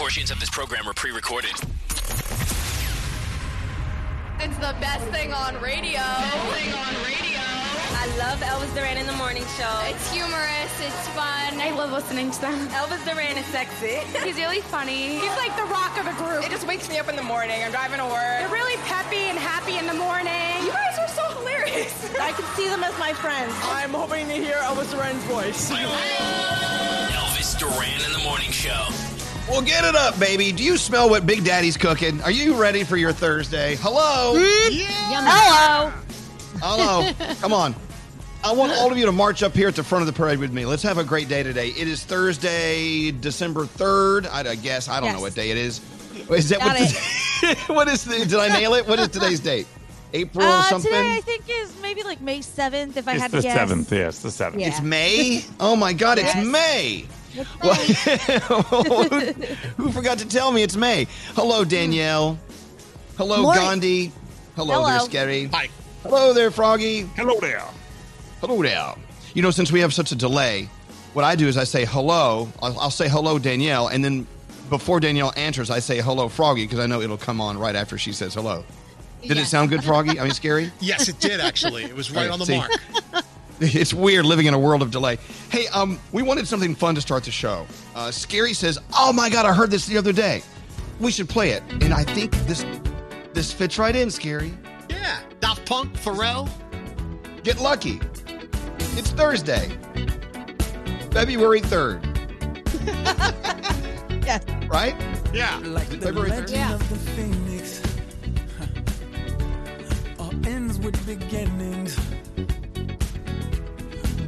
Portions of this program are pre-recorded. It's the best thing on radio. thing on radio. I love Elvis Duran in the morning show. It's humorous. It's fun. I love listening to them. Elvis Duran is sexy. He's really funny. He's like the rock of the group. It just wakes me up in the morning. I'm driving to work. They're really peppy and happy in the morning. You guys are so hilarious. I can see them as my friends. I'm hoping to hear Elvis Duran's voice. Elvis Duran in the morning show. Well, get it up, baby. Do you smell what Big Daddy's cooking? Are you ready for your Thursday? Hello? Yeah. Hello. Hello. Come on. I want all of you to march up here at the front of the parade with me. Let's have a great day today. It is Thursday, December 3rd. I, I guess. I don't Yes. know what day it is. Is that Got what, the, what is the, did I nail it? What is today's date? April Uh, something? today I think is maybe like May seventh. If I It's had to guess. seventh. Yes, the seventh. Yeah. It's May? Oh my God, it's May. Well, who, who forgot to tell me it's May? Hello, hmm. Danielle. Hello, Morning. Gandhi. Hello, there, Hello. Scary. Hi. Hello there, Froggy. Hello there. Hello there. You know, since we have such a delay, what I do is I say hello. I'll, I'll say hello, Danielle, and then before Danielle answers, I say hello, Froggy, because I know it'll come on right after she says hello. Did it sound good, Froggy? I mean, scary? Yes, it did actually. It was right Okay, on the see. mark. It's weird living in a world of delay. Hey, um, we wanted something fun to start the show. Uh, Scary says, "Oh my God, I heard this the other day. We should play it." And I think this this fits right in. Scary, Yeah, Daft Punk, Pharrell. get lucky. It's Thursday, February third. Yes. Right? Yeah, Is it February third. Yeah. of the phoenix all ends with beginnings.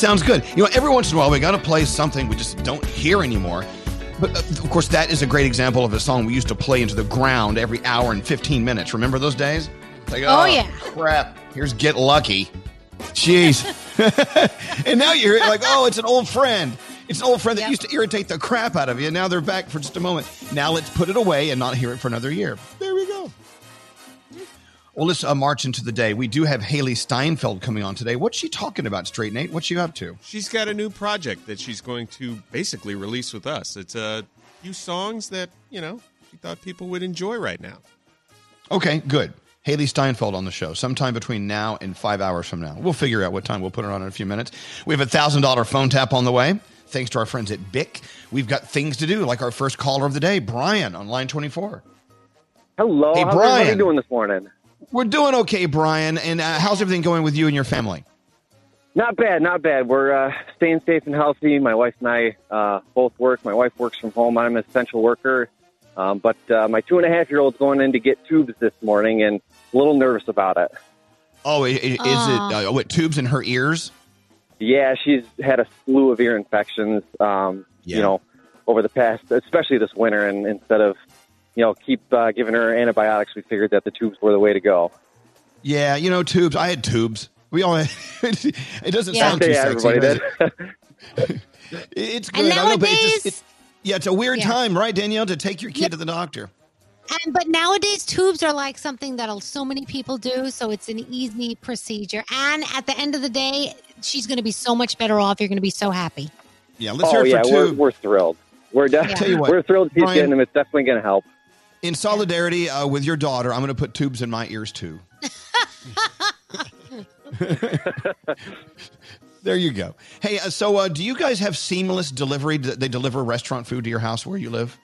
Sounds good. You know, every once in a while, we got to play something we just don't hear anymore. But uh, of course, that is a great example of a song we used to play into the ground every hour and 15 minutes. Remember those days? Like, Oh, yeah. Crap. Here's Get Lucky. Jeez. and now you're like, oh, it's an old friend. It's an old friend that used to irritate the crap out of you. Now they're back for just a moment. Now let's put it away and not hear it for another year. There we go. Well, let's uh, march into the day. We do have Hailee Steinfeld coming on today. What's she talking about, Straight Nate? What's she up to? She's got a new project that she's going to basically release with us. It's a few songs that, you know, she thought people would enjoy right now. Okay, good. Hailee Steinfeld on the show sometime between now and five hours from now. We'll figure out what time we'll put her on in a few minutes. We have a thousand dollar phone tap on the way. Thanks to our friends at Bic. We've got things to do, like our first caller of the day, Brian on line 24. Hello, Hey, how's Brian. everybody doing this morning? We're doing okay, Brian. And uh, how's everything going with you and your family? Not bad, not bad. We're uh, staying safe and healthy. My wife and I uh, both work. My wife works from home. I'm an essential worker. Um, but uh, my two and a half year old's going in to get tubes this morning and a little nervous about it. Oh, i- i- is it uh, what tubes in her ears? Yeah, she's had a slew of ear infections, um, you know, over the past, especially this winter. And instead of, you know, keep uh, giving her antibiotics, we figured that the tubes were the way to go. Yeah, you know, tubes. I had tubes. We all. Had, it doesn't Yeah. sound too Yeah, sexy. everybody does it? it's good. And I know, but it's nowadays- just, it, yeah, it's a weird Yeah. time, right, Danielle, to take your kid to the doctor. And but nowadays tubes are like something that so many people do, so it's an easy procedure. And at the end of the day, she's going to be so much better off. You're going to be so happy. Yeah, let's oh, hear it yeah, for we're, we're thrilled. We're, definitely Tell you what, we're thrilled she's Brian- getting them. It's definitely going to help. In solidarity uh, with your daughter, I'm going to put tubes in my ears too. there you go. Hey, uh, so uh, do you guys have seamless delivery? Do They deliver restaurant food to your house where you live?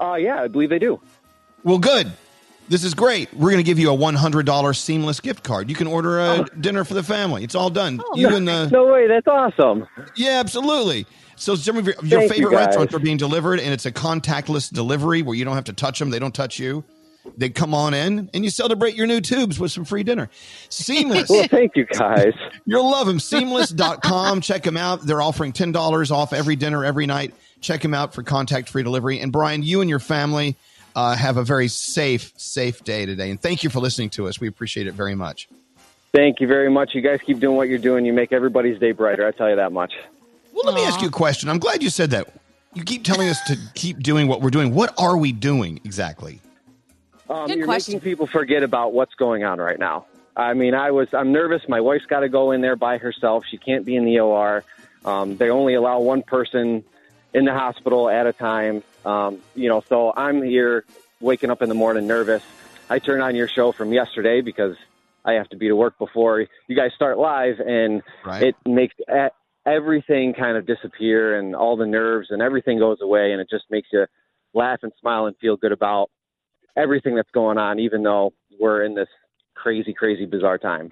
Uh, yeah, I believe they do. Well, good. This is great. We're going to give you a $100 seamless gift card. You can order a oh. dinner for the family. It's all done. Oh, you no, and the no way, that's awesome. Yeah, absolutely. So some of your, your Thank you, favorite restaurants are being delivered, and it's a contactless delivery where you don't have to touch them; they don't touch you. They come on in, and you celebrate your new tubes with some free dinner. Seamless. Well, thank you, guys. You'll love them. Seamless.com. Check them out. They're offering $10 off every dinner every night. Check them out for contact free delivery. And Brian, you and your family uh, have a very safe, safe day today. And thank you for listening to us. We appreciate it very much. Thank you very much. You guys keep doing what you're doing. You make everybody's day brighter. I tell you that much. Well, let me ask you a question. I'm glad you said that. You keep telling us to keep doing what we're doing. What are we doing exactly? Um, Good you're question. making people forget about what's going on right now. I mean, I was I'm nervous. My wife's got to go in there by herself. She can't be in the OR. Um, they only allow one person in the hospital at a time. Um, you know, so I'm here waking up in the morning nervous. I turn on your show from yesterday because I have to be to work before you guys start live, and Right. it makes everything kind of disappear, and all the nerves and everything goes away, and it just makes you laugh and smile and feel good about everything that's going on, even though we're in this crazy, crazy, bizarre time.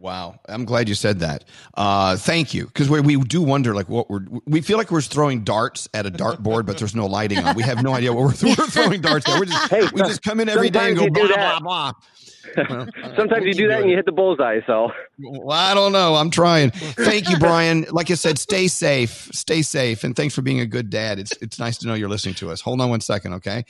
Wow, I'm glad you said that. Uh, thank you, because we, we do wonder, like, what we're we feel like we're throwing darts at a dartboard, but there's no lighting on. We have no idea what we're, we're throwing darts at. We're just Hey, we just come in every day and go you do blah blah blah. Sometimes you do that and you hit the bullseye. So Well, I don't know. I'm trying. Thank you, Brian. Like I said, stay safe. Stay safe, and thanks for being a good dad. It's it's nice to know you're listening to us. Hold on one second, okay?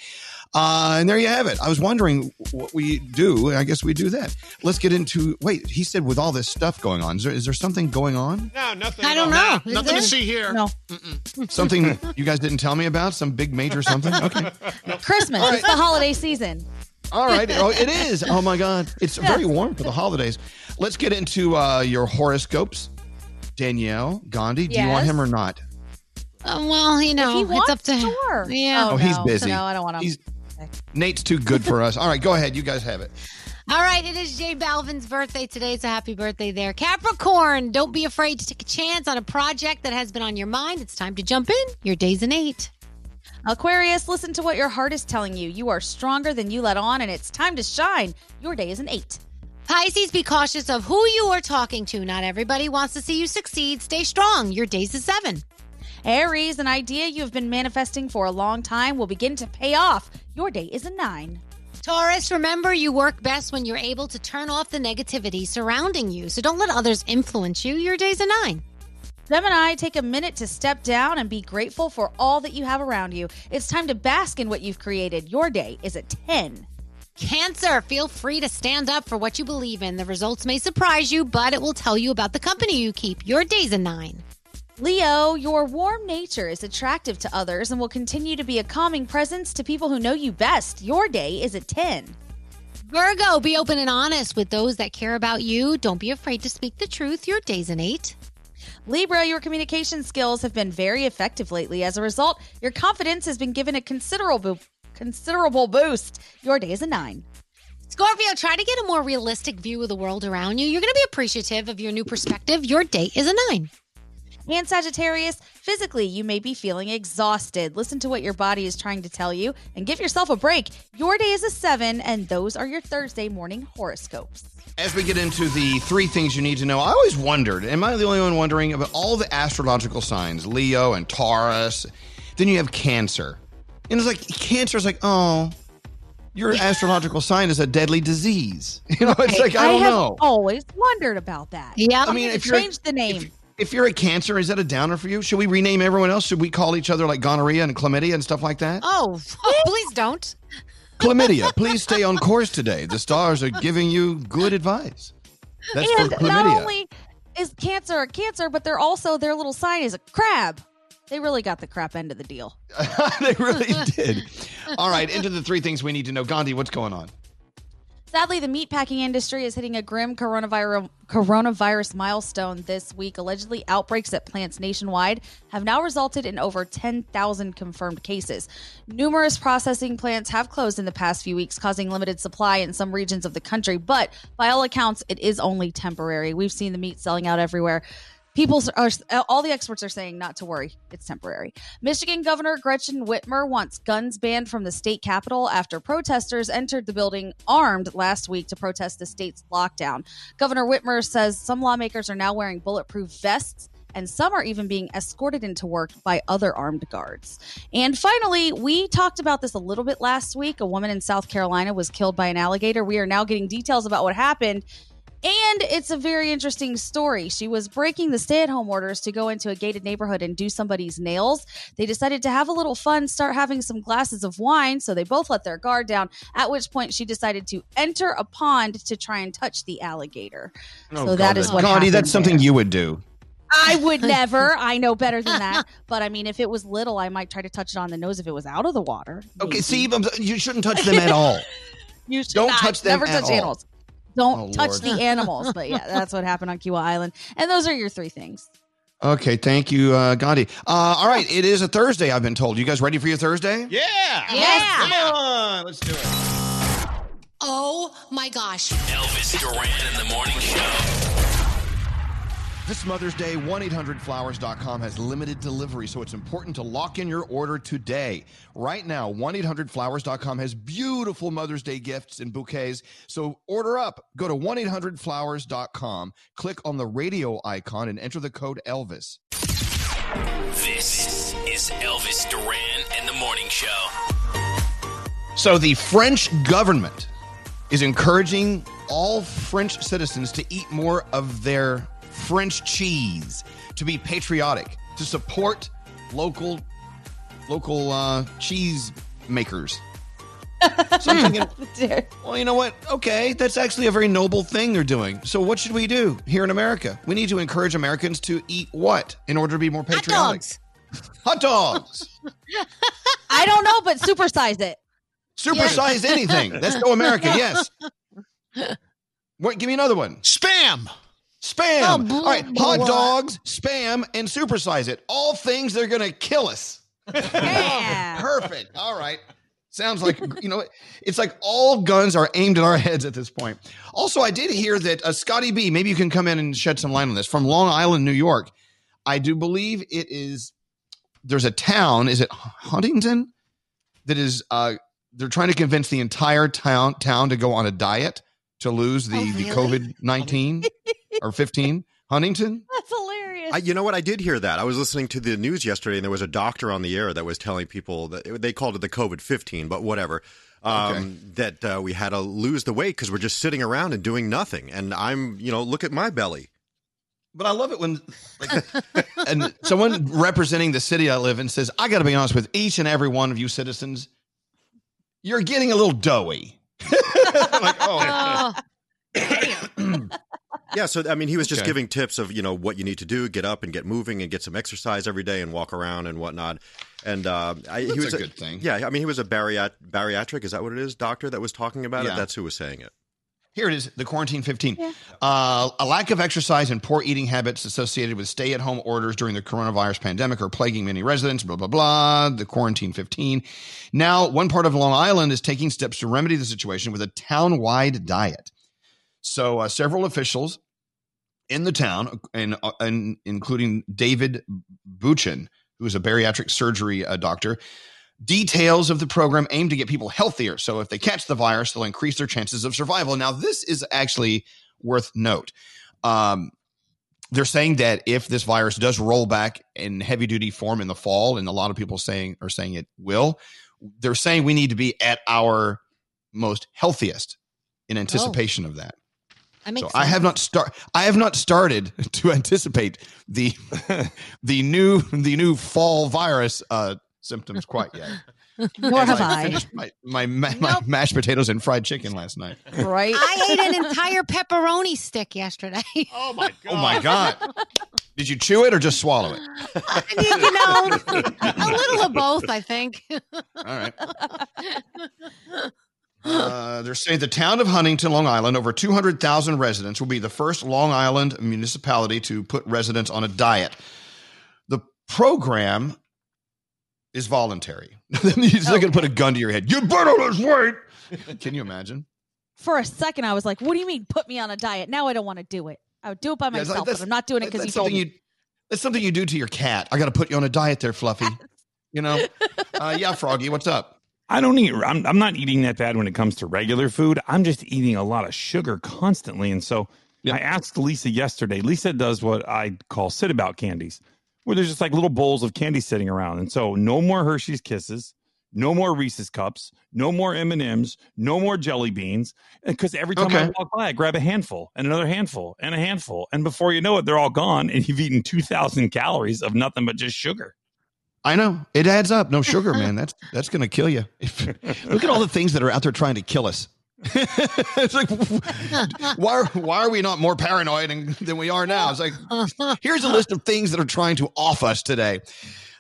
Uh, and there you have it. I was wondering what we do. I guess we do that. Let's get into. Wait, he said with all this stuff going on, is there, is there something going on? No, nothing. I don't know. Nah, Is nothing there? to see here. No, Something you guys didn't tell me about? Some big major something? Okay. Christmas. It's the holiday season. All right. Oh, it is. Oh my God. It's very warm for the holidays. Let's get into uh, your horoscopes. Danielle, Gandhi, do you want him or not? Uh, well, you know, he it's up to him. sure. Yeah. Oh, he's no. busy. No, I don't want him. He's Nate's too good for us. All right, go ahead. You guys have it. All right, it is J Balvin's birthday today, so happy birthday there. Capricorn, don't be afraid to take a chance on a project that has been on your mind. It's time to jump in. Your day's an eight. Aquarius, listen to what your heart is telling you. You are stronger than you let on, and it's time to shine. Your day is an eight. Pisces, be cautious of who you are talking to. Not everybody wants to see you succeed. Stay strong. Your day's a seven. Aries, an idea you have been manifesting for a long time will begin to pay off. Your day is a nine. Taurus, remember you work best when you're able to turn off the negativity surrounding you. So don't let others influence you. Your day's a nine. Gemini, take a minute to step down and be grateful for all that you have around you. It's time to bask in what you've created. Your day is a 10. Cancer, feel free to stand up for what you believe in. The results may surprise you, but it will tell you about the company you keep. Your day's a nine. Leo, your warm nature is attractive to others and will continue to be a calming presence to people who know you best. Your day is a 10. Virgo, be open and honest with those that care about you. Don't be afraid to speak the truth. Your day's an eight. Libra, your communication skills have been very effective lately. As a result, your confidence has been given a considerable considerable boost. Your day is a 9. Scorpio, try to get a more realistic view of the world around you. You're going to be appreciative of your new perspective. Your day is a nine. And Sagittarius, physically, you may be feeling exhausted. Listen to what your body is trying to tell you and give yourself a break. Your day is a 7, and those are your Thursday morning horoscopes. As we get into the three things you need to know, I always wondered, am I the only one wondering about all the astrological signs, Leo and Taurus? Then you have Cancer. And it's like, Cancer is like, oh, your astrological sign is a deadly disease. You know, it's like, I don't have know. always wondered about that. Yeah. I mean, if you're change the name. If you're a Cancer, is that a downer for you? Should we rename everyone else? Should we call each other like gonorrhea and chlamydia and stuff like that? Oh, oh please don't. Chlamydia, please stay on course today. The stars are giving you good advice. That's and for chlamydia. not only is cancer a cancer, but they're also their little sign is a crab. They really got the crap end of the deal. they really did. All right, into the three things we need to know. Gandhi, what's going on? Sadly, the meatpacking industry is hitting a grim coronavirus coronavirus milestone this week. Allegedly, outbreaks at plants nationwide have now resulted in over 10,000 confirmed cases. Numerous processing plants have closed in the past few weeks, causing limited supply in some regions of the country. But by all accounts, it is only temporary. We've seen the meat selling out everywhere. People are uh, all the experts are saying not to worry, it's temporary. Michigan Governor Gretchen Whitmer wants guns banned from the state capitol after protesters entered the building armed last week to protest the state's lockdown. Governor Whitmer says some lawmakers are now wearing bulletproof vests and some are even being escorted into work by other armed guards. And finally, we talked about this a little bit last week. A woman in South Carolina was killed by an alligator. We are now getting details about what happened. And it's a very interesting story. She was breaking the stay at home orders to go into a gated neighborhood and do somebody's nails. They decided to have a little fun, start having some glasses of wine. So they both let their guard down, at which point she decided to enter a pond to try and touch the alligator. Oh, so that is what Gandhi, happened that's something there. you would do. I would never. I know better than that. But I mean, if it was little, I might try to touch it on the nose if it was out of the water. Okay, see, you shouldn't touch them at all. You should Don't not. touch them Never at touch all. animals. Don't Oh, touch Lord. the animals. But yeah, that's what happened on Kiawah Island. And those are your three things. Okay, thank you, uh, Gandhi. Uh, all right, it is a Thursday, I've been told. You guys ready for your Thursday? Yeah. Yeah. Come on, let's do it. Oh my gosh. Elvis Duran in the morning show. This Mother's Day, 1-800-Flowers.com has limited delivery, so it's important to lock in your order today. Right now, 1-800-Flowers.com has beautiful Mother's Day gifts and bouquets, so order up. Go to 1-800-Flowers.com, click on the radio icon, and enter the code ELVIS. This is Elvis Duran and the morning show. So the French government is encouraging all French citizens to eat more of their French cheese, to be patriotic, to support local local uh, cheese makers. So I'm thinking, well, you know what? Okay, that's actually a very noble thing they're doing. So what should we do here in America? We need to encourage Americans to eat what in order to be more patriotic? dogs. Hot dogs. I don't know, but supersize it. Supersize anything. Let's go America. Yes. What? Give me another one. Spam. Spam. Oh, blah, All right. Hot dogs, spam, and supersize it. All things that are going to kill us. Yeah. Perfect. All right. Sounds like, you know, it's like all guns are aimed at our heads at this point. Also, I did hear that uh, Scotty B, maybe you can come in and shed some light on this, from Long Island, New York. I do believe it is, there's a town, is it Huntington? That is, uh, they're trying to convince the entire town town to go on a diet to lose the, Oh, the? COVID 19 or 15. Huntington? That's hilarious. I, you know what? I did hear that. I was listening to the news yesterday, and there was a doctor on the air that was telling people that they called it the COVID fifteen, but whatever. Um, That uh, we had to lose the weight because we're just sitting around and doing nothing. And I'm, you know, look at my belly. But I love it when like, and someone representing the city I live in says, "I got to be honest with each and every one of you citizens, you're getting a little doughy." I'm like, oh, Yeah, so I mean, he was just Okay. giving tips of you know what you need to do, get up and get moving, and get some exercise every day, and walk around and whatnot. And uh, I, he That's was a good thing. Yeah, I mean, he was a bariat- bariatric. Is that what it is? Doctor that was talking about Yeah. it. That's who was saying it. Here it is, the quarantine 15. Uh, a lack of exercise and poor eating habits associated with stay at home orders during the coronavirus pandemic are plaguing many residents, blah, blah, blah. The quarantine 15. Now, one part of Long Island is taking steps to remedy the situation with a town wide diet. So, uh, several officials in the town, and, uh, and including David Buchan, who is a bariatric surgery uh, doctor, details of the program aim to get people healthier. So if they catch the virus, they'll increase their chances of survival. Now, this is actually worth note. Um, they're saying that if this virus does roll back in heavy duty form in the fall, and a lot of people saying are saying it will, they're saying we need to be at our most healthiest in anticipation of that. That makes So I have not start. I have not started to anticipate the the new the new fall virus uh, symptoms quite yet. Nor have I. finished My my, ma- my mashed potatoes and fried chicken last night. Right? I ate an entire pepperoni stick yesterday. Oh my Oh my god! Did you chew it or just swallow it? you know, a little of both, I think. All right. Uh, they're saying the town of Huntington, Long Island, over 200,000 residents, will be the first Long Island municipality to put residents on a diet. The program is voluntary. He's not going to put a gun to your head. You better lose weight. Can you imagine? For a second, I was like, "What do you mean, put me on a diet?" Now I don't want to do it. I would do it by Yeah, it's like, myself, that's- but I'm not doing it because that's told something me. you that's something you do to your cat. I got to put you on a diet there, Fluffy. You know? Uh, yeah, Froggy, what's up? I don't eat. I'm, I'm not eating that bad when it comes to regular food. I'm just eating a lot of sugar constantly, and so I asked Lisa yesterday. Lisa does what I call sit about candies, where there's just like little bowls of candy sitting around, and so no more Hershey's Kisses, no more Reese's cups, no more M and M's, no more jelly beans, because every time I walk by, I grab a handful and another handful and a handful, and before you know it, they're all gone, and you've eaten two thousand calories of nothing but just sugar. I know it adds up. No sugar, man. That's that's going to kill you. Look at all the things that are out there trying to kill us. it's like why why are we not more paranoid and, than we are now? It's like here's a list of things that are trying to off us today.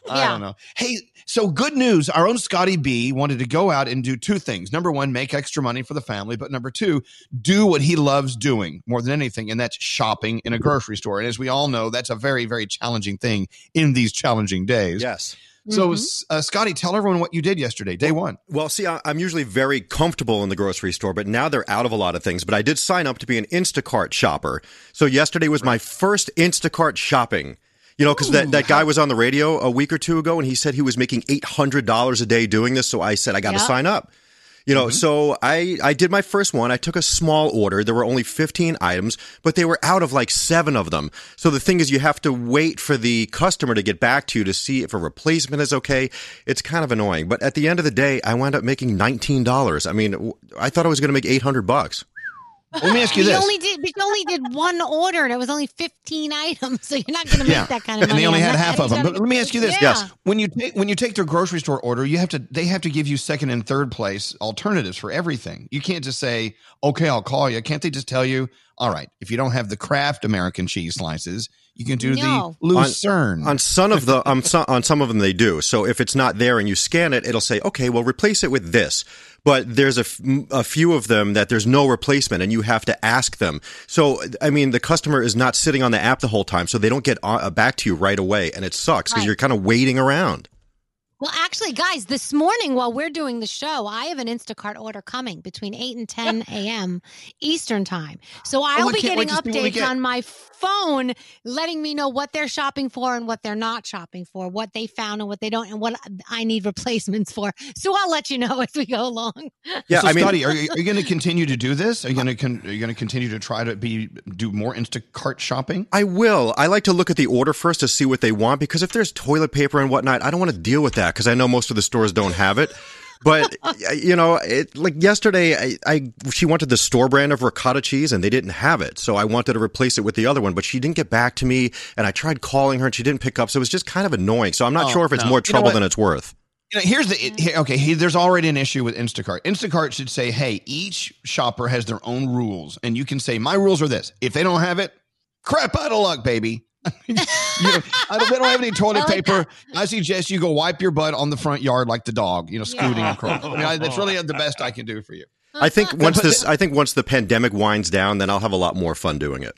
I Yeah. don't know. Hey, so good news. Our own Scotty B wanted to go out and do two things. Number one, make extra money for the family. But number two, do what he loves doing more than anything, and that's shopping in a grocery store. And as we all know, that's a very, very challenging thing in these challenging days. Yes. So, uh, Scotty, tell everyone what you did yesterday, day one. Well, see, I- I'm usually very comfortable in the grocery store, but now they're out of a lot of things. But I did sign up to be an Instacart shopper. So yesterday was my first Instacart shopping. You know, because that, that guy was on the radio a week or two ago and he said he was making $800 a day doing this. So I said, I got to Yeah. sign up. You know, mm-hmm. so I, I did my first one. I took a small order. There were only 15 items, but they were out of like seven of them. So the thing is, you have to wait for the customer to get back to you to see if a replacement is okay. It's kind of annoying. But at the end of the day, I wound up making $19. I mean, I thought I was going to make 800 bucks. Let me ask you But this. only did, you only did one order, and it was only 15 items, so you're not going to make Yeah. that kind of money. and they only on had half of them. But let me ask you this: Yeah. when you take when you take their grocery store order, you have to they have to give you second and third place alternatives for everything. You can't just say, "Okay, I'll call you." Can't they just tell you, "All right, if you don't have the Kraft American cheese slices, you can do No. the Lucerne." On some of the on some, on some of them they do. So if it's not there and you scan it, it'll say, "Okay, well replace it with this." But there's a, f- a few of them that there's no replacement, and you have to ask them. So I mean, the customer is not sitting on the app the whole time, so they don't get uh, back to you right away, and it sucks because Right. you're kind of waiting around. Well, actually, guys, this morning while we're doing the show, I have an Instacart order coming between 8 and 10 a.m. Eastern time. So oh, I'll I be getting to see what we updates get. on my phone letting me know what they're shopping for and what they're not shopping for, what they found and what they don't, and what I need replacements for. So I'll let you know as we go along. Yeah, so I mean- Scotty, are you, you going to continue to do this? Are you going to con- are you going to continue to try to be do more Instacart shopping? I will. I like to look at the order first to see what they want because if there's toilet paper and whatnot, I don't want to deal with that because I know most of the stores don't have it. But you know, it, like yesterday, I, I she wanted the store brand of ricotta cheese and they didn't have it, so I wanted to replace it with the other one. But she didn't get back to me, and I tried calling her and she didn't pick up. So it was just kind of annoying. So I'm not Oh, sure if it's no. more You know trouble than it's worth. You know, here's the here, okay. He, there's already an issue with Instacart. Instacart should say, "Hey, each shopper has their own rules, and you can say my rules are this. If they don't have it, crap out of luck, baby." you know, I don't, they don't have any toilet paper. I suggest you go wipe your butt on the front yard like the dog, you know, scooting across. I mean, I, that's really the best I can do for you. I think once this, I think once the pandemic winds down, then I'll have a lot more fun doing it.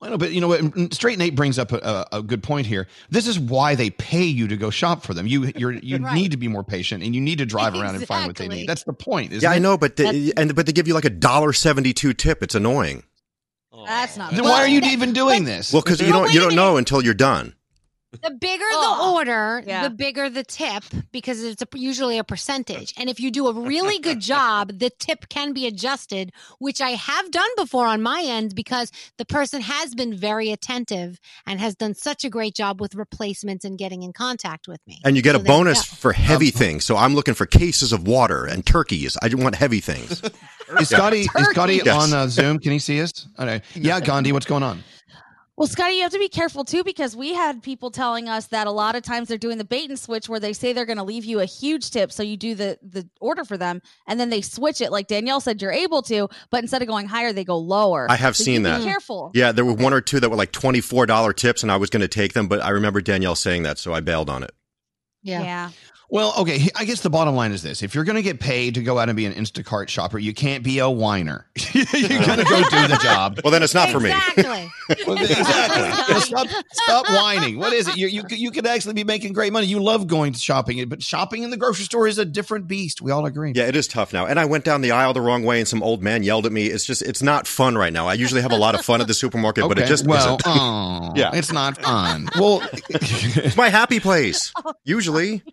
Well, but you know what? Straight Nate brings up a, a, a good point here. This is why they pay you to go shop for them. You you're, you need to be more patient, and you need to drive around and find what they need. That's the point. Isn't Yeah, I know, but the, and but they give you like a dollar seventy two tip. It's annoying. That's not. Then why are you even doing this? Well, because you don't you don't know until you're done. The bigger Oh, the order, yeah. the bigger the tip because it's a, usually a percentage. And if you do a really good job, the tip can be adjusted, which I have done before on my end because the person has been very attentive and has done such a great job with replacements and getting in contact with me. And you get So a bonus go. for heavy things. So I'm looking for cases of water and turkeys. I want heavy things. Is Scotty is Scotty Yes. on uh, Zoom? Can he see us? All right. Yeah, Gandhi, what's going on? Well, Scotty, you have to be careful too because we had people telling us that a lot of times they're doing the bait and switch where they say they're going to leave you a huge tip, so you do the the order for them, and then they switch it. Like Danielle said, you're able to, but instead of going higher, they go lower. I have So seen you be that. Careful. Yeah, there were one or two that were like twenty four dollar tips, and I was going to take them, but I remember Danielle saying that, so I bailed on it. Yeah. Yeah. Well, okay. I guess the bottom line is this: if you're going to get paid to go out and be an Instacart shopper, you can't be a whiner. you got to go do the job. Well, then it's not for me. Exactly. Well, exactly. You stop, stop whining. What is it? You, you could- you could actually be making great money. You love going shopping, but shopping in the grocery store is a different beast. We all agree. Yeah, it is tough now. And I went down the aisle the wrong way, and some old man yelled at me. It's just, it's not fun right now. I usually have a lot of fun at the supermarket, but it just well, isn't. oh, Yeah. it's not fun. Well, it's my happy place. Usually,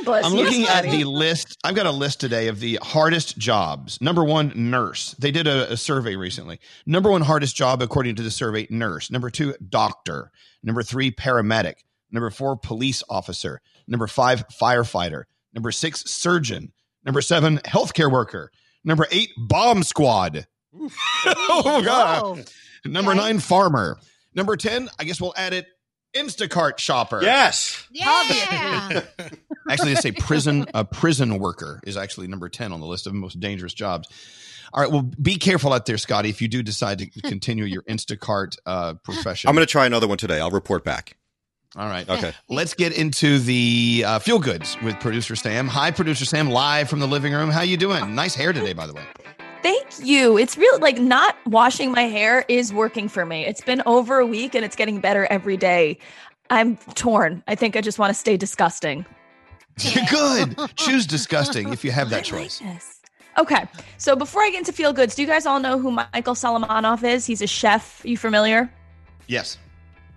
God bless I'm you, looking at the list. I've got a list today of the hardest jobs. Number one, nurse. They did a, a survey recently. Number one hardest job, according to the survey, nurse. Number two, doctor. Number three, paramedic. Number four, police officer. Number five, firefighter. Number six, surgeon. Number seven, healthcare worker. Number eight, bomb squad. oh, God. Number nine, farmer. Number 10, I guess we'll add it, Instacart shopper. yes. Yeah. Actually, they say prison a prison worker is actually number ten on the list of most dangerous jobs. All right, well, be careful out there, Scotty. If you do decide to continue your Instacart uh, profession, I'm going to try another one today. I'll report back. All right, Okay. Let's get into the uh, feel goods with producer Sam. Hi, producer Sam, live from the living room. How you doing? Nice hair today, by the way. Thank you. It's really like not washing my hair is working for me. It's been over a week and it's getting better every day. I'm torn. I think I just want to stay disgusting. Good. Choose disgusting if you have that choice. Okay. So before I get into feel goods, do you guys all know who Michael Solomonov is? He's a chef. you familiar? Yes.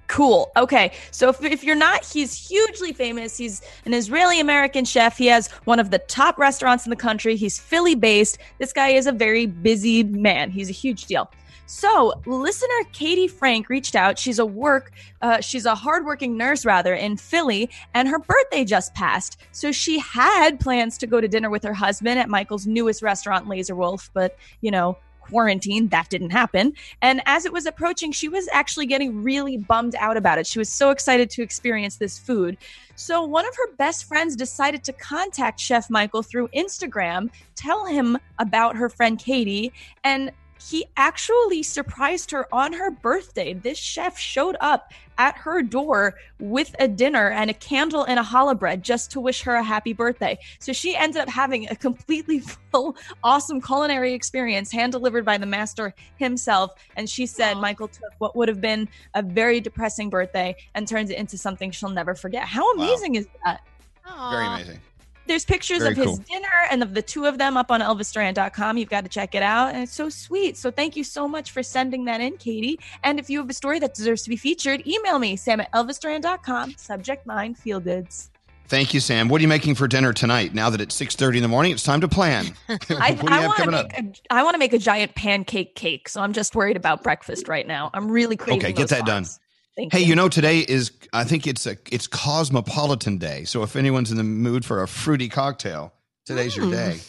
Cool. Okay. So if, if you're not, he's hugely famous. He's an Israeli American chef. He has one of the top restaurants in the country. He's Philly based. This guy is a very busy man. He's a huge deal. So, listener Katie Frank reached out. She's a work, uh, she's a hardworking nurse rather in Philly, and her birthday just passed. So she had plans to go to dinner with her husband at Michael's newest restaurant, Laser Wolf, but you know, quarantine, that didn't happen. And as it was approaching, she was actually getting really bummed out about it. She was so excited to experience this food. So one of her best friends decided to contact Chef Michael through Instagram, tell him about her friend Katie, and he actually surprised her on her birthday. This chef showed up at her door with a dinner and a candle and a challah bread just to wish her a happy birthday. So she ended up having a completely full, awesome culinary experience hand delivered by the master himself. And she said Michael took what would have been a very depressing birthday and turns it into something she'll never forget. How amazing is that? Very amazing. There's pictures Very of his cool. dinner and of the two of them up on elvisduran.com. You've got to check it out. And it's so sweet. So thank you so much for sending that in, Katie. And if you have a story that deserves to be featured, email me, sam at elvisduran.com. Subject line feel goods. Thank you, Sam. What are you making for dinner tonight? Now that it's six thirty in the morning, it's time to plan. I, what do you I want to make a, I want to make a giant pancake cake. So I'm just worried about breakfast right now. I'm really craving Okay, get that done. Carbs. Thank hey, you. you know today is I think it's a it's Cosmopolitan Day. So if anyone's in the mood for a fruity cocktail, today's your Mm. day.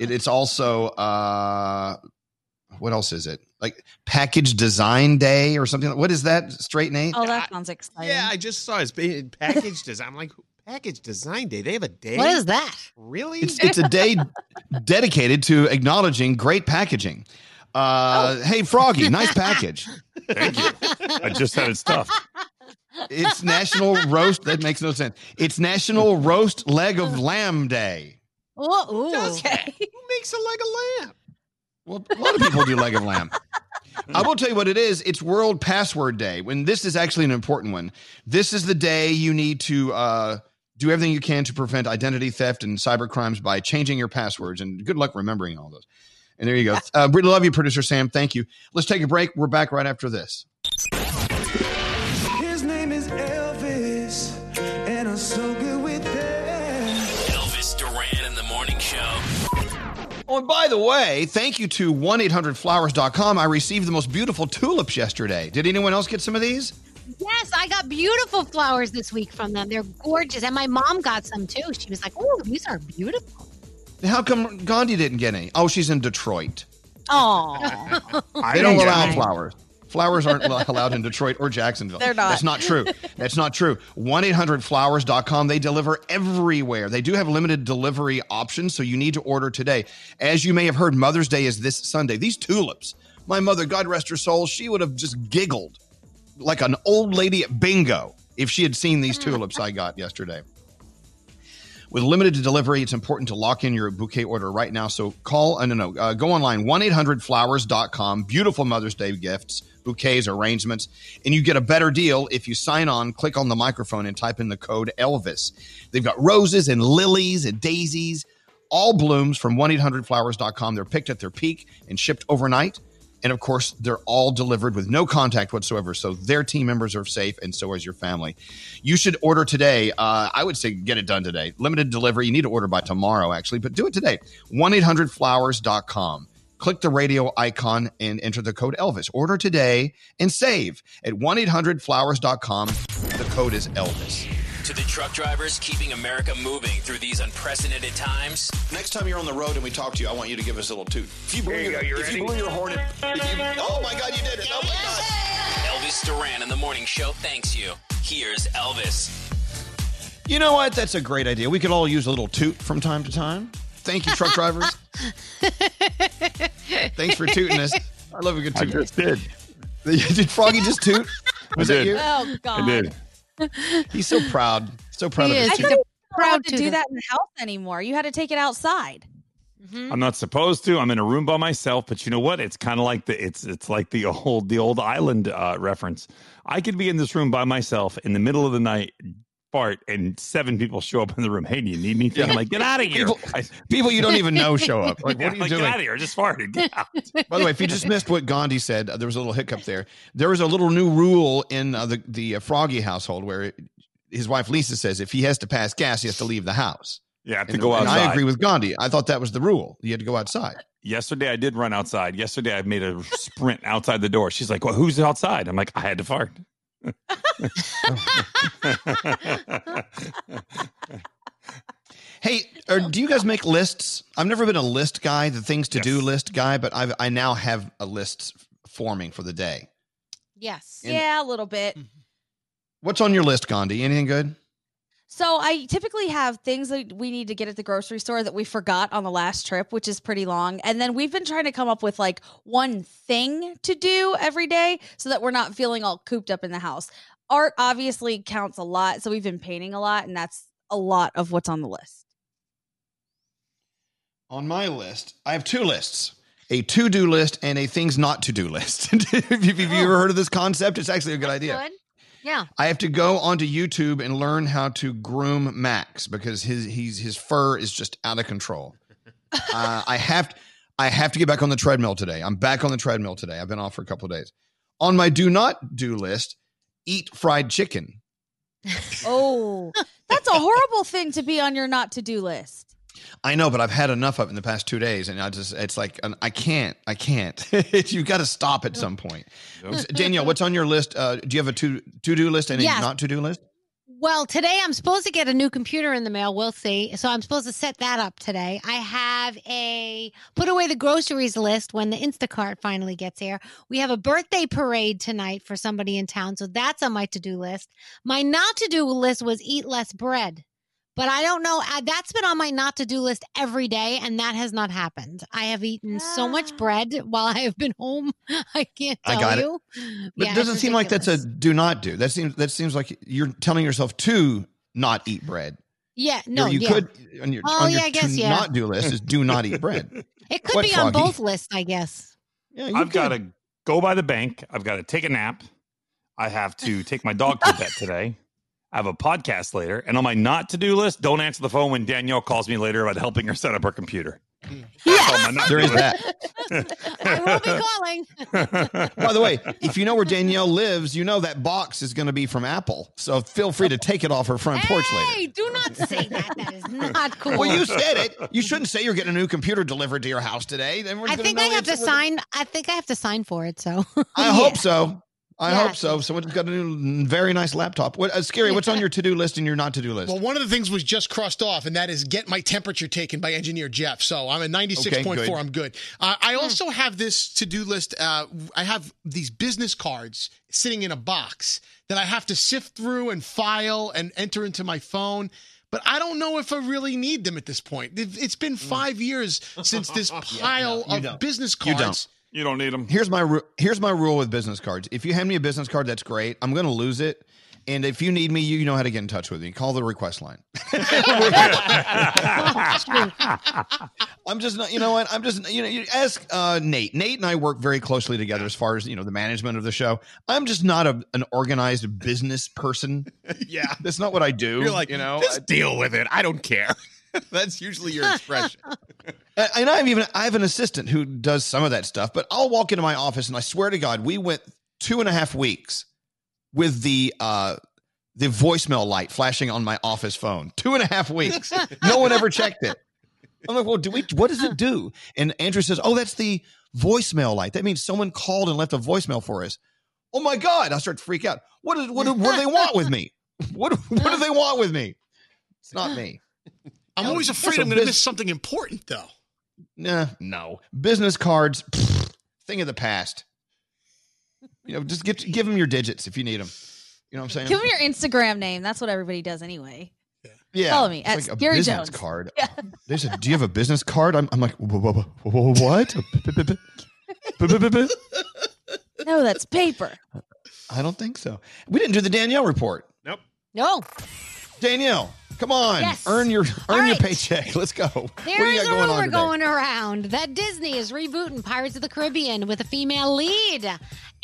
It, it's also uh, what else is it? Like Package Design Day or something. What is that? Straight Nate? Oh, that sounds exciting. Yeah, I just saw it's ba- package design. I'm like, package design day. They have a day. What is that? Really? It's it's a day dedicated to acknowledging great packaging. Uh, Hey, Froggy, nice package. Thank you. I just had it stuffed. It's National Roast. That makes no sense. It's National Roast Leg of Lamb Day. Oh, ooh. Okay. Who makes a leg of lamb? Well, a lot of people do leg of lamb. I will tell you what it is. It's World Password Day. When this is actually an important one. This is the day you need to uh, do everything you can to prevent identity theft and cyber crimes by changing your passwords. And good luck remembering all those. And there you go. Uh, really love you, producer Sam. Thank you. Let's take a break. We're back right after this. His name is Elvis, and I'm so good with that. Elvis Duran in the morning show. Oh, and by the way, thank you to 1 800flowers.com. I received the most beautiful tulips yesterday. Did anyone else get some of these? Yes, I got beautiful flowers this week from them. They're gorgeous. And my mom got some too. She was like, oh, these are beautiful. How come Gandhi didn't get any? Oh, she's in Detroit. Oh, They don't allow flowers. Flowers aren't allowed in Detroit or Jacksonville. They're not. That's not true. That's not true. 1 800flowers.com. They deliver everywhere. They do have limited delivery options, so you need to order today. As you may have heard, Mother's Day is this Sunday. These tulips, my mother, God rest her soul, she would have just giggled like an old lady at bingo if she had seen these hmm. tulips I got yesterday. With limited delivery, it's important to lock in your bouquet order right now. So call, uh, no, no, uh, go online, 1 800flowers.com. Beautiful Mother's Day gifts, bouquets, arrangements. And you get a better deal if you sign on, click on the microphone, and type in the code Elvis. They've got roses and lilies and daisies, all blooms from 1 800flowers.com. They're picked at their peak and shipped overnight. And of course, they're all delivered with no contact whatsoever. So their team members are safe, and so is your family. You should order today. Uh, I would say get it done today. Limited delivery. You need to order by tomorrow, actually, but do it today. 1 800flowers.com. Click the radio icon and enter the code Elvis. Order today and save at 1 800flowers.com. The code is Elvis. To the truck drivers keeping America moving through these unprecedented times. Next time you're on the road and we talk to you, I want you to give us a little toot. If you blew, your, if you blew your horn, if you, oh my God, you did it! Oh my God! Elvis Duran in the morning show thanks you. Here's Elvis. You know what? That's a great idea. We could all use a little toot from time to time. Thank you, truck drivers. Thanks for tooting us. I love a good I toot. just did. did Froggy just toot? Was I that did. you? oh God. I did. He's so proud. So proud He of his is. toot. He's a Proud proud to do tutor. that in the house anymore. You had to take it outside. I'm not supposed to. I'm in a room by myself, but you know what? It's kind of like the it's it's like the old the old island uh, reference. I could be in this room by myself in the middle of the night, fart, and seven people show up in the room. Hey, do you need anything? I'm like, get out of here. People, I, people you don't even know show up. Like, yeah, what are you like, doing? Get out of here. Just farted. Get out. By the way, if you just missed what Gandhi said, uh, there was a little hiccup there. There was a little new rule in uh, the the uh, Froggy household where it, his wife Lisa says if he has to pass gas, he has to leave the house. Yeah, have to And- go and outside. I agree with Gandhi. I thought that was the rule. You had to go outside. Yesterday, I did run outside. Yesterday, I made a sprint outside the door. She's like, "Well, who's outside?" I'm like, "I had to fart." Hey, or do you guys make lists? I've never been a list guy, the things to do list guy, but I've, I now have a list forming for the day. Yes. yeah, a little bit. Mm-hmm. What's on your list, Gandhi? Anything good? So I typically have things that we need to get at the grocery store that we forgot on the last trip, which is pretty long. And then we've been trying to come up with like one thing to do every day so that we're not feeling all cooped up in the house. Art obviously counts a lot, so we've been painting a lot and that's a lot of what's on the list. On my list, I have two lists. A to-do list and a things not to do list. have, you, have you oh. ever heard of this concept? It's actually a good idea. Good. Yeah. I have to go onto YouTube and learn how to groom Max because his he's his fur is just out of control. uh, I have I have to get back on the treadmill today. I'm back on the treadmill today. I've been off for a couple of days. On my do not do list, eat fried chicken. Oh, that's a horrible thing to be on your not to do list. I know, but I've had enough of it in the past two days, and I just it's like I can't, I can't. You've got to stop at some point. Danielle, what's on your list? Uh, do you have a to to do list and Yes. a not to do list? Well, today I'm supposed to get a new computer in the mail. We'll see. So I'm supposed to set that up today. I have a put away the groceries list when the Instacart finally gets here. We have a birthday parade tonight for somebody in town. So that's on my to do list. My not to do list was eat less bread. But I don't know. uh, That's been on my not to do list every day, and that has not happened. I have eaten so much bread while I have been home. I can't tell I got you. it. But Yeah, it doesn't it's seem like that's a do not do. That seems that seems like you're telling yourself to not eat bread. Yeah, no, Or you yeah. could on your Oh, on your yeah, I guess, to yeah. not do list is do not eat bread. It could What, be on Froggy? both lists, I guess. Yeah, I've got to go by the bank. I've got to take a nap. I have to take my dog to the vet today. I have a podcast later. And on my not to do list, don't answer the phone when Danielle calls me later about helping her set up her computer. Yes, there is that. I will be calling. By the way, if you know where Danielle lives, you know that box is going to be from Apple. So feel free to take it off her front porch later. Hey, do not say that. That is not cool. Well, you said it. You shouldn't say you're getting a new computer delivered to your house today. Then we're I think I have to it's- sign. I think I have to sign for it. So I hope so. I Yeah. hope so. Someone's got a new, very nice laptop. What, uh, Scary, what's on your to do list and your not to do list? Well, one of the things was just crossed off, and that is get my temperature taken by engineer Jeff. So I'm at 96.4. Okay, good. I'm good. Uh, I also have this to do list. Uh, I have these business cards sitting in a box that I have to sift through and file and enter into my phone. But I don't know if I really need them at this point. It- It's been five years since this pile you of don't. business You cards. Don't. You don't need them. Here's my ru- here's my rule with business cards. If you hand me a business card, that's great. I'm going to lose it. And if you need me, you know how to get in touch with me. Call the request line. I'm just not, you know what? I'm just, you know, you ask uh, Nate. Nate and I work very closely together as far as, you know, the management of the show. I'm just not a, an organized business person. Yeah. That's not what I do. You're like, you know, just deal with it. I don't care. That's usually your expression. And I have even I have an assistant who does some of that stuff, but I'll walk into my office and I swear to God, we went two and a half weeks with the uh the voicemail light flashing on my office phone. Two and a half weeks. No one ever checked it. I'm like, well, do we what does it do? And Andrew says, Oh, that's the voicemail light. That means someone called and left a voicemail for us. Oh my God. I start to freak out. What is what, do- what do they want with me? What what do they want with me? It's not me. I'm always afraid I'm going to miss something important, though. Nah, no. Business cards, pfft, thing of the past. You know, just get give them your digits if you need them. You know what I'm saying? Give them your Instagram name. That's what everybody does anyway. yeah. follow me It's at like a Gary business Jones. card. They said, "Do you have a business card?" I'm, I'm like, "Wha- wha- wha- wha- "What?" No, that's paper. I don't think so. We didn't do the Danielle report. Nope. No. Danielle, come on, Yes. earn your earn your paycheck. Let's go. There you a going rumor going around that Disney is rebooting Pirates of the Caribbean with a female lead.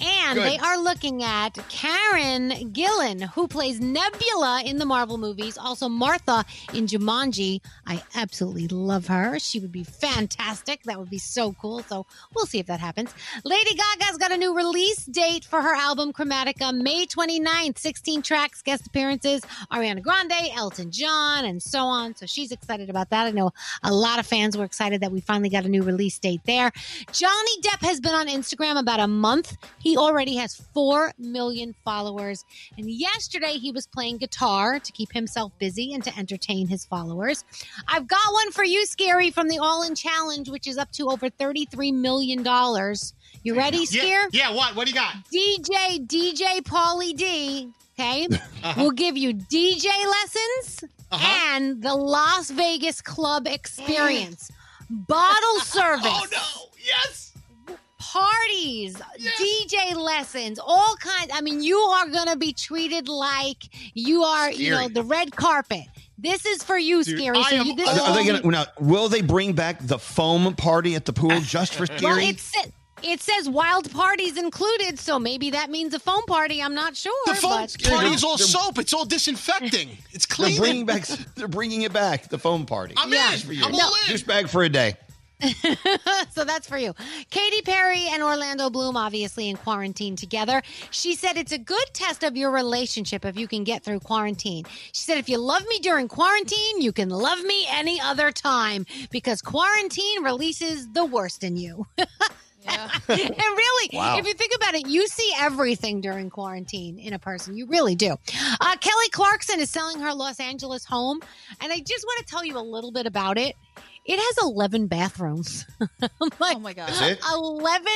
And Good. they are looking at Karen Gillan, who plays Nebula in the Marvel movies, also Martha in Jumanji. I absolutely love her. She would be fantastic. That would be so cool. So we'll see if that happens. Lady Gaga's got a new release date for her album Chromatica, May 29th. 16 tracks, guest appearances, Ariana Grande, Elton John, and so on. So she's excited about that. I know a lot of fans were excited that we finally got a new release date there. Johnny Depp has been on Instagram about a month. He already has 4 million followers. And yesterday he was playing guitar to keep himself busy and to entertain his followers. I've got one for you, Scary, from the All In Challenge, which is up to over $33 million. You ready, Yeah, Scare? yeah, what? What do you got? DJ, DJ Pauly D, okay, Uh-huh. will give you DJ lessons and the Las Vegas club experience. Bottle service. Oh no! Yes. Parties, DJ lessons, all kinds. I mean, you are going to be treated like you are, you know, the red carpet. This is for you, Scary. So you, this Are, is are they gonna now? Will they bring back the foam party at the pool just for Scary? Well, Scary? it's It says wild parties included, so maybe that means a foam party. I'm not sure. The foam but- is all soap. It's all disinfecting. It's clean. They're bringing back. They're bringing it back. The foam party. I'm Yeah. in. for you. I'm all in. Juice bag for a day. so that's for you. Katy Perry and Orlando Bloom, obviously in quarantine together. She said it's a good test of your relationship if you can get through quarantine. She said, if you love me during quarantine, you can love me any other time because quarantine releases the worst in you. and really, Wow. if you think about it, you see everything during quarantine in a person. You really do. Uh, Kelly Clarkson is selling her Los Angeles home, and I just want to tell you a little bit about it. It has 11 bathrooms. oh my God. That's it? 11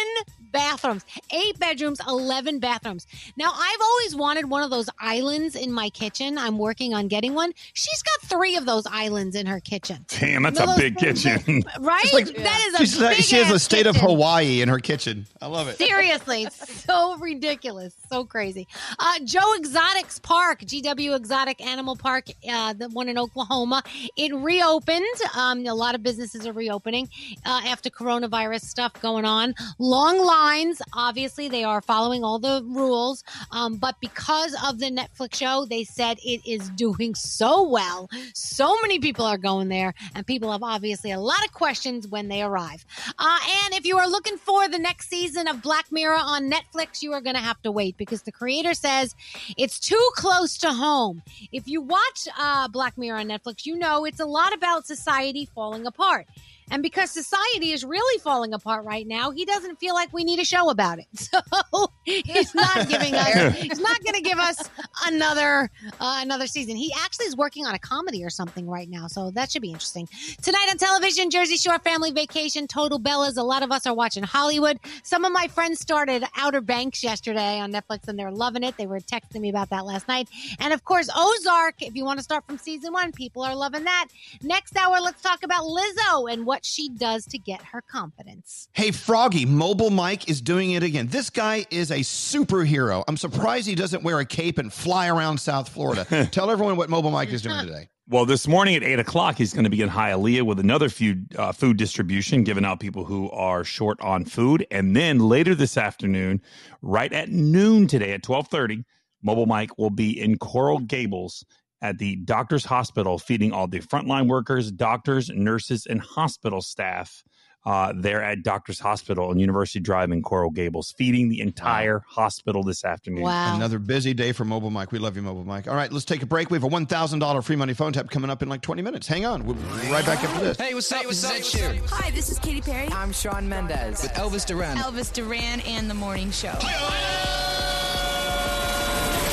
bathrooms, eight bedrooms, 11 bathrooms. Now, I've always wanted one of those islands in my kitchen. I'm working on getting one. She's got three of those islands in her kitchen. Damn, that's No, a big things kitchen. Right? that is a She's like, big she has the ass state of. Hawaii in her kitchen. I love it. Seriously, it's so ridiculous, so crazy. Uh, Joe Exotics Park, GW Exotic Animal Park, uh, the one in Oklahoma, it reopened. Um, a lot of businesses are reopening uh, after coronavirus stuff going on. Long lines, obviously, they are following all the rules, um, but because of the Netflix show, they said it is doing so well. So many people are going there, and people have obviously a lot of questions when they arrive. Uh, and if you are looking for the next season of Black Mirror on Netflix, you are going to have to wait because the creator says it's too close to home. If you watch uh, Black Mirror on Netflix, you know it's a lot about society falling apart. And because society is really falling apart right now, he doesn't feel like we need a show about it. So he's not giving us. he's not going to give us another uh, another season. He actually is working on a comedy or something right now, so that should be interesting. Tonight on television, Jersey Shore Family Vacation, Total Bellas. A lot of us are watching Hollywood. Some of my friends started Outer Banks yesterday on Netflix, and they're loving it. They were texting me about that last night. And of course, Ozark. If you want to start from season one, people are loving that. Next hour, let's talk about Lizzo and what she does to get her confidence. Hey, Froggy, Mobile Mike is doing it again. This guy is a superhero. I'm surprised he doesn't wear a cape and fly around South Florida. Tell everyone what Mobile Mike is doing today. Well, this morning at eight o'clock, he's going to be in Hialeah with another food uh, food distribution, giving out people who are short on food. And then later this afternoon, right at noon today at twelve thirty, Mobile Mike will be in Coral Gables at the Doctors Hospital, feeding all the frontline workers, doctors, nurses, and hospital staff. Uh, there at Doctors Hospital on University Drive in Coral Gables, feeding the entire hospital this afternoon. Wow. Another busy day for Mobile Mike. We love you, Mobile Mike. All right, let's take a break. We have a $1,000 free money phone tap coming up in like 20 minutes. Hang on. We'll be right back after this. Hey, what's up? This is Ed Sheeran. Hi, this is Katy Perry. I'm Shawn Mendes with Elvis Duran. Elvis Duran and the Morning Show.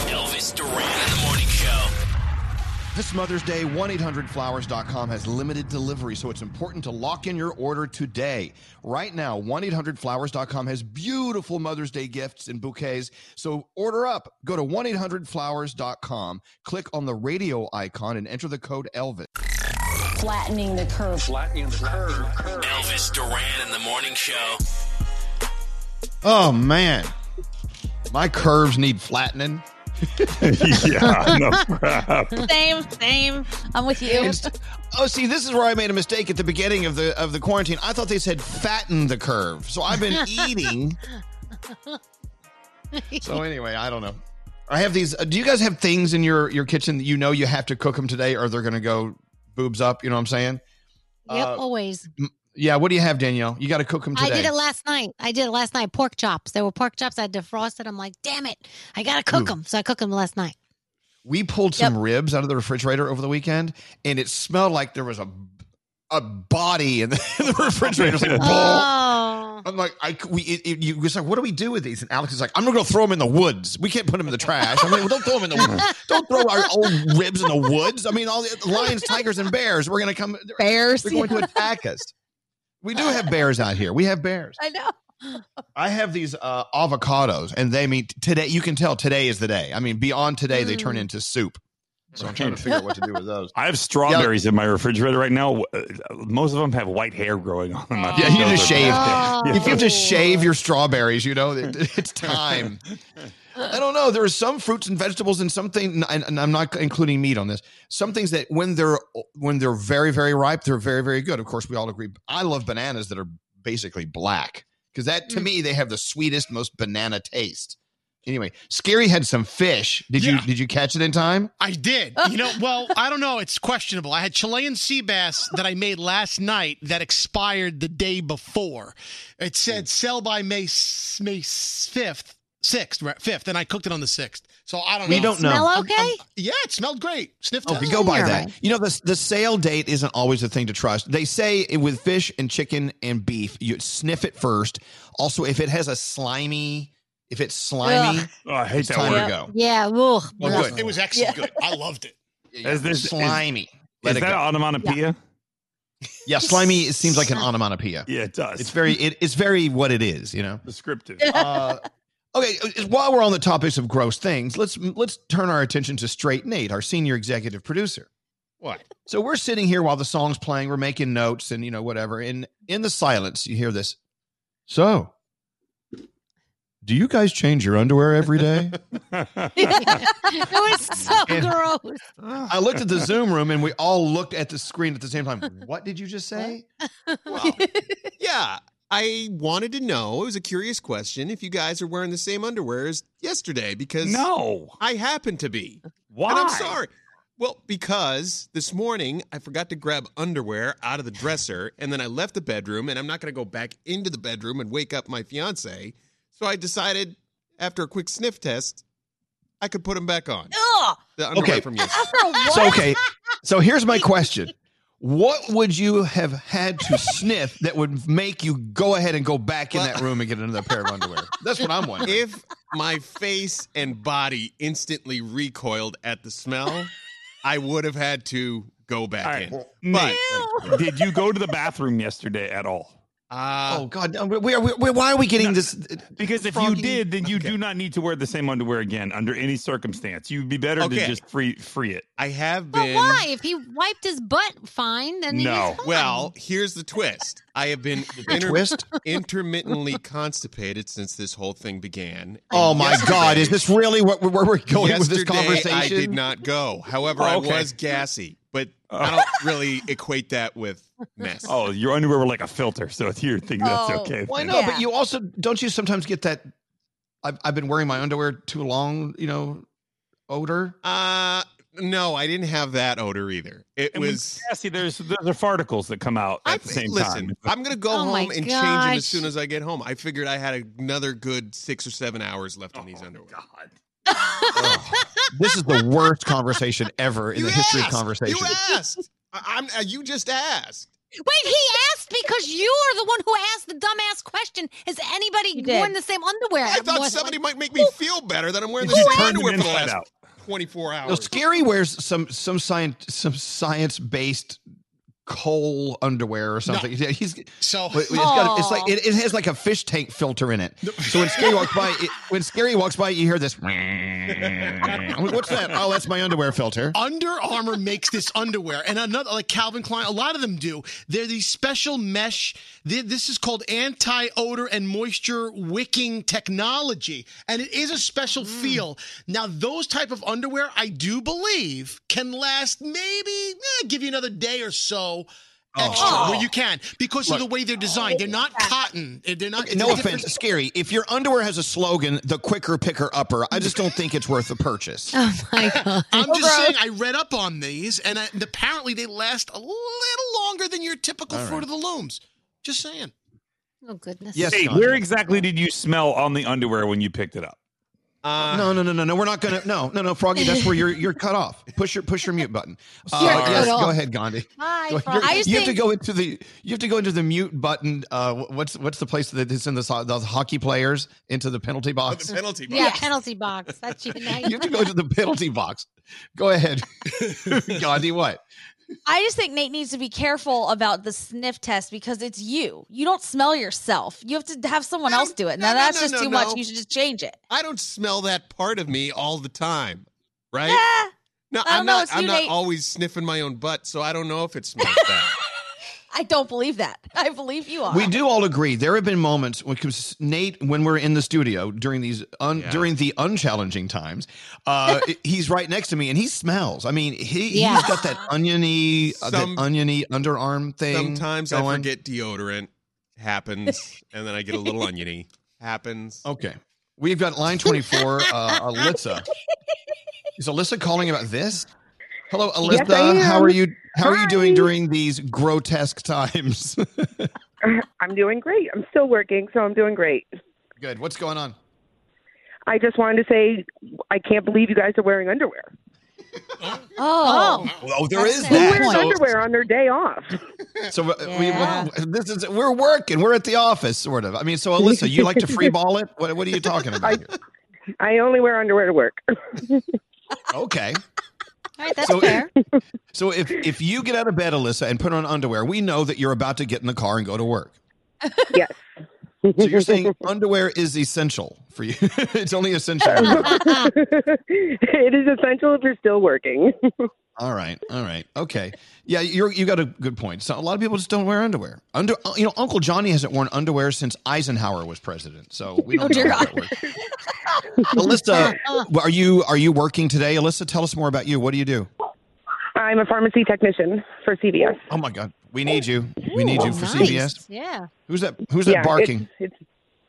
Elvis Duran This Mother's Day, 1-800-Flowers.com has limited delivery, so it's important to lock in your order today. Right now, 1-800-Flowers.com has beautiful Mother's Day gifts and bouquets, so order up. Go to 1-800-Flowers.com, click on the radio icon, and enter the code ELVIS. Flattening the curve. Flattening the curve. Elvis Duran in the morning show. Oh, man. My curves need flattening. yeah, no crap. Same, same. I'm with you. Inst- oh, see, this is where I made a mistake at the beginning of the of the quarantine. I thought they said fatten the curve, so I've been eating. So anyway, I don't know. I have these. Uh, do you guys have things in your your kitchen that you know you have to cook them today, or they're going to go boobs up? You know what I'm saying? Yep, Uh, always. m- yeah. What do you have, Danielle? You got to cook them today. I did it last night. I did it last night. Pork chops. There were pork chops. I defrosted. I'm like, damn it, I gotta cook Ooh. them. So I cooked them last night. We pulled some ribs out of the refrigerator over the weekend, and it smelled like there was a a body in the, in the refrigerator. It's like, Oh. I'm like, I we it, it, you was like, what do we do with these? And Alex is like, I'm gonna go throw them in the woods. We can't put them in the trash. I mean, don't throw them in the don't throw our old ribs in the woods. I mean, all the lions, tigers, and bears. We're gonna come. Bears. They're going to attack us. We do have bears out here. We have bears. I know. I have these uh, avocados, and they mean today. You can tell today is the day. I mean, beyond today, they turn into soup. So I'm trying to figure out what to do with those. I have strawberries in my refrigerator right now. Uh, Most of them have white hair growing on them. I Yeah, you those just shave. Yeah. If you have to shave your strawberries, you know it- it's time. I don't know. There are some fruits and vegetables and something, and, and I'm not including meat on this. Some things that when they're when they're very very ripe, they're very very good. Of course, we all agree. I love bananas that are basically black. because that to mm. me they have the sweetest, most banana taste. Anyway, Scary had some fish. Did you did you catch it in time? I did. You know, well, I don't know. It's questionable. I had Chilean sea bass that I made last night that expired the day before. It said sell by May May fifth, sixth, right, fifth, and I cooked it on the sixth. So I don't We know. don't know. Smell I'm- okay? I'm- yeah, it smelled great. Sniff test. Okay, go by that. You know, the the sale date isn't always a thing to trust. They say it- with fish and chicken and beef, you sniff it first. Also, if it has a slimy, if it's slimy, Oh, I hate it's that time word. to go. Yeah. Ugh. Well, good. It was actually good. I loved it. Is this slimy? Is, Let is it that go. onomatopoeia? Yeah, slimy. It seems like an onomatopoeia. Yeah, it does. It's very. It, it's very what it is. You know. Descriptive. Uh, okay. While we're on the topics of gross things, let's let's turn our attention to Straight Nate, our senior executive producer. What? So we're sitting here while the song's playing. We're making notes and you know whatever. And in the silence, you hear this. So, do you guys change your underwear every day? it was so And- gross. I looked at the Zoom room and we all looked at the screen at the same time. What did you just say? Yeah, I wanted to know. It was a curious question if you guys are wearing the same underwear as yesterday because No. I happen to be. Why? And I'm sorry. Well, because this morning I forgot to grab underwear out of the dresser and then I left the bedroom and I'm not going to go back into the bedroom and wake up my fiance. So I decided after a quick sniff test, I could put them back on. Ugh. The underwear Okay. from yesterday. So okay. So here's my question. What would you have had to sniff that would make you go ahead and go back in that room and get another pair of underwear? That's what I'm wondering. If my face and body instantly recoiled at the smell, I would have had to go back in. But Nate, did you go to the bathroom yesterday at all? Uh, oh God, no, we are, we, why are we getting this? Because if Froggy? you did, then you do not need to wear the same underwear again under any circumstance. You'd be better to just free free it. I have But why? If he wiped his butt fine, then No. was fine. Well, here's the twist. I have been inter- twist? intermittently constipated since this whole thing began. Oh my God, is this really what where we're going with this conversation? I did not go. However, Oh, I was gassy, but I don't really equate that with mess. Oh, your underwear were like a filter, so if you think that's Oh. okay. Well, I know, Yeah. but you also don't you sometimes get that? I've, I've been wearing my underwear too long, you know, odor. Uh no, I didn't have that odor either. It And when was. gassy, there's there's are farticles that come out I at the thi- same listen, time. I'm gonna go Oh home and change them as soon as I get home. I figured I had another good six or seven hours left on Oh, these underwear. This is the worst conversation ever in You the history of asked. conversation. You asked. I, I'm. Uh, you just asked. Wait, he asked because you are the one who asked the dumbass question. Has anybody did. worn the same underwear? I thought More- somebody might make me feel better that I'm wearing the same underwear for the last out. 24 No, hours. Scary wears some some science some science based coal underwear or something. Yeah, he's So it's got it's like it, it has like a fish tank filter in it. So when Scary walks by, it, when Scary walks by, you hear this. What's that? Oh, that's my underwear filter. Under Armour makes this underwear, and another like Calvin Klein. A lot of them do. They're these special mesh. th- This is called anti-odor and moisture wicking technology, and it is a special feel. Now, those type of underwear, I do believe, can last maybe eh, give you another day or so. Oh. Extra, Oh. where you can because Look. of the way they're designed. They're not cotton. They're not. Okay, no it's offense, Scary. If your underwear has a slogan, "The quicker picker upper," I just don't think it's worth the purchase. Oh my god! I'm just saying, I read up on these, and, I, and apparently they last a little longer than your typical All Fruit of the Looms. Just saying. Oh goodness! Yes, Hey, where exactly did you smell on the underwear when you picked it up? Uh, No, no, no, no, no. We're not gonna. No, no, no, Froggy. That's where you're you're cut off. Push your push your mute button. Uh, yes, go ahead, Gandhi. Hi, Go- you're- I just you have to go into the you have to go into the mute button. Uh, what's what's the place that is in the so- those hockey players into the penalty box? the penalty box. Yeah, penalty box. That's you. Now You have to go to the penalty box. Go ahead, Gandhi. What? I just think Nate needs to be careful about the sniff test because it's you. You don't smell yourself. You have to have someone else do it. no, Now no, that's no, just too much. You should just change it. I don't smell that part of me all the time, right? Yeah. No, I'm know, not. I'm you, not Nate. always sniffing my own butt, so I don't know if it smells bad. I don't believe that. I believe you are. We do all agree. There have been moments when Nate, when we're in the studio during these un, Yeah. during the unchallenging times, uh, he's right next to me and he smells. I mean, he Yeah. he's got that oniony, uh, Some- that oniony underarm thing. Sometimes I going. forget deodorant. Happens. And then I get a little oniony. Happens. Okay. We've got line 24, uh, Alyssa. Is Alyssa calling about this? Hello, Alyssa. I am. how are you? How are you doing during these grotesque times? I'm doing great. I'm still working, so I'm doing great. Good. What's going on? I just wanted to say I can't believe you guys are wearing underwear. Oh, oh, there is Who that. wears So- underwear on their day off? So uh, we, this is we're working. We're at the office, sort of. I mean, so Alyssa, you like to free ball it? What, what are you talking about? here? I only wear underwear to work. Okay. All right, that's So- fair. So if if you get out of bed, Alyssa, and put on underwear, we know that you're about to get in the car and go to work. yes. So you're saying underwear is essential for you? it's only essential. it is essential if you're still working. All right, all right, okay. Yeah, you're you got a good point. So a lot of people just don't wear underwear. Under, you know, Uncle Johnny hasn't worn underwear since Eisenhower was president. So we don't Oh, know how that works. Alyssa, are you are you working today? Alyssa, tell us more about you. What do you do? I'm a pharmacy technician for CVS. Oh my God, we need you. We need you for Nice. CVS. Yeah. Who's that? Who's that Yeah, barking? It's,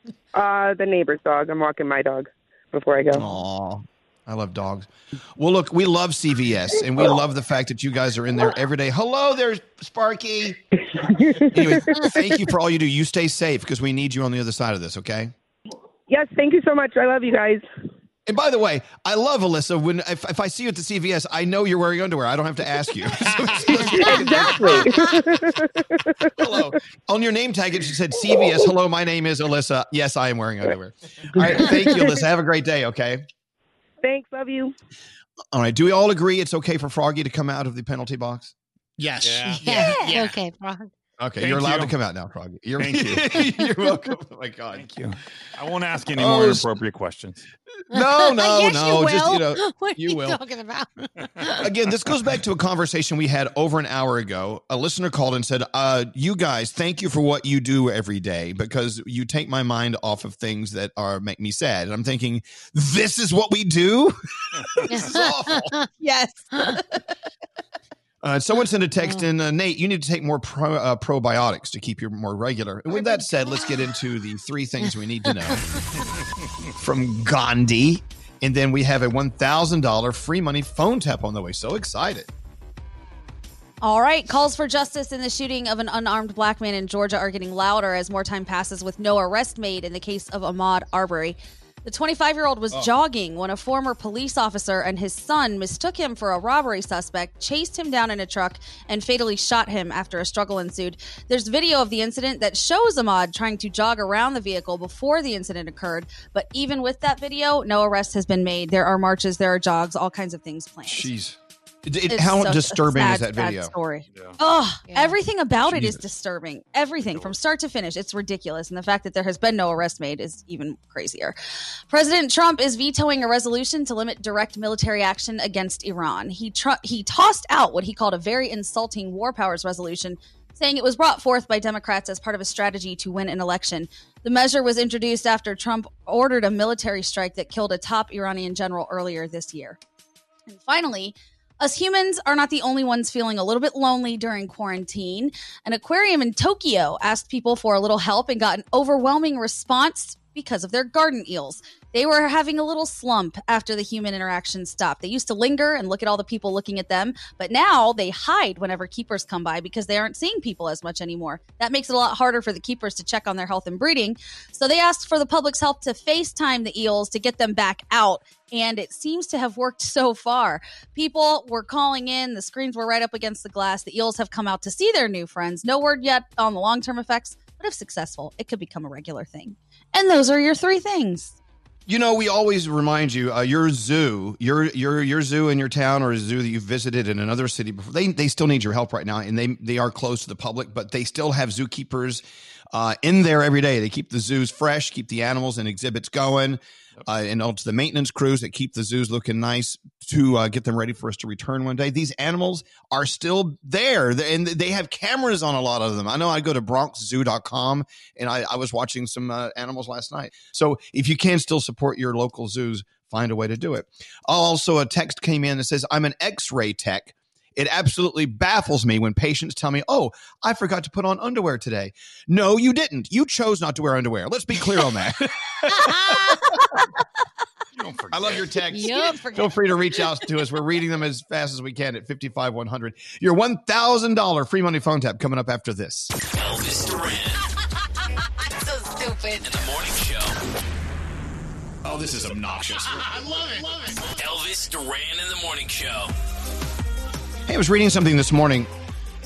it's uh, the neighbor's dog. I'm walking my dog before I go. Aw, I love dogs. Well, look, we love CVS, and we love the fact that you guys are in there every day. Hello there, Sparky. anyway, thank you for all you do. You stay safe because we need you on the other side of this. Okay. Yes, thank you so much. I love you guys. And by the way, I love Alyssa. When if, if I see you at the CVS, I know you're wearing underwear. I don't have to ask you. exactly. hello. On your name tag, it said CVS. Hello, my name is Alyssa. Yes, I am wearing underwear. All right. Thank you, Alyssa. Have a great day. Okay. Thanks. Love you. All right. Do we all agree it's okay for Froggy to come out of the penalty box? Yes. Yeah. Okay, Frog. Okay, Thank you're allowed you. to come out now, Froggy. You're, Thank you. you're welcome. Oh my God. Thank you. I won't ask any Oh, more s- inappropriate questions. No, no, yes, no. You Just you know, what are you you, will. talking about? Again, this goes back to a conversation we had over an hour ago. A listener called and said, uh, "You guys, thank you for what you do every day because you take my mind off of things that are make me sad." And I'm thinking, "This is what we do." this is awful. yes. Uh, someone sent a text in, uh, Nate, you need to take more pro, uh, probiotics to keep you more regular. And with that said, let's get into the three things we need to know from Gandhi. And then we have a $1,000 free money phone tap on the way. So excited. All right. Calls for justice in the shooting of an unarmed black man in Georgia are getting louder as more time passes with no arrest made in the case of Ahmaud Arbery. The 25 year old was Oh. jogging when a former police officer and his son mistook him for a robbery suspect, chased him down in a truck, and fatally shot him after a struggle ensued. There's video of the incident that shows Ahmaud trying to jog around the vehicle before the incident occurred. But even with that video, no arrest has been made. There are marches, there are jogs, all kinds of things planned. Jeez. It- it- how such a disturbing sad, is that video? story. Oh, everything about it is disturbing. Everything from start to finish. It's ridiculous. And the fact that there has been no arrest made is even crazier. President Trump is vetoing a resolution to limit direct military action against Iran. He tr- he tossed out what he called a very insulting war powers resolution, saying it was brought forth by Democrats as part of a strategy to win an election. The measure was introduced after Trump ordered a military strike that killed a top Iranian general earlier this year. And finally, us humans are not the only ones feeling a little bit lonely during quarantine. An aquarium in Tokyo asked people for a little help and got an overwhelming response because of their garden eels. They were having a little slump after the human interaction stopped. They used to linger and look at all the people looking at them, but now they hide whenever keepers come by because they aren't seeing people as much anymore. That makes it a lot harder for the keepers to check on their health and breeding. So they asked for the public's help to FaceTime the eels to get them back out and it seems to have worked so far. People were calling in, the screens were right up against the glass. The eels have come out to see their new friends. No word yet on the long term effects, but if successful, it could become a regular thing. And those are your three things. You know, we always remind you, uh, your zoo, your your your zoo in your town or a zoo that you've visited in another city before, they they still need your help right now, and they they are closed to the public, but they still have zookeepers uh, in there every day. They keep the zoos fresh, keep the animals and exhibits going, uh, and also the maintenance crews that keep the zoos looking nice to uh, get them ready for us to return one day. These animals are still there, and they have cameras on a lot of them. I know I go to BronxZoo.com, and I, I was watching some uh, animals last night. So if you can still support your local zoos, find a way to do it. Also, a text came in that says, "I'm an X-ray tech." It absolutely baffles me when patients tell me, "Oh, I forgot to put on underwear today." No, you didn't. You chose not to wear underwear. Let's be clear on that. I love your text. Yup. Feel free to reach out to us. We're reading them as fast as we can at 55100. Your $1,000 free money phone tap coming up after this. Elvis Duran so stupid. in the morning show. Oh, this is obnoxious. I love it. Love it. Elvis Duran in the morning show. Hey, I was reading something this morning.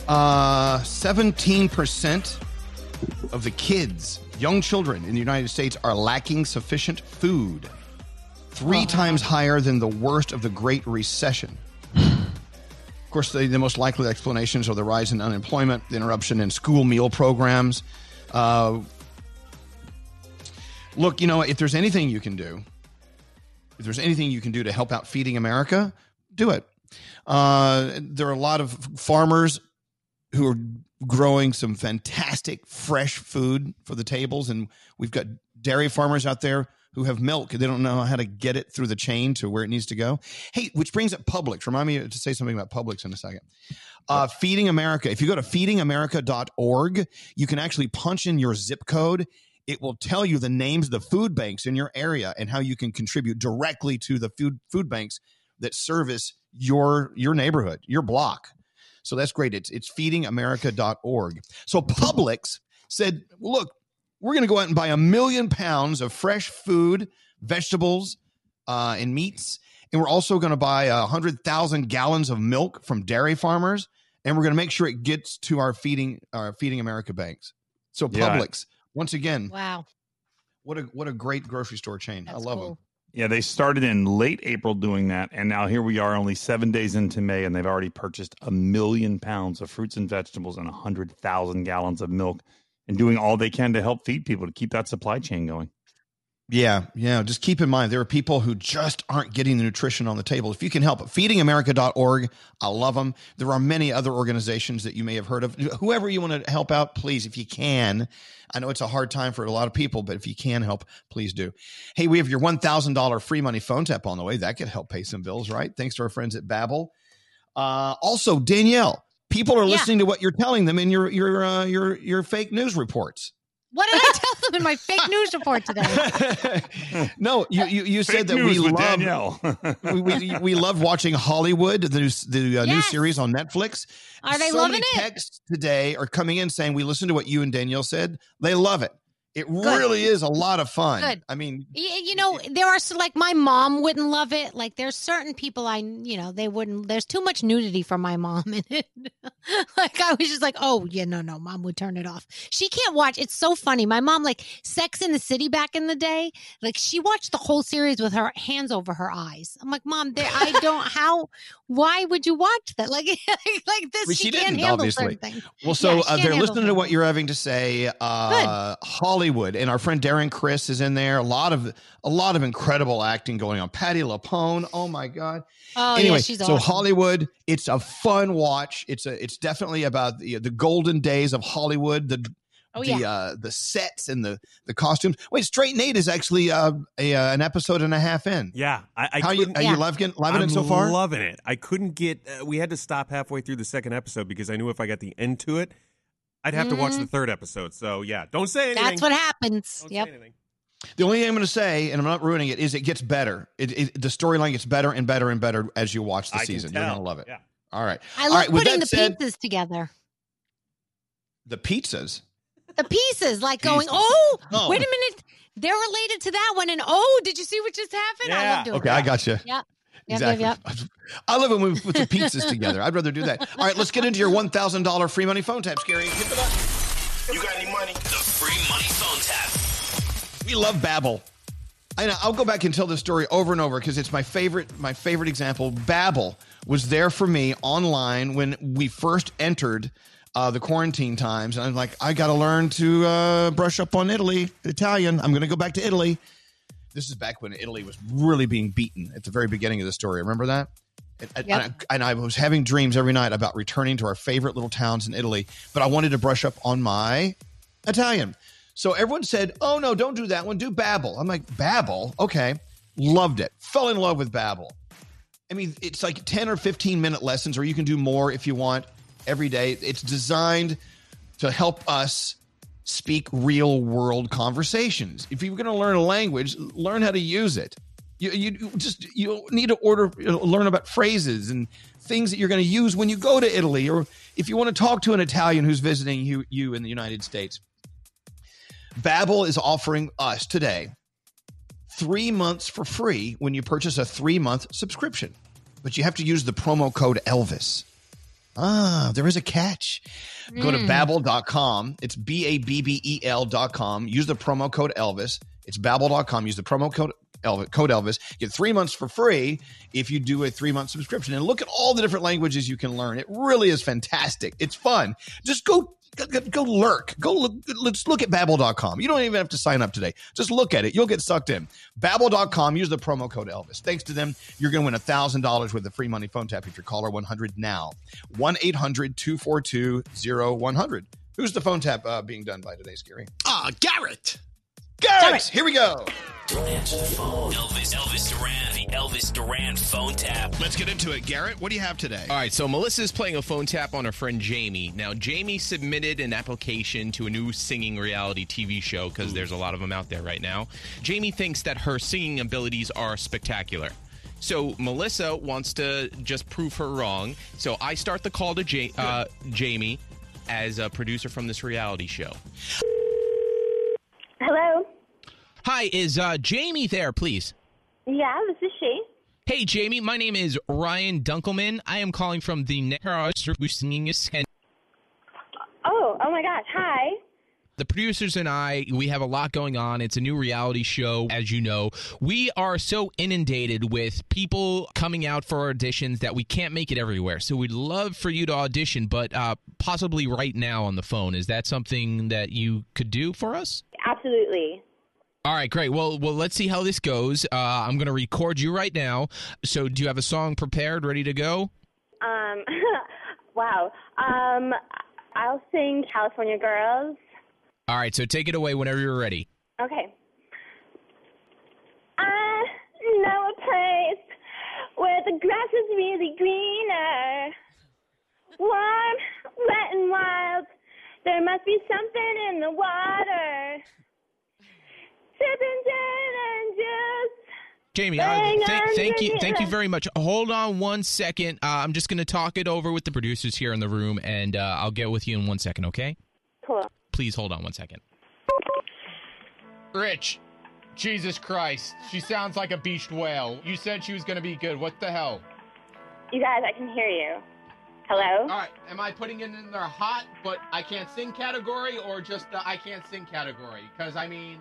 Uh, 17% of the kids, young children in the United States, are lacking sufficient food. 3 times higher than the worst of the Great Recession. Of course, the, the most likely explanations are the rise in unemployment, the interruption in school meal programs. Uh, look, you know, if there's anything you can do, if there's anything you can do to help out feeding America, do it. Uh, there are a lot of farmers who are growing some fantastic fresh food for the tables, and we've got dairy farmers out there who have milk. They don't know how to get it through the chain to where it needs to go. Hey, which brings up Publix. Remind me to say something about Publix in a second. Uh, Feeding America. If you go to feedingamerica.org, you can actually punch in your zip code. It will tell you the names of the food banks in your area and how you can contribute directly to the food food banks that service your your neighborhood, your block. So that's great. It's it's feedingamerica.org. So Publix said, look, we're going to go out and buy a million pounds of fresh food, vegetables, uh, and meats, and we're also going to buy a hundred thousand gallons of milk from dairy farmers, and we're going to make sure it gets to our feeding our feeding America banks. So Yeah. Publix, once again, Wow. what a what a great grocery store chain. I love them. Yeah, they started in late April doing that, and now here we are, only seven days into May, and they've already purchased a million pounds of fruits and vegetables and a hundred thousand gallons of milk, and doing all they can to help feed people to keep that supply chain going. Yeah, yeah. Just keep in mind there are people who just aren't getting the nutrition on the table. If you can help, feedingamerica.org. I love them. There are many other organizations that you may have heard of. Whoever you want to help out, please, if you can. I know it's a hard time for a lot of people, but if you can help, please do. Hey, we have your $1,000 free money phone tap on the way. That could help pay some bills, right? Thanks to our friends at Babbel. Uh, also, Danielle, people are Yeah. listening to what you're telling them in your your uh, your your fake news reports. What did I tell them in my fake news report today? No, you you, you Fake said that news we love Danielle. we, we, we love watching Hollywood, the new, the uh, new series on Netflix. Are they so loving many it? texts today are coming in saying we listened to what you and Danielle said. They love it. It really is a lot of fun. Good. I mean, You know, there are so like my mom wouldn't love it. Like there's certain people I, you know, they wouldn't. There's too much nudity for my mom in it. like I was just like, oh yeah, no, no, mom would turn it off. She can't watch. It's so funny. My mom, like Sex in the City back in the day, like she watched the whole series with her hands over her eyes. I'm like, mom, there, I don't. How? Why would you watch that? Like, like this, well, she, she can't didn't, handle obviously. Well, so Yeah, uh, they're listening to what you're having to say. Uh, Hollywood, and our friend Darren Criss is in there. A lot of a lot of incredible acting going on. Patti LuPone. Oh my God. Oh anyway, yeah, she's so awesome. Hollywood, it's a fun watch. It's a it's definitely about the the golden days of Hollywood. The Oh, the yeah. uh, the sets and the the costumes. Wait, Straight Nate is actually uh, a uh, an episode and a half in. Yeah, I, I How you couldn't- are you loving loving it so far? Loving it. I couldn't get. Uh, we had to stop halfway through the second episode because I knew if I got the end to it, I'd have to watch the Mhm. third episode. So yeah, don't say anything. That's what happens. Yep. The only thing I'm going to say, and I'm not ruining it, is it gets better. It, it, the storyline gets better and better and better as you watch the I season. You're going to love it. Yeah. All right. I love right. Putting the said, pizzas together. the pizzas. The pieces, like going, oh, Oh. wait a minute, they're related to that one, and oh, did you see what just happened? I love doing Okay, that. I got you. Yep. Yep, Exactly. yep, yep. I love it when we put the pizzas together. I'd rather do that. All right, let's get into your one thousand dollar free money phone tap, Scary. Hit the button. You got any money? The free money phone tap. We love Babbel. I know, I'll go back and tell this story over and over because it's my favorite. My favorite example. Babbel was there for me online when we first entered uh, the quarantine times, and I'm like, I got to learn to uh, brush up on Italy, Italian. I'm going to go back to Italy. This is back when Italy was really being beaten at the very beginning of the story. Remember that? And, Yep. and I, and I was having dreams every night about returning to our favorite little towns in Italy, but I wanted to brush up on my Italian. So everyone said, "Oh no, don't do that one. Do Babbel." I'm like, "Babbel? Okay." Loved it. Fell in love with Babbel. I mean, it's like 10 or 15 minute lessons, or you can do more if you want every day. It's designed to help us speak real world conversations. If you're going to learn a language, learn how to use it. You, you just you need to order learn about phrases and things that you're going to use when you go to Italy, or if you want to talk to an Italian who's visiting you you in the United States. Babbel is offering us today three months for free when you purchase a three month subscription, but you have to use the promo code Elvis. Ah, there is a catch. Go to Mm. babbel.com. It's B A B B E L.com. Use the promo code Elvis. It's babbel.com. Use the promo code Elvis, code Elvis. Get three months for free if you do a three month subscription. And look at all the different languages you can learn. It really is fantastic. It's fun. Just go. Go, go- lurk. Go look. Let's look at babbel.com. You don't even have to sign up today. Just look at it. You'll get sucked in. Babbel.com. Use the promo code Elvis. Thanks to them, you're going to win $1,000 with the free money phone tap if you're caller 100 now. 1 800 242 0100. Who's the phone tap uh, being done by today, Scary? Ah, Garrett. Garrett, here we go. Don't answer the phone. Elvis, Elvis Duran, the Elvis Duran phone tap. Let's get into it. Garrett, what do you have today? All right, so Melissa is playing a phone tap on her friend Jamie. Now, Jamie submitted an application to a new singing reality TV show because there's a lot of them out there right now. Jamie thinks that her singing abilities are spectacular. So Melissa wants to just prove her wrong. So I start the call to ja- uh, Jamie as a producer from this reality show. Hello. Hi, is uh, Jamie there, please? Yeah, this is she. Hey, Jamie, my name is Ryan Dunkelman. I am calling from the Netherlands. Oh, oh my gosh. Hi. The producers and I, we have a lot going on. It's a new reality show, as you know. We are so inundated with people coming out for auditions that we can't make it everywhere. So we'd love for you to audition, but uh, possibly right now on the phone. Is that something that you could do for us? Absolutely. All right, great. Well, well, let's see how this goes. Uh, I'm going to record you right now. So, do you have a song prepared, ready to go? Um, wow. Um, I'll sing California Girls. All right, so take it away whenever you're ready. Okay. I know a place where the grass is really greener. Warm, wet, and wild. There must be something in the water. Sipping gin and juice. Jamie, uh, Hang thank, thank you, thank you very much. Hold on one second. Uh, I'm just going to talk it over with the producers here in the room, and uh, I'll get with you in one second. Okay? Cool. Please hold on one second. Rich, Jesus Christ, she sounds like a beached whale. You said she was going to be good. What the hell? You guys, I can hear you. Hello? All right, am I putting it in their hot but I can't sing category, or just the I can't sing category? Because I mean,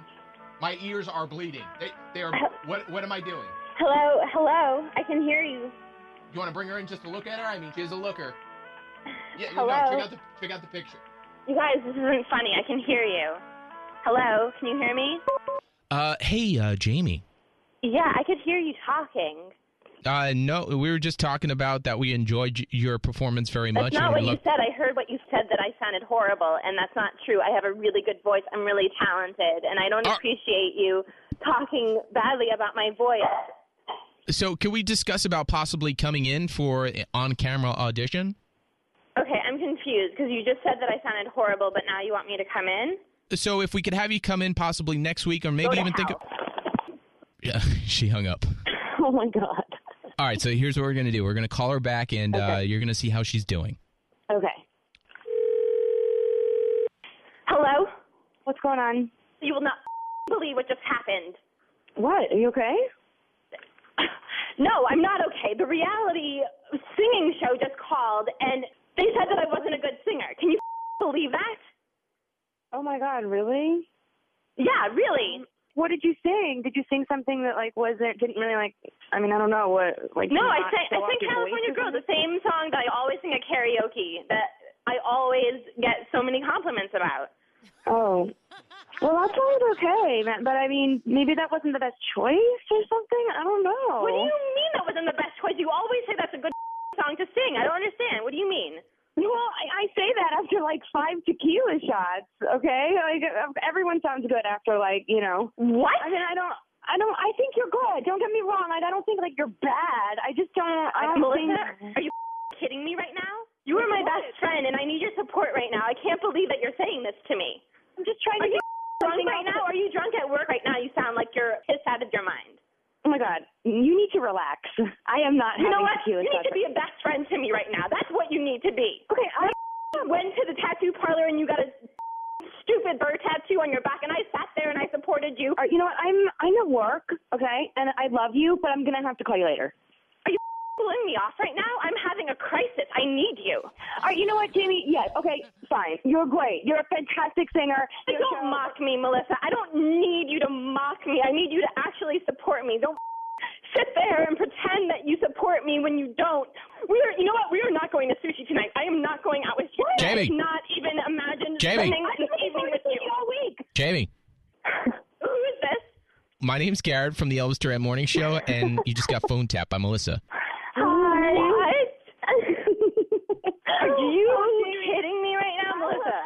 my ears are bleeding. They, they are. What, what am I doing? Hello? Hello? I can hear you. You want to bring her in just to look at her? I mean, she's a looker. Yeah, you Hello? know, check out the check out the picture. You guys, this isn't funny. I can hear you. Hello? Can you hear me? Uh, hey, uh, Jamie. Yeah, I could hear you talking. Uh, no, we were just talking about that we enjoyed your performance very That's much. not what you said. I heard what you said that I sounded horrible, and that's not true. I have a really good voice. I'm really talented, and I don't appreciate you talking badly about my voice. So, can we discuss about possibly coming in for an on-camera audition? Okay, I'm confused because you just said that I sounded horrible, but now you want me to come in? So, if we could have you come in possibly next week, or maybe to even think. Of- yeah, she hung up. Oh my god. All right, so here's what we're gonna do. We're gonna call her back, and uh, you're gonna see how she's doing. Okay. Hello? What's going on? You will not believe what just happened. What? Are you okay? No, I'm not okay. The reality singing show just called and they said that I wasn't a good singer. Can you believe that? Oh my god, really? Yeah, really. Um, what did you sing? Did you sing something that like wasn't didn't really like I mean, I don't know what like no, I sang I sang California Girl, the same song that I always sing at karaoke that I always get so many compliments about. Oh. Well, that sounds okay. But I mean, maybe that wasn't the best choice or something. I don't know. What do you mean that wasn't the best choice? You always say that's a good song to sing. I don't understand. What do you mean? Well, I, I say that after like five tequila shots. Okay, like everyone sounds good after like you know. What? I mean, I don't. I don't. I think you're good. Don't get me wrong. I, I don't think like you're bad. I just don't. I don't Melissa, think. are you kidding me right now? You are my best friend, and I need your support right now. I can't believe that you're saying this to me. I'm just trying are to you drunk right now? Are you drunk at work right now? You sound like you're pissed out of your mind. Oh my God, you need to relax. I am not. You know what? You need to be a best friend to me right now. That's what you need to be. Okay, I went to the tattoo parlor and you got a stupid bird tattoo on your back, and I sat there and I supported you. Right, you know what? I'm I'm at work, okay, and I love you, but I'm gonna have to call you later. Are pulling me off right now? I'm having a crisis. I need you. All right, you know what, Jamie? Yes, okay, fine. You're great. You're a fantastic singer. But don't mock me, Melissa. I don't need you to mock me. I need you to actually support me. Don't sit there and pretend that you support me when you don't. We are, you know what? We are not going to sushi tonight. I am not going out with you. Jamie. I cannot even imagine Jamie. spending this evening with you all week. Jamie, Who is this? my name's Garrett from the Elvis Duran Morning Show, and you just got phone tapped by Melissa. Hi. What? are you kidding me right now, Melissa?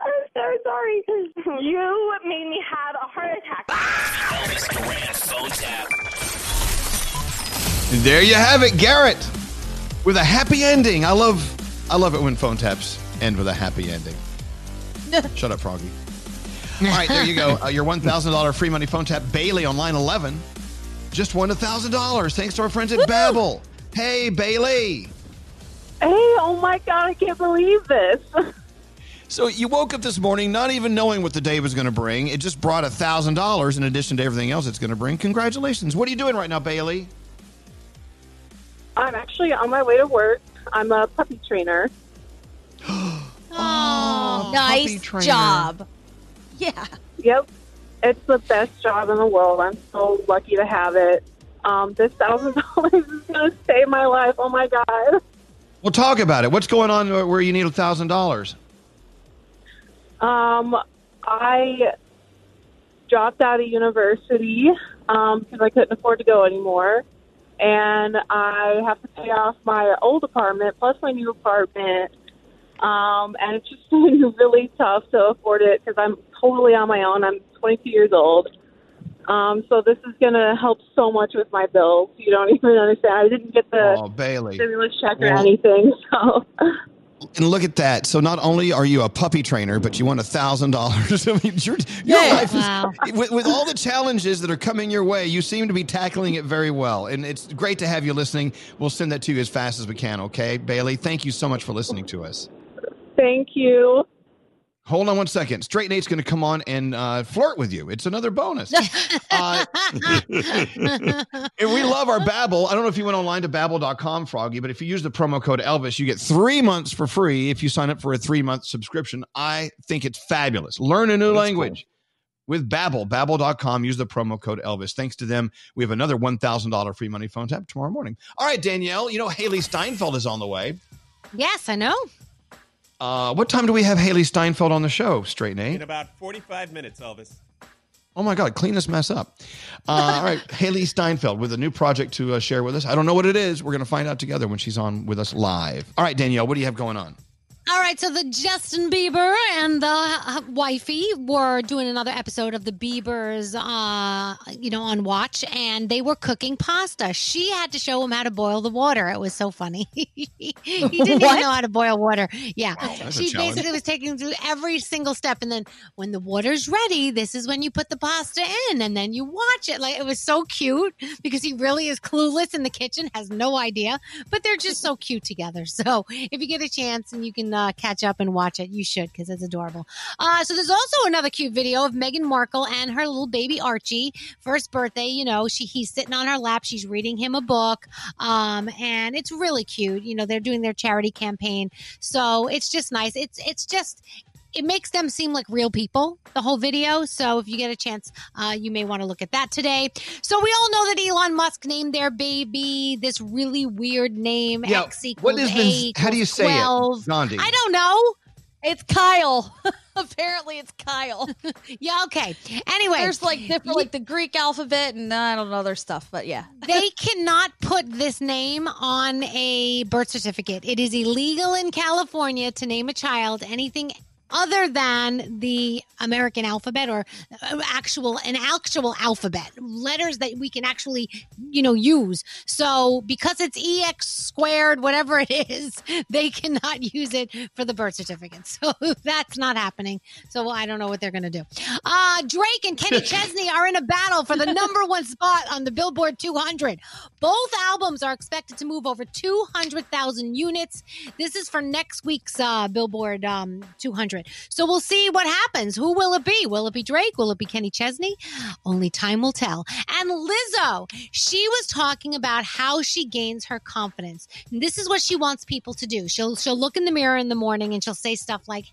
I'm so sorry. because You made me have a heart attack. Elvis Duran phone tap. There you have it, Garrett, with a happy ending. I love, I love it when phone taps end with a happy ending. Shut up, Froggy. All right, there you go. Uh, your one thousand dollar free money phone tap. Bailey on line eleven just won a thousand dollars thanks to our friends at Babbel. Hey, Bailey. Hey, oh my God, I can't believe this. So you woke up this morning not even knowing what the day was going to bring. It just brought a thousand dollars in addition to everything else it's going to bring. Congratulations. What are you doing right now, Bailey? I'm actually on my way to work. I'm a puppy trainer. Oh, puppy nice trainer. job. Yeah. Yep. It's the best job in the world. I'm so lucky to have it. Um, this thousand dollars is going to save my life. Oh my God. Well, talk about it. What's going on where you need a thousand dollars? Um, I dropped out of university because I couldn't afford to go anymore, and I have to pay off my old apartment plus my new apartment. Um, and it's just been really tough to afford it because I'm totally on my own. I'm 22 years old. Um, so this is going to help so much with my bills. You don't even understand. I didn't get the Oh, Bailey. stimulus check or Well- anything. So And look at that. So not only are you a puppy trainer, but you won a thousand dollars. I mean, your, your life is with, with all the challenges that are coming your way. You seem to be tackling it very well, and it's great to have you listening. We'll send that to you as fast as we can. Okay, Bailey. Thank you so much for listening to us. thank you. Hold on one second. Straight Nate's going to come on and uh, flirt with you. It's another bonus. Uh, and we love our Babbel. I don't know if you went online to babbel.com, Froggy, but if you use the promo code Elvis, you get three months for free if you sign up for a three month subscription. I think it's fabulous. Learn a new language with Babbel. Babbel.com. Use the promo code Elvis. Thanks to them, we have another $1,000 free money phone tap tomorrow morning. All right, Danielle, you know Hailee Steinfeld is on the way. Yes, I know. Uh, what time do we have Hailee Steinfeld on the show, Straight Nate? In about 45 minutes, Elvis. Oh my God, clean this mess up. Uh, all right, Hailee Steinfeld with a new project to uh, share with us. I don't know what it is. We're going to find out together when she's on with us live. All right, Danielle, what do you have going on? All right, so the Justin Bieber and the uh, wifey were doing another episode of the Biebers, uh, you know, on Watch, and they were cooking pasta. She had to show him how to boil the water. It was so funny. he didn't even know how to boil water. Yeah, that's she basically was taking through every single step, and then when the water's ready, this is when you put the pasta in, and then you watch it. Like it was so cute because he really is clueless in the kitchen, has no idea, but they're just so cute together. So if you get a chance and you can uh, catch up and watch it, you should because it's adorable. Uh, so there's also another cute video of Meghan Markle and her little baby Archie. First birthday, you know, she he's sitting on her lap, she's reading him a book, um, and it's really cute. You know, they're doing their charity campaign, so it's just nice. It's it's just it makes them seem like real people the whole video so if you get a chance uh, you may want to look at that today so we all know that elon musk named their baby this really weird name Yeah, x equals what is a the- how do you equals say it, Gandhi? i don't know It's Kyle. Apparently, it's Kyle. yeah. Okay. Anyway, there's like different, like the Greek alphabet, and I don't know other stuff, but yeah. they cannot put this name on a birth certificate. It is illegal in California to name a child anything other than the American alphabet or uh, actual an actual alphabet letters that we can actually you know use. So because it's ex squared, whatever it is, they cannot use it for the birth certificate. So that's not happening. So I don't know what they're going to do. Uh, Drake and Kenny Chesney are in a battle for the number one spot on the Billboard 200. Both albums are expected to move over 200,000 units. This is for next week's uh, Billboard um, 200. So we'll see what happens. Who will it be? Will it be Drake? Will it be Kenny Chesney? Only time will tell. And Lizzo, she was talking about how she gains her confidence. And this is what she wants people to do. She'll she'll look in the mirror in the morning and she'll say stuff like,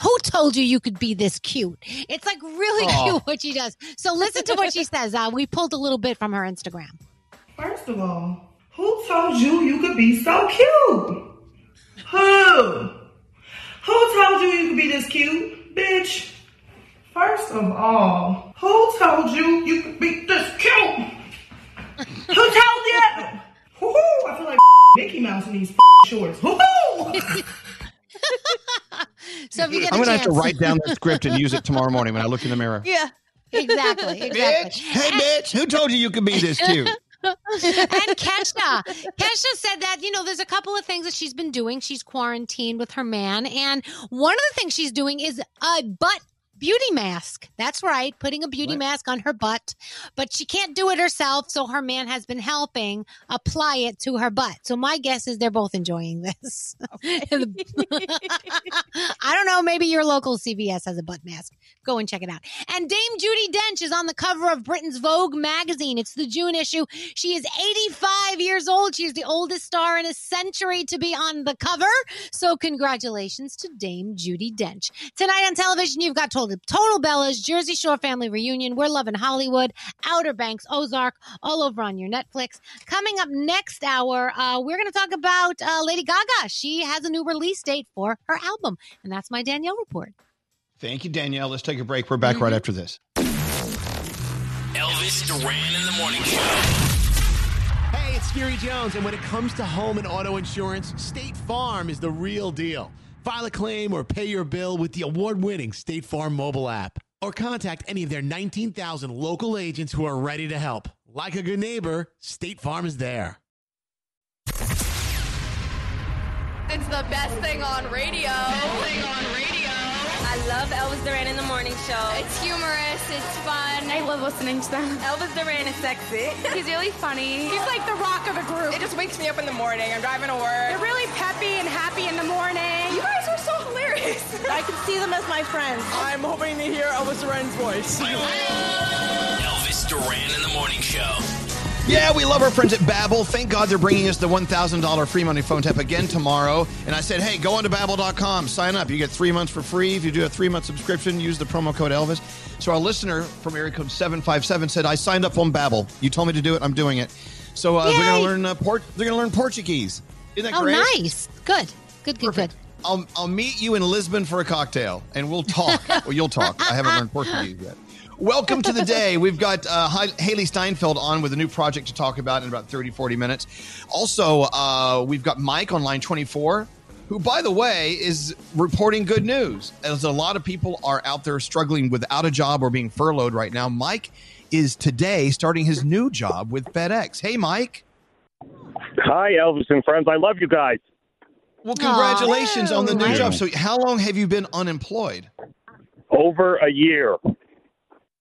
who told you you could be this cute? It's like really Aw. cute what she does. So listen to what she says. Uh, we pulled a little bit from her Instagram. First of all, who told you you could be so cute? Who? Who told you you could be this cute? Bitch. First of all, who told you you could be this cute? Who told you? Woo-hoo, I feel like Mickey Mouse in these shorts. Woo-hoo! So if you get I'm going to have to write down the script and use it tomorrow morning when I look in the mirror. Yeah, exactly. exactly. Bitch, hey, bitch, who told you you could be this cute? And Kesha. Kesha said that, you know, there's a couple of things that she's been doing. She's quarantined with her man. And one of the things she's doing is a butt beauty mask. That's right, putting a beauty mask on her butt. But she can't do it herself. So her man has been helping apply it to her butt. So my guess is they're both enjoying this. I don't know. Maybe your local CVS has a butt mask. Go and check it out. And Dame Judi Dench is on the cover of Britain's Vogue magazine. It's the June issue. She is 85 years old. She is the oldest star in a century to be on the cover. So congratulations to Dame Judi Dench. Tonight on television, you've got Total, Total Bellas, Jersey Shore Family Reunion, We're Loving Hollywood, Outer Banks, Ozark, all over on your Netflix. Coming up next hour, uh, we're going to talk about uh, Lady Gaga. She has a new release date for her album. And that's my Danielle report. Thank you, Danielle. Let's take a break. We're back right after this. Elvis Duran in the morning show. Hey, it's Skeery Jones, and when it comes to home and auto insurance, State Farm is the real deal. File a claim or pay your bill with the award winning State Farm mobile app. Or contact any of their 19,000 local agents who are ready to help. Like a good neighbor, State Farm is there. It's the best thing on radio. thing on radio. I love Elvis Duran in the morning show. It's humorous. It's fun. I love listening to them. Elvis Duran is sexy. He's really funny. He's like the rock of the group. It just wakes me up in the morning. I'm driving to work. They're really peppy and happy in the morning. You guys are so hilarious. I can see them as my friends. I'm hoping to hear Elvis Duran's voice. Elvis Duran in the morning show. Yeah, we love our friends at Babbel. Thank God they're bringing us the $1,000 free money phone tap again tomorrow. And I said, hey, go on to Babbel.com, sign up. You get three months for free. If you do a three-month subscription, use the promo code Elvis. So our listener from area code 757 said, I signed up on Babbel. You told me to do it. I'm doing it. So uh, they're going to learn uh, Port. They're going to learn Portuguese. Isn't that Oh, great? Oh, nice. Good. Good, good, good. I'll, I'll meet you in Lisbon for a cocktail and we'll talk. well, you'll talk. I haven't learned Portuguese yet. Welcome to the day. We've got uh, Hailee Steinfeld on with a new project to talk about in about 30, 40 minutes. Also, uh, we've got Mike on line 24, who, by the way, is reporting good news. As a lot of people are out there struggling without a job or being furloughed right now, Mike is today starting his new job with FedEx. Hey, Mike. Hi, Elvis and friends. I love you guys. Well, congratulations on the new job. So, how long have you been unemployed? Over a year.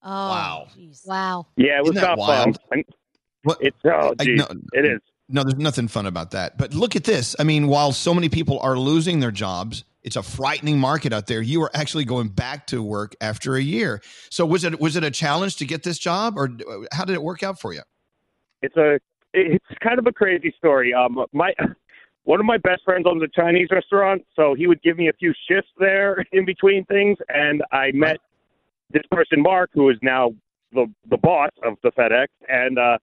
Oh, wow. Wow. Yeah, it was Isn't that not fun. wild? It's oh, I- geez. no, it is. No, there's nothing fun about that. But look at this. I mean, while so many people are losing their jobs, it's a frightening market out there. You are actually going back to work after a year. So was it was it a challenge to get this job, or how did it work out for you? It's a it's kind of a crazy story. Um, my one of my best friends owns a Chinese restaurant, so he would give me a few shifts there in between things, and I met this person, Mark, who is now the the boss of the FedEx, and uh,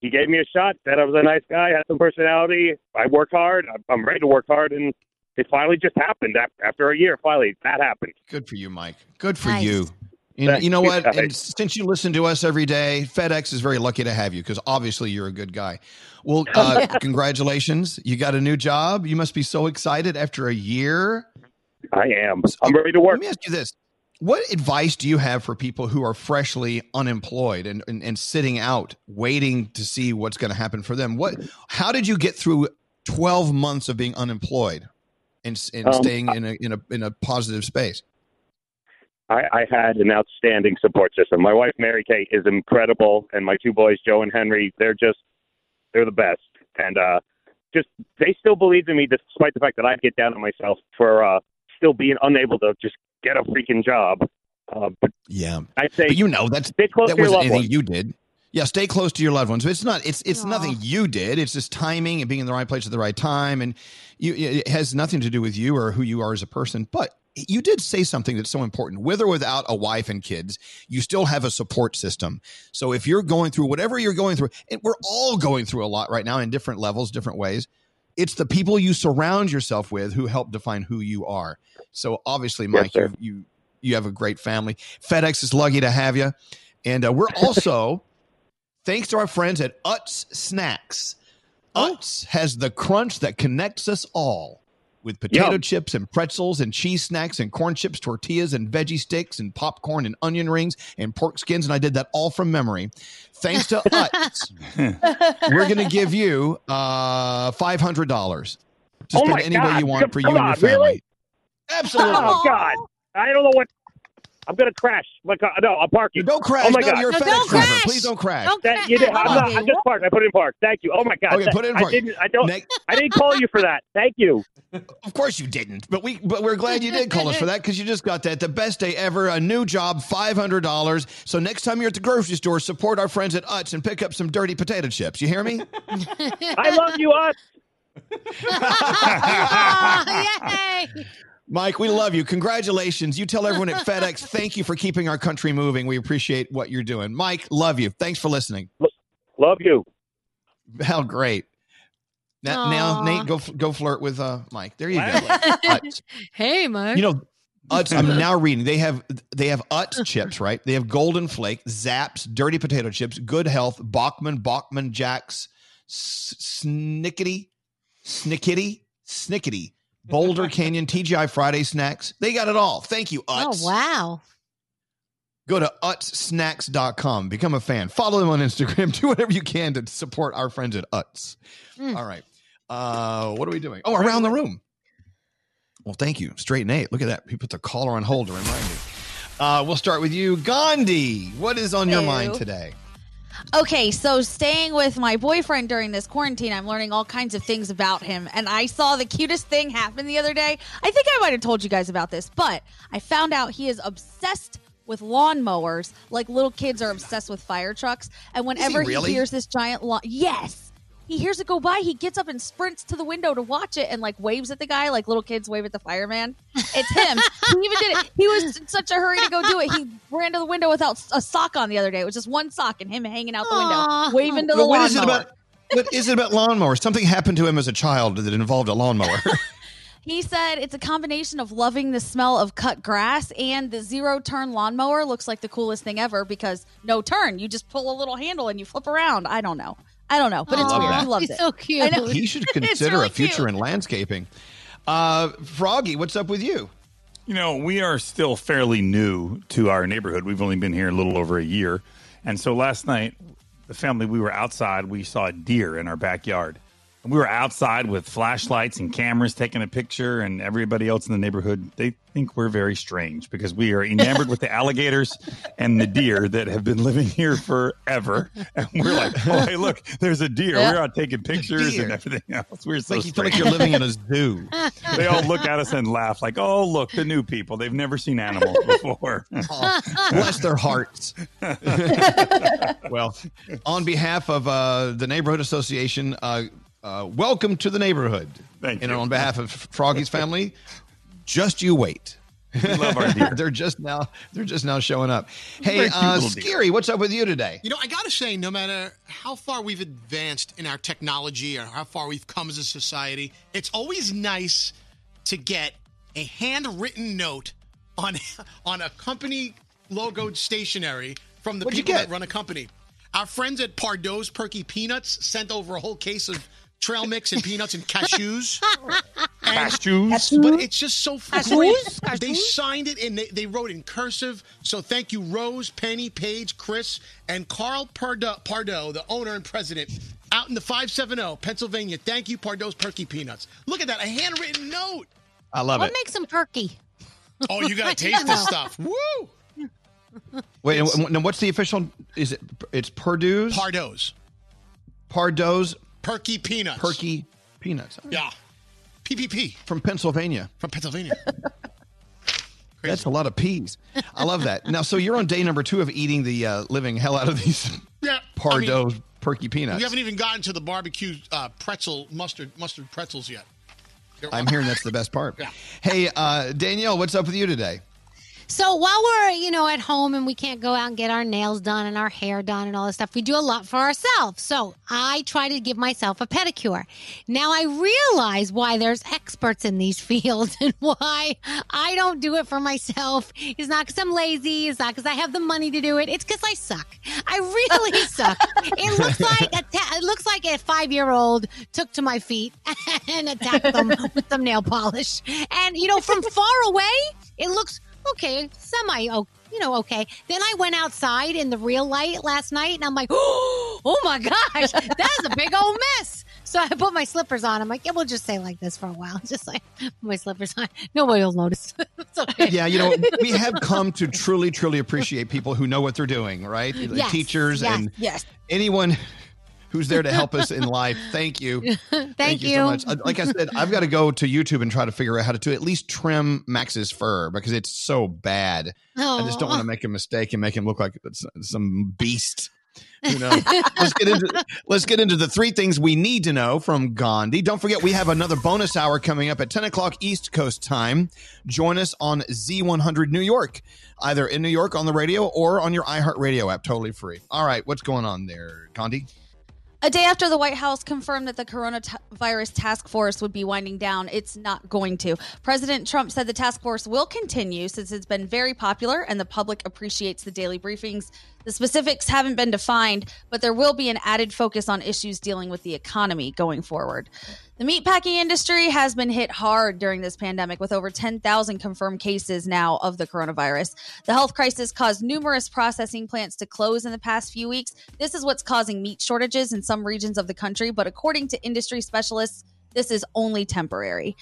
he gave me a shot. Said I was a nice guy, had some personality. I worked hard. I'm- I'm ready to work hard, and it finally just happened af- after a year. Finally, that happened. Good for you, Mike. Good for Nice. you. You know, you know what? And since you listen to us every day, FedEx is very lucky to have you because obviously you're a good guy. Well, uh, congratulations. You got a new job. You must be so excited after a year. I am. I'm ready to work. Let me ask you this. What advice do you have for people who are freshly unemployed and, and, and sitting out, waiting to see what's going to happen for them? What? How did you get through 12 months of being unemployed and, and Um, staying in a, in, a, in a positive space? I, I had an outstanding support system. My wife Mary Kate is incredible, and my two boys Joe and Henry, they're just they're the best. And uh, just they still believed in me despite the fact that I'd get down on myself for uh, still being unable to just get a freaking job. Uh, but Yeah. I'd say, But you know, that's stay close that to your wasn't anything ones. you did. Yeah, stay close to your loved ones. But it's not. It's it's nothing you did. It's just timing and being in the right place at the right time, and you. It has nothing to do with you or who you are as a person. But you did say something that's so important. With or without a wife and kids, you still have a support system. So if you're going through whatever you're going through, and we're all going through a lot right now in different levels, different ways. It's the people you surround yourself with who help define who you are. So obviously, Mike, sir. you you you have a great family. FedEx is lucky to have you, and uh, we're also thanks to our friends at Utz Snacks. Utz has the crunch that connects us all with potato Yum. chips and pretzels and cheese snacks and corn chips, tortillas and veggie sticks and popcorn and onion rings and pork skins. And I did that all from memory. Thanks to Utz, we're going to give you uh, $500 to Oh spend any way you want for you Come and your on, family. really? Absolutely. Oh God! I don't know what. I'm gonna crash. My car. Uh, no, I'm parking. Don't oh, crash. Oh my No, God! you're a No, FedEx don't driver. crash. Please don't crash. Don't That, you did, I'm, not, I'm just parked. I put it in park. Thank you. Oh my God! Okay, put it in I park. didn't. I don't. I didn't call you for that. Thank you. Of course you didn't, but we but we're glad you did call us for that because you just got that the best day ever, a new job, five hundred dollars. So next time you're at the grocery store, support our friends at Utz and pick up some dirty potato chips. You hear me? I love you, us. Yay! Mike, we love you. Congratulations. You tell everyone at FedEx, thank you for keeping our country moving. We appreciate what you're doing. Mike, love you. Thanks for listening. Love you. How great. Now, now Nate, go go flirt with uh, Mike. There you go. Hey, Mike. You know, Utz. I'm now reading. They have they have Utz chips, right? They have Golden Flake, Zapp's, Dirty Potato Chips, Good Health, Bachman, Bachman Jacks, S- Snikiddy, Snikiddy, Snikiddy, Boulder Canyon, TGI Friday snacks. They got it all. Thank you, Utz. Oh, wow. Go to utzsnacks.com. Become a fan. Follow them on Instagram. Do whatever you can to support our friends at Utz. Mm. All right. Uh, what are we doing? Oh, around the room. Well, thank you. Straight Nate. Look at that. He put the caller on hold to remind me. Uh, we'll start with you. Gandhi, what is on your mind today? Okay, so staying with my boyfriend during this quarantine, I'm learning all kinds of things about him. And I saw the cutest thing happen the other day. I think I might have told you guys about this, but I found out he is obsessed with lawnmowers, like little kids are obsessed with fire trucks. And whenever he, really? hears this giant lawn, yes, he hears it go by, he gets up and sprints to the window to watch it and like waves at the guy, like little kids wave at the fireman. It's him. he even did it. He was in such a hurry to go do it. He ran to the window without a sock on the other day. It was just one sock and him hanging out the Aw. window, waving to the But what lawnmower. is it about? What is it about lawnmowers? Something happened to him as a child that involved a lawnmower. He said it's a combination of loving the smell of cut grass and the zero turn lawnmower looks like the coolest thing ever because no turn. You just pull a little handle and you flip around. I don't know. I don't know, but it's love weird. that. He loves He's it. so cute. I know. he should consider really a future cute. in landscaping. Uh, Froggy, what's up with you? You know, we are still fairly new to our neighborhood. We've only been here a little over a year. And so last night, the family, we were outside. We saw a deer in our backyard. And we were outside with flashlights and cameras taking a picture, and everybody else in the neighborhood, they think we're very strange because we are enamored with the alligators and the deer that have been living here forever. And we're like, oh, hey, look, there's a deer. Yeah. We're out taking pictures deer. and everything else. We're so like you feel like you're living in a zoo. they all look at us and laugh like, "Oh, look, the new people. They've never seen animals before." Oh, bless their hearts. well, on behalf of uh, the neighborhood association, uh, uh, welcome to the neighborhood. Thank and you. on behalf of Froggy's family, just you wait. We love our deer. they're just now they're just now showing up. Hey, uh, little deer. Skeery, what's up with you today? You know, I got to say, no matter how far we've advanced in our technology or how far we've come as a society, it's always nice to get a handwritten note on on a company logoed stationery from the What'd people that run a company. Our friends at Pardo's Perky Peanuts sent over a whole case of trail mix and peanuts and cashews. And- Cashews? But it's just so Cashews? great. They signed it and they, they wrote in cursive. So thank you, Rose, Penny, Paige, Chris, and Carl Pardo, Pardo, the owner and president, out in the 570, Pennsylvania. Thank you, Pardo's Perky Peanuts. Look at that, a handwritten note. I love what it. What makes them perky? Oh, you got to taste this stuff. Woo! Wait, now what's the official? Is it? It's Purdue's. Pardo's. Pardo's Perky Peanuts. Perky Peanuts. Yeah. PPP. From Pennsylvania. From Pennsylvania. That's a lot of peas. I love that. Now, so you're on day number two of eating the uh, living hell out of these Yeah. Pardo Perky Peanuts. We haven't even gotten to the barbecue uh, pretzel mustard mustard pretzels yet. They're- I'm hearing that's the best part. Yeah. Hey, uh, Danielle, what's up with you today? So while we're, you know, at home and we can't go out and get our nails done and our hair done and all this stuff, we do a lot for ourselves. So I try to give myself a pedicure. Now I realize why there's experts in these fields and why I don't do it for myself. It's not because I'm lazy. It's not because I have the money to do it. It's because I suck. I really suck. It looks like a ta- it looks like a five year old took to my feet and attacked them with some nail polish. And you know, from far away, it looks okay, semi, oh, you know, okay. Then I went outside in the real light last night, and I'm like, oh my gosh, that's a big old mess. So I put my slippers on. I'm like, yeah, we'll just stay like this for a while. Just like put my slippers on. Nobody will notice. it's okay. Yeah, you know, we have come to truly, truly appreciate people who know what they're doing, right? The Yes, Teachers yes, and yes. anyone who's there to help us in life. Thank you. Thank, you. so much. Uh, Like I said, I've got to go to YouTube and try to figure out how to, to at least trim Max's fur because it's so bad. I just don't want to make a mistake and make him look like some beast. You know, let's get into let's get into the three things we need to know from Gandhi. Don't forget we have another bonus hour coming up at 10 o'clock East Coast time. Join us on Z100 New York, either in New York on the radio or on your iHeartRadio app, totally free. All right, what's going on there, Gandhi? A day after the White House confirmed that the coronavirus task force would be winding down, it's not going to. President Trump said the task force will continue since it's been very popular and the public appreciates the daily briefings. The specifics haven't been defined, but there will be an added focus on issues dealing with the economy going forward. The meatpacking industry has been hit hard during this pandemic with over 10,000 confirmed cases now of the coronavirus. The health crisis caused numerous processing plants to close in the past few weeks. This is what's causing meat shortages in some regions of the country, but according to industry specialists, this is only temporary.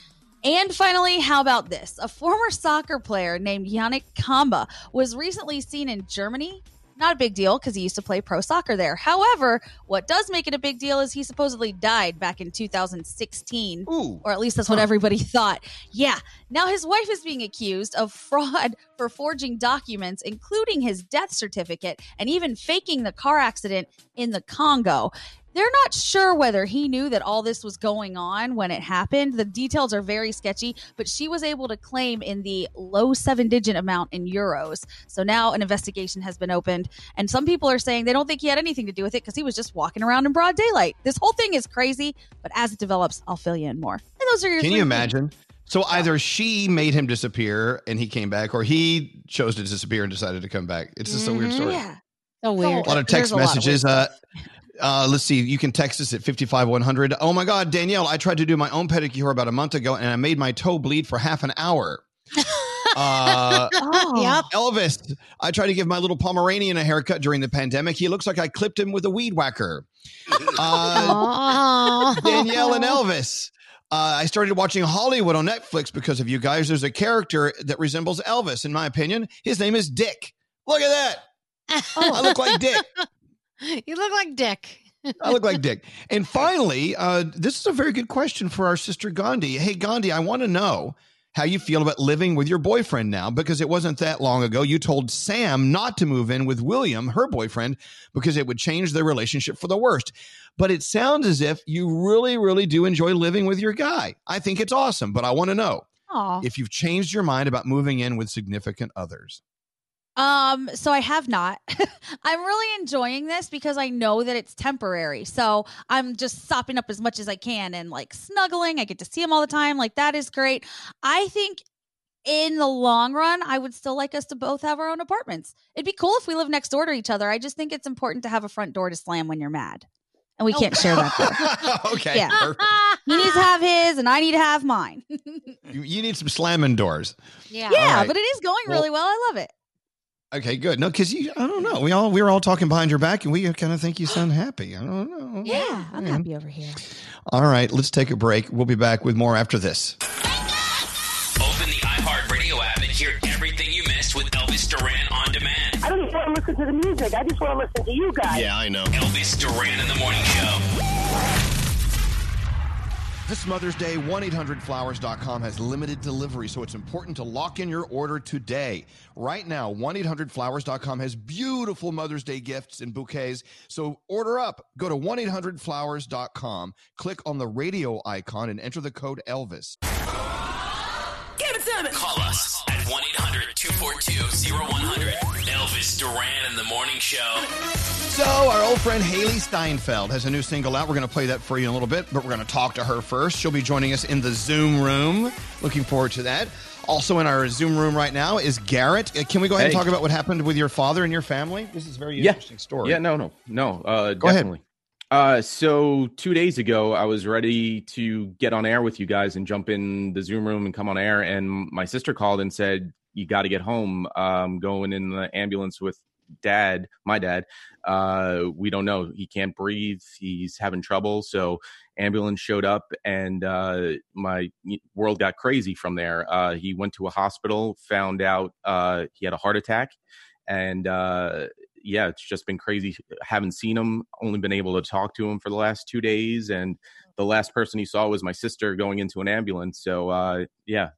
And finally, how about this? A former soccer player named Yannick Kamba was recently seen in Germany not a big deal because he used to play pro soccer there. However, what does make it a big deal is he supposedly died back in 2016. Or at least that's what everybody thought. Yeah. Now his wife is being accused of fraud for forging documents, including his death certificate and even faking the car accident in the Congo. They're not sure whether he knew that all this was going on when it happened. The details are very sketchy, but she was able to claim in the low seven digit amount in euros. So now an investigation has been opened, and some people are saying they don't think he had anything to do with it because he was just walking around in broad daylight. This whole thing is crazy, but as it develops, I'll fill you in more. And those are your Can three you things. imagine? So either she made him disappear and he came back, or he chose to disappear and decided to come back. It's just a weird story. Yeah. So weird. A lot of text messages. Uh, uh, let's see. You can text us at 55100. Oh my God, Danielle, I tried to do my own pedicure about a month ago and I made my toe bleed for half an hour. Uh, Yep. Elvis, I tried to give my little Pomeranian a haircut during the pandemic. He looks like I clipped him with a weed whacker. Uh, Danielle and Elvis. Uh, I started watching Hollywood on Netflix because of you guys. There's a character that resembles Elvis, in my opinion. His name is Dick. Look at that. I look like Dick. you look like Dick. I look like Dick. And finally, uh, this is a very good question for our sister Gandhi. Hey, Gandhi, I want to know how you feel about living with your boyfriend now because it wasn't that long ago you told Sam not to move in with William, her boyfriend, because it would change their relationship for the worst. But it sounds as if you really, really do enjoy living with your guy. I think it's awesome, but I want to know Aw. if you've changed your mind about moving in with significant others. Um, so I have not. I'm really enjoying this because I know that it's temporary. So I'm just sopping up as much as I can and like snuggling. I get to see him all the time. Like that is great. I think in the long run, I would still like us to both have our own apartments. It'd be cool if we live next door to each other. I just think it's important to have a front door to slam when you're mad. and we can't share that. Though. okay. Yeah. he needs to have his, and I need to have mine. You, you need some slamming doors. Yeah, All right. but it is going really well. I love it. Okay, good. No, because you, I don't know. We all we were all talking behind your back, and we kind of think you sound happy. I don't know. Yeah, I'm happy over here. All right, let's take a break. We'll be back with more after this. Open the iHeartRadio app and hear everything you missed with Elvis Duran on demand. I don't just want to listen to the music. I just want to listen to you guys. Yeah, I know. Elvis Duran in the morning show. This Mother's Day, 1-800-Flowers.com has limited delivery, so it's important to lock in your order today. Right now, 1-800-Flowers.com has beautiful Mother's Day gifts and bouquets, so order up. Go to 1-800-Flowers.com, click on the radio icon, and enter the code ELVIS. Give it to me. Call us at 1 800 242 0100. Elvis Duran in the morning show. So, our old friend Hailee Steinfeld has a new single out. We're going to play that for you in a little bit, but we're going to talk to her first. She'll be joining us in the Zoom room. Looking forward to that. Also, in our Zoom room right now is Garrett. Uh, Can we go ahead and talk about what happened with your father and your family? This is a very yeah. interesting story. Yeah, no, no, no. Uh, Go ahead. definitely. Uh, so two days ago, I was ready to get on air with you guys and jump in the Zoom room and come on air. And my sister called and said, "You got to get home. Um, going in the ambulance with dad, my dad. Uh, we don't know. He can't breathe. He's having trouble. So ambulance showed up, and uh, my world got crazy from there. Uh, he went to a hospital, found out uh, he had a heart attack, and uh, yeah, it's just been crazy. Haven't seen him. Only been able to talk to him for the last two days, and the last person he saw was my sister going into an ambulance. So uh, yeah,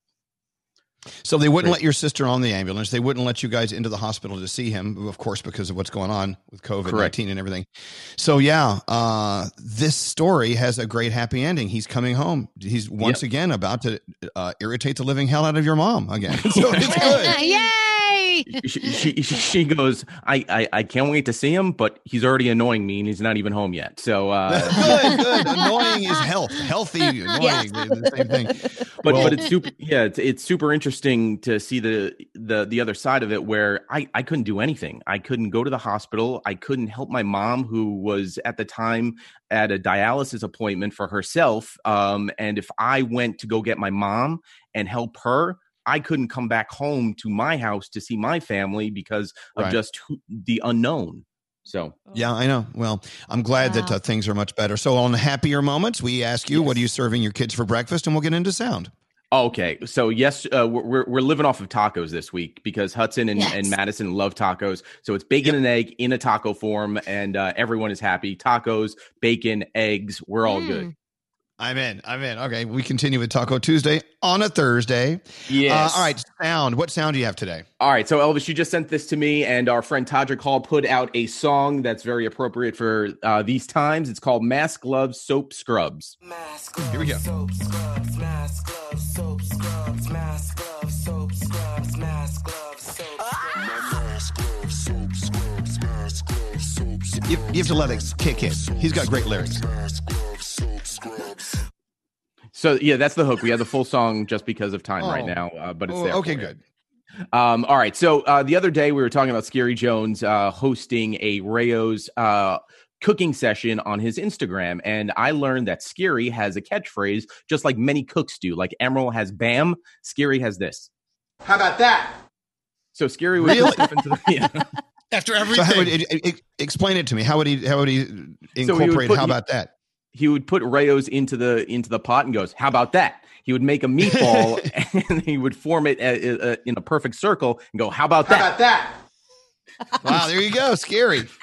So they wouldn't let your sister on the ambulance. They wouldn't let you guys into the hospital to see him, of course, because of what's going on with COVID nineteen and everything. So yeah, uh, this story has a great happy ending. He's coming home. He's once again about to uh, irritate the living hell out of your mom again. So it's good. Yay! she, she she goes. I, I I can't wait to see him, but he's already annoying me, and he's not even home yet. So uh, good, good. Annoying is health. Healthy, annoying, the same thing. but Well- but it's super yeah it's, it's super interesting to see the the the other side of it where i i couldn't do anything i couldn't go to the hospital i couldn't help my mom who was at the time at a dialysis appointment for herself um and if i went to go get my mom and help her I couldn't come back home to my house to see my family because of Right. just who, the unknown. So Yeah, I know. Well, I'm glad that uh, things are much better. So on happier moments, we ask you, what are you serving your kids for breakfast? And we'll get into sound. Okay, so yes, uh, we're we're- we're living off of tacos this week because Hudson and, and Madison love tacos. So it's bacon and egg in a taco form, and uh, everyone is happy. Tacos, bacon, eggs, we're all good. I'm in. I'm in. Okay, we continue with Taco Tuesday on a Thursday. Yes. Uh, all right, sound. What sound do you have today? All right, so Elvis, you just sent this to me, and our friend Todrick Hall put out a song that's very appropriate for uh, these times. It's called "Mask Gloves Soap Scrubs." Here we go. Soap scrubs, mask gloves, soap scrubs, mask gloves, soap scrubs, mask gloves, soap Mask gloves, soap scrubs, mask gloves, soap You, you have to let it kick in. He's got great lyrics. So yeah, that's the hook. We have the full song just because of time right Oh. now, uh, but it's Oh, there. okay, good. Um, all right. So uh, the other day we were talking about Skeery Jones uh, hosting a Rao's uh, cooking session on his Instagram, and I learned that Skeery has a catchphrase just like many cooks do. Like Emeril has "Bam," Skeery has this. How about that? So Skeery would Really? step into the yeah. After So how would it, it- it- explain it to me? How would he? How would he So he would incorporate? put- how about that? He would put Rao's into the into the pot and goes, "How about that?" He would make a meatball and he would form it uh, uh, in a perfect circle and go, "How about that?" How about that? Wow, there you go. Skeery.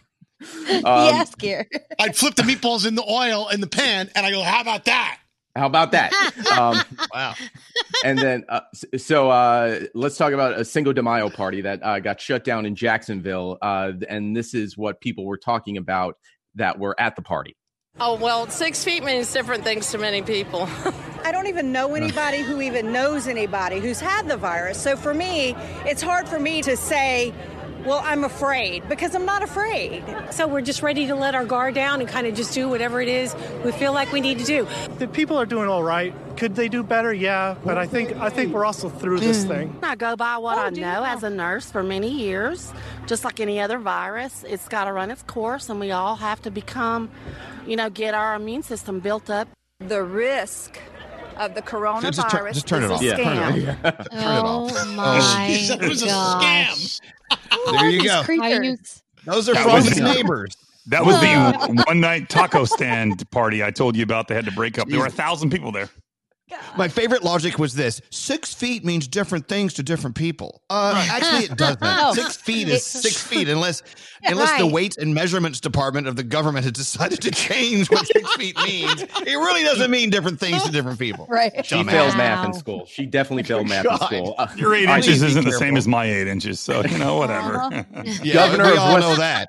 Um, yeah, scared. I'd flip the meatballs in the oil in the pan, and I go, "How about that?" How about that? Um, wow. and then, uh, so uh, let's talk about a Cinco de Mayo party that uh, got shut down in Jacksonville. Uh, and this is what people were talking about that were at the party. Oh, well, six feet means different things to many people. I don't even know anybody who even knows anybody who's had the virus. So for me, it's hard for me to say well, I'm afraid because I'm not afraid. So we're just ready to let our guard down and kind of just do whatever it is we feel like we need to do. The people are doing all right. Could they do better? Yeah, but I think I think we're also through this mm. thing. I go by what oh, I know as a nurse for many years. Just like any other virus, it's got to run its course, and we all have to become, you know, get our immune system built up. The risk of the coronavirus Just, just turn, just turn is it a off. scam. Turn it, turn it off. Oh my She said it was a gosh. There you go. Are Those are That Froggy's was- neighbors. That was the one night taco stand party I told you about. They had to break up. There were a thousand people there. My favorite logic was this: six feet means different things to different people. Uh, Actually, it doesn't. No. Six feet is six feet, unless Yeah, unless the right. weights and measurements department of the government has decided to change what six feet means. It really doesn't mean different things to different people. Right. She Dumbass. failed math in school. She definitely failed math in God. school. Uh, Your eight all right, inches isn't the same as my eight inches, so you know whatever. Uh-huh. Yeah, Governor we of all West- know that.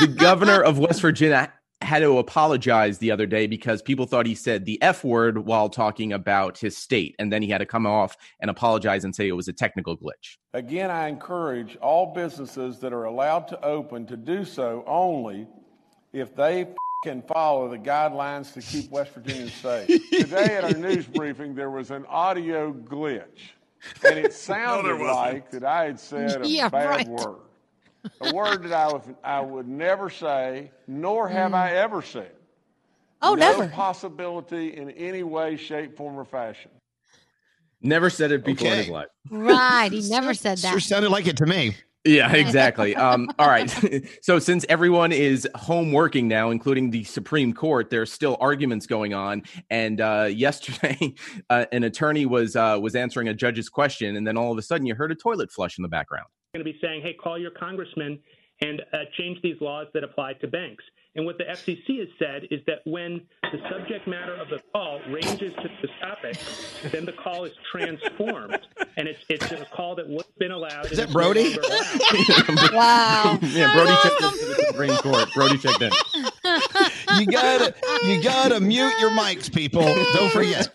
the governor of West Virginia had to apologize the other day because people thought he said the F word while talking about his state. And then he had to come off and apologize and say it was a technical glitch. Again, I encourage all businesses that are allowed to open to do so only if they can follow the guidelines to keep West Virginia safe. Today at our news briefing, there was an audio glitch, and it sounded wasn't. like that I had said a Yeah, bad right. word. A word that I would, I would never say, nor have I ever said. Oh, no never. possibility in any way, shape, form, or fashion. Never said it before in his life. Right. He never said Sure that. sounded like it to me. Yeah, exactly. Um, all right. so, since everyone is home working now, including the Supreme Court, there's still arguments going on. And uh, yesterday, uh, an attorney was uh, was answering a judge's question, and then all of a sudden, you heard a toilet flush in the background. Going to be saying, hey, call your congressman and uh, change these laws that apply to banks. And what the FCC has said is that when the subject matter of the call ranges to the topic, then the call is transformed, and it's it's a call that would have been allowed. Is that Brody? Wow. yeah, Brody checked into the Supreme Court. Brody checked in. You gotta you gotta mute your mics, people. Don't forget.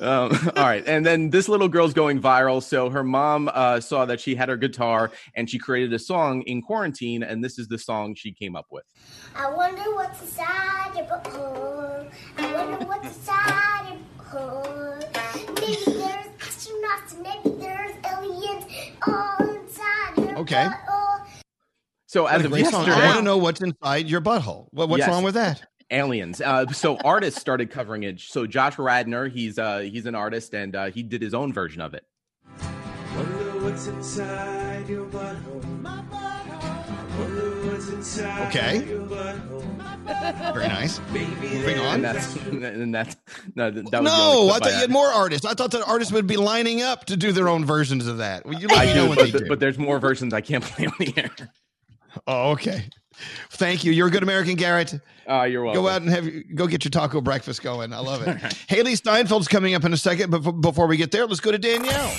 Um, all right, and then this little girl's going viral. So her mom uh, saw that she had her guitar, and she created a song in quarantine, and this is the song she came up with. I wonder what's inside your butthole. I wonder what's inside your butthole. Maybe there's astronauts maybe there's aliens all inside your Okay. butthole. So as a of great song. yesterday, I want to know what's inside your butthole. What, what's Yes. wrong with that? aliens. Uh, so artists started covering it. So Josh Radnor, he's uh, he's an artist, and uh, he did his own version of it. Wonder what's inside your butthole. Wonder what's inside Okay. Very nice. Moving on. And that's and that's no, that was no, I thought you had more artists. I thought that artists would be lining up to do their own versions of that. Well, you let I know do, when but, do. but there's more versions I can't play on the air. Oh, okay. Thank you. You're a good American, Garrett. Uh, you're welcome. Go out and have go get your taco breakfast going. I love it. Hailee Steinfeld's coming up in a second, but before we get there, let's go to Danielle.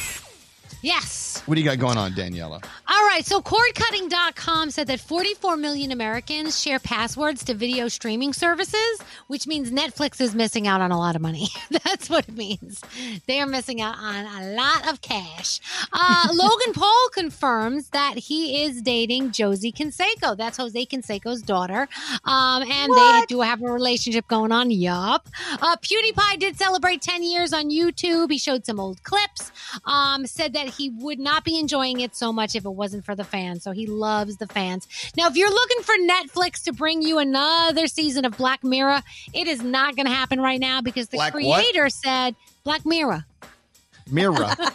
Yes. What do you got going on, Daniela? All right. So cordcutting.com said that 44 million Americans share passwords to video streaming services, which means Netflix is missing out on a lot of money. That's what it means. They are missing out on a lot of cash. Uh, Logan Paul confirms that he is dating Josie Canseco. That's Jose Canseco's daughter. Um, and they do have a relationship going on. Yup. Uh, PewDiePie did celebrate 10 years on YouTube. He showed some old clips. Um, said that he would not be enjoying it so much if it wasn't for the fans. So he loves the fans. Now, if you're looking for Netflix to bring you another season of Black Mirror, it is not going to happen right now because the Black what? creator said Black Mirror. Mira.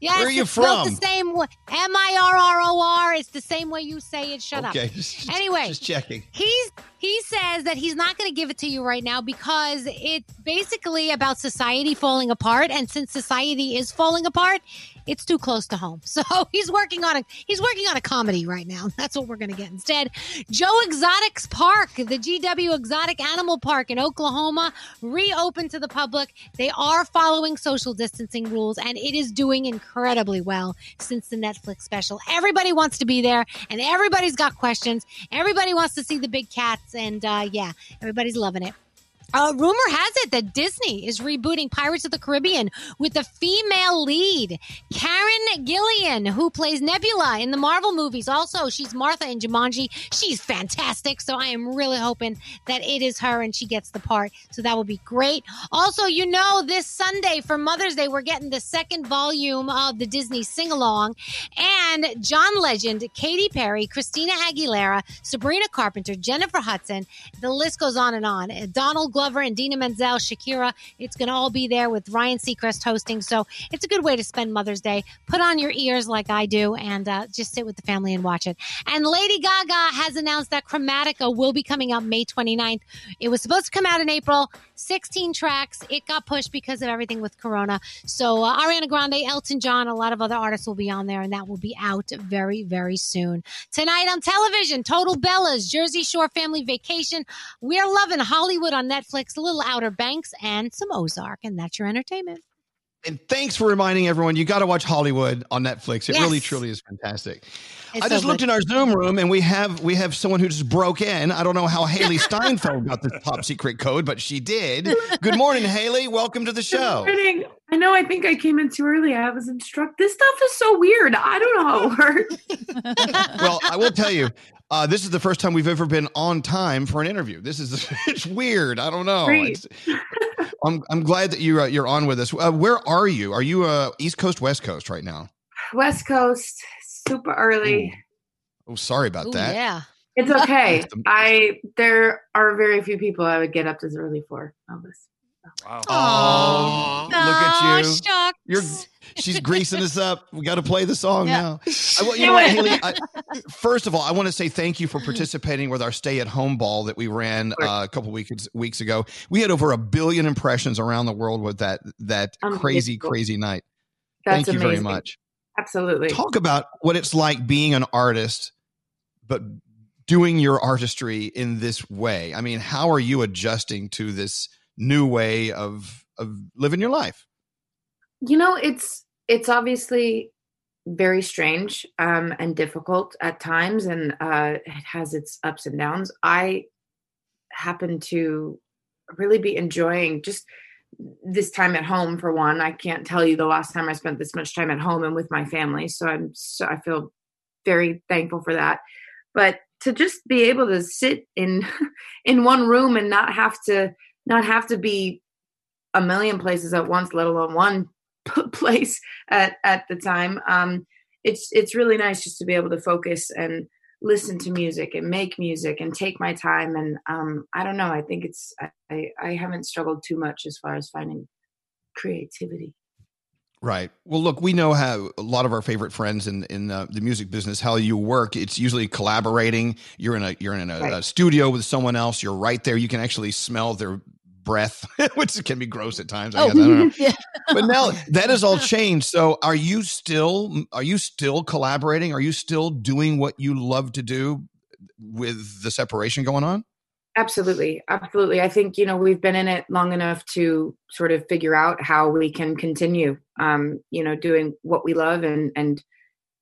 Yes, Where are you from? The same way. M I R R O R. It's the same way you say it. Shut okay. up. Just, Anyway, just checking. He's he says that he's not going to give it to you right now because it's basically about society falling apart, and since society is falling apart, it's too close to home. So he's working on a he's working on a comedy right now. That's what we're going to get instead. Joe Exotics Park, the GW Exotic Animal Park in Oklahoma, reopened to the public. They are following social distancing rules, and it is doing incredibly well since the Netflix special. Everybody wants to be there, and everybody's got questions. Everybody wants to see the big cats, and uh, yeah, everybody's loving it. Uh, rumor has it that Disney is rebooting Pirates of the Caribbean with a female lead, Karen Gillan, who plays Nebula in the Marvel movies. Also, she's Martha in Jumanji. She's fantastic. So I am really hoping that it is her and she gets the part. So that will be great. Also, you know, this Sunday for Mother's Day, we're getting the second volume of the Disney sing along. And John Legend, Katy Perry, Christina Aguilera, Sabrina Carpenter, Jennifer Hudson, the list goes on and on. Donald Glover and Dina Menzel, Shakira. It's going to all be there with Ryan Seacrest hosting. So it's a good way to spend Mother's Day. Put on your ears like I do and uh, just sit with the family and watch it. And Lady Gaga has announced that Chromatica will be coming out May 29th. It was supposed to come out in April, 16 tracks. It got pushed because of everything with Corona. So uh, Ariana Grande, Elton John, a lot of other artists will be on there, and that will be out very, very soon. Tonight on television, Total Bellas, Jersey Shore Family Vacation. We're loving Hollywood on Netflix, a little Outer Banks, and some Ozark, and that's your entertainment. And thanks for reminding everyone you got to watch Hollywood on Netflix. It Yes. really, truly is fantastic. It's I so just looked good. in our Zoom room and we have we have someone who just broke in. I don't know how Hailee Steinfeld got this top secret code, but she did. Good morning, Hailee. Welcome to the show. Good morning. I know. I think I came in too early. I was instructed. This stuff is so weird. I don't know how it works. well, I will tell you, uh, this is the first time we've ever been on time for an interview. This is it's weird. I don't know. Great. It's- I'm I'm glad that you uh, you're on with us. Uh, where are you? Are you uh, East Coast, West Coast right now? West Coast, super early. Oh, sorry about that. yeah. It's okay. I there are very few people I would get up this early for. Elvis. Oh, look at you. shucks. You're she's greasing us up. We got to play the song Yeah. now. I, you know what, Hailee? I, first of all, I want to say thank you for participating with our stay-at-home ball that we ran uh, a couple weeks weeks ago. We had over a billion impressions around the world with that that crazy, crazy night. That's thank you very much. Absolutely. Talk about what it's like being an artist, but doing your artistry in this way. I mean, how are you adjusting to this new way of of living your life? You know, it's it's obviously very strange um, and difficult at times, and uh, it has its ups and downs. I happen to really be enjoying just this time at home. For one, I can't tell you the last time I spent this much time at home and with my family. So I'm so I feel very thankful for that. But to just be able to sit in in one room and not have to not have to be a million places at once, let alone one place at at the time. Um, it's it's really nice just to be able to focus and listen to music and make music and take my time. And um, I don't know. I think it's I I haven't struggled too much as far as finding creativity. Right. Well, look, we know how a lot of our favorite friends in in uh, the music business how you work. It's usually collaborating. You're in a you're in a, Right. a studio with someone else. You're right there. You can actually smell their breath, which can be gross at times. I, Oh, guess. I don't know. yeah. But now that has all changed. So, are you still are you still collaborating? Are you still doing what you love to do with the separation going on? Absolutely. Absolutely. I think, you know, we've been in it long enough to sort of figure out how we can continue, um, you know, doing what we love and, and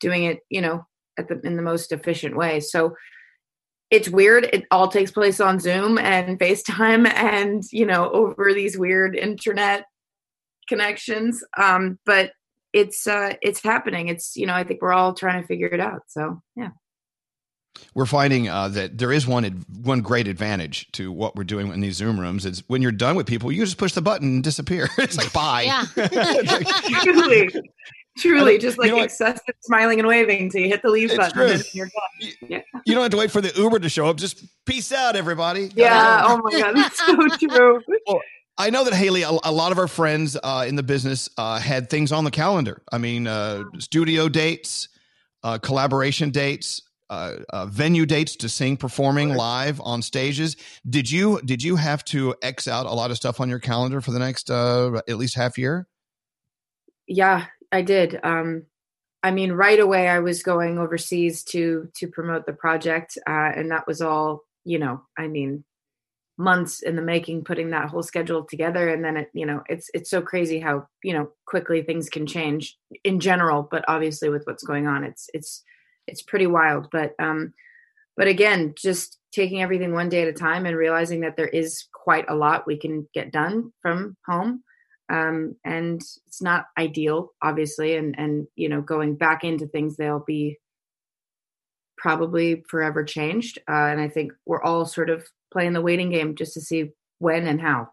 doing it, you know, at the, in the most efficient way. So it's weird. It all takes place on Zoom and FaceTime and, you know, over these weird internet connections. Um, but it's, uh, it's happening. It's, you know, I think we're all trying to figure it out. So yeah. We're finding uh, that there is one ad- one great advantage to what we're doing in these Zoom rooms is when you're done with people, you just push the button and disappear. it's like bye. Yeah. truly, truly, just You like know what? excessive smiling and waving till you hit the leave It's button true. you're done. Yeah. You don't have to wait for the Uber to show up. Just peace out, everybody. Yeah. Oh my god, that's so true. I know that Hailee, a, a lot of our friends uh, in the business uh, had things on the calendar. I mean, uh, studio dates, uh, collaboration dates, uh, uh, venue dates to sing, performing live on stages. Did you did you have to X out a lot of stuff on your calendar for the next uh, at least half year? Yeah, I did. Um, I mean, right away I was going overseas to to promote the project, uh, and that was all. You know, I mean, months in the making, putting that whole schedule together, and then it. You know, it's it's so crazy how you know quickly things can change in general, but obviously with what's going on, it's it's it's pretty wild. But um, but again, just taking everything one day at a time and realizing that there is quite a lot we can get done from home. Um, and it's not ideal, obviously, and and you know, going back into things, they'll be probably forever changed. Uh, and I think we're all sort of playing the waiting game just to see when and how.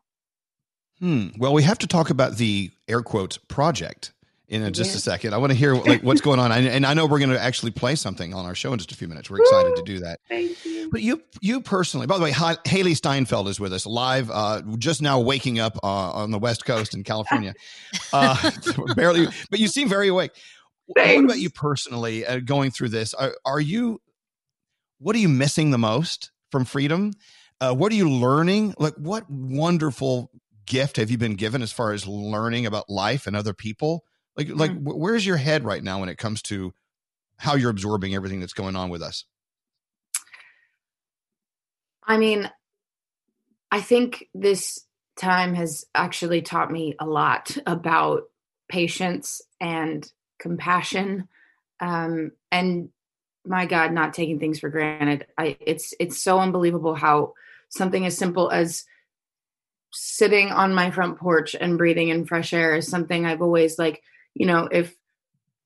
Hmm. Well, we have to talk about the air quotes project in a, just Yeah. a second. I want to hear like what's going on, and, and I know we're going to actually play something on our show in just a few minutes. We're excited to do that. Thank you. But you, you personally, by the way, Hailee Steinfeld is with us live, uh, just now waking up uh, on the West Coast in California. Uh, barely, but you seem very awake. What about you personally, uh, going through this? Are, are you? What are you missing the most from freedom? Uh, what are you learning? Like, what wonderful gift have you been given as far as learning about life and other people? Like, like, wh- where's your head right now when it comes to how you're absorbing everything that's going on with us? I mean, I think this time has actually taught me a lot about patience and compassion. Um and my god not taking things for granted. I it's it's so unbelievable how something as simple as sitting on my front porch and breathing in fresh air is something i've always like you know if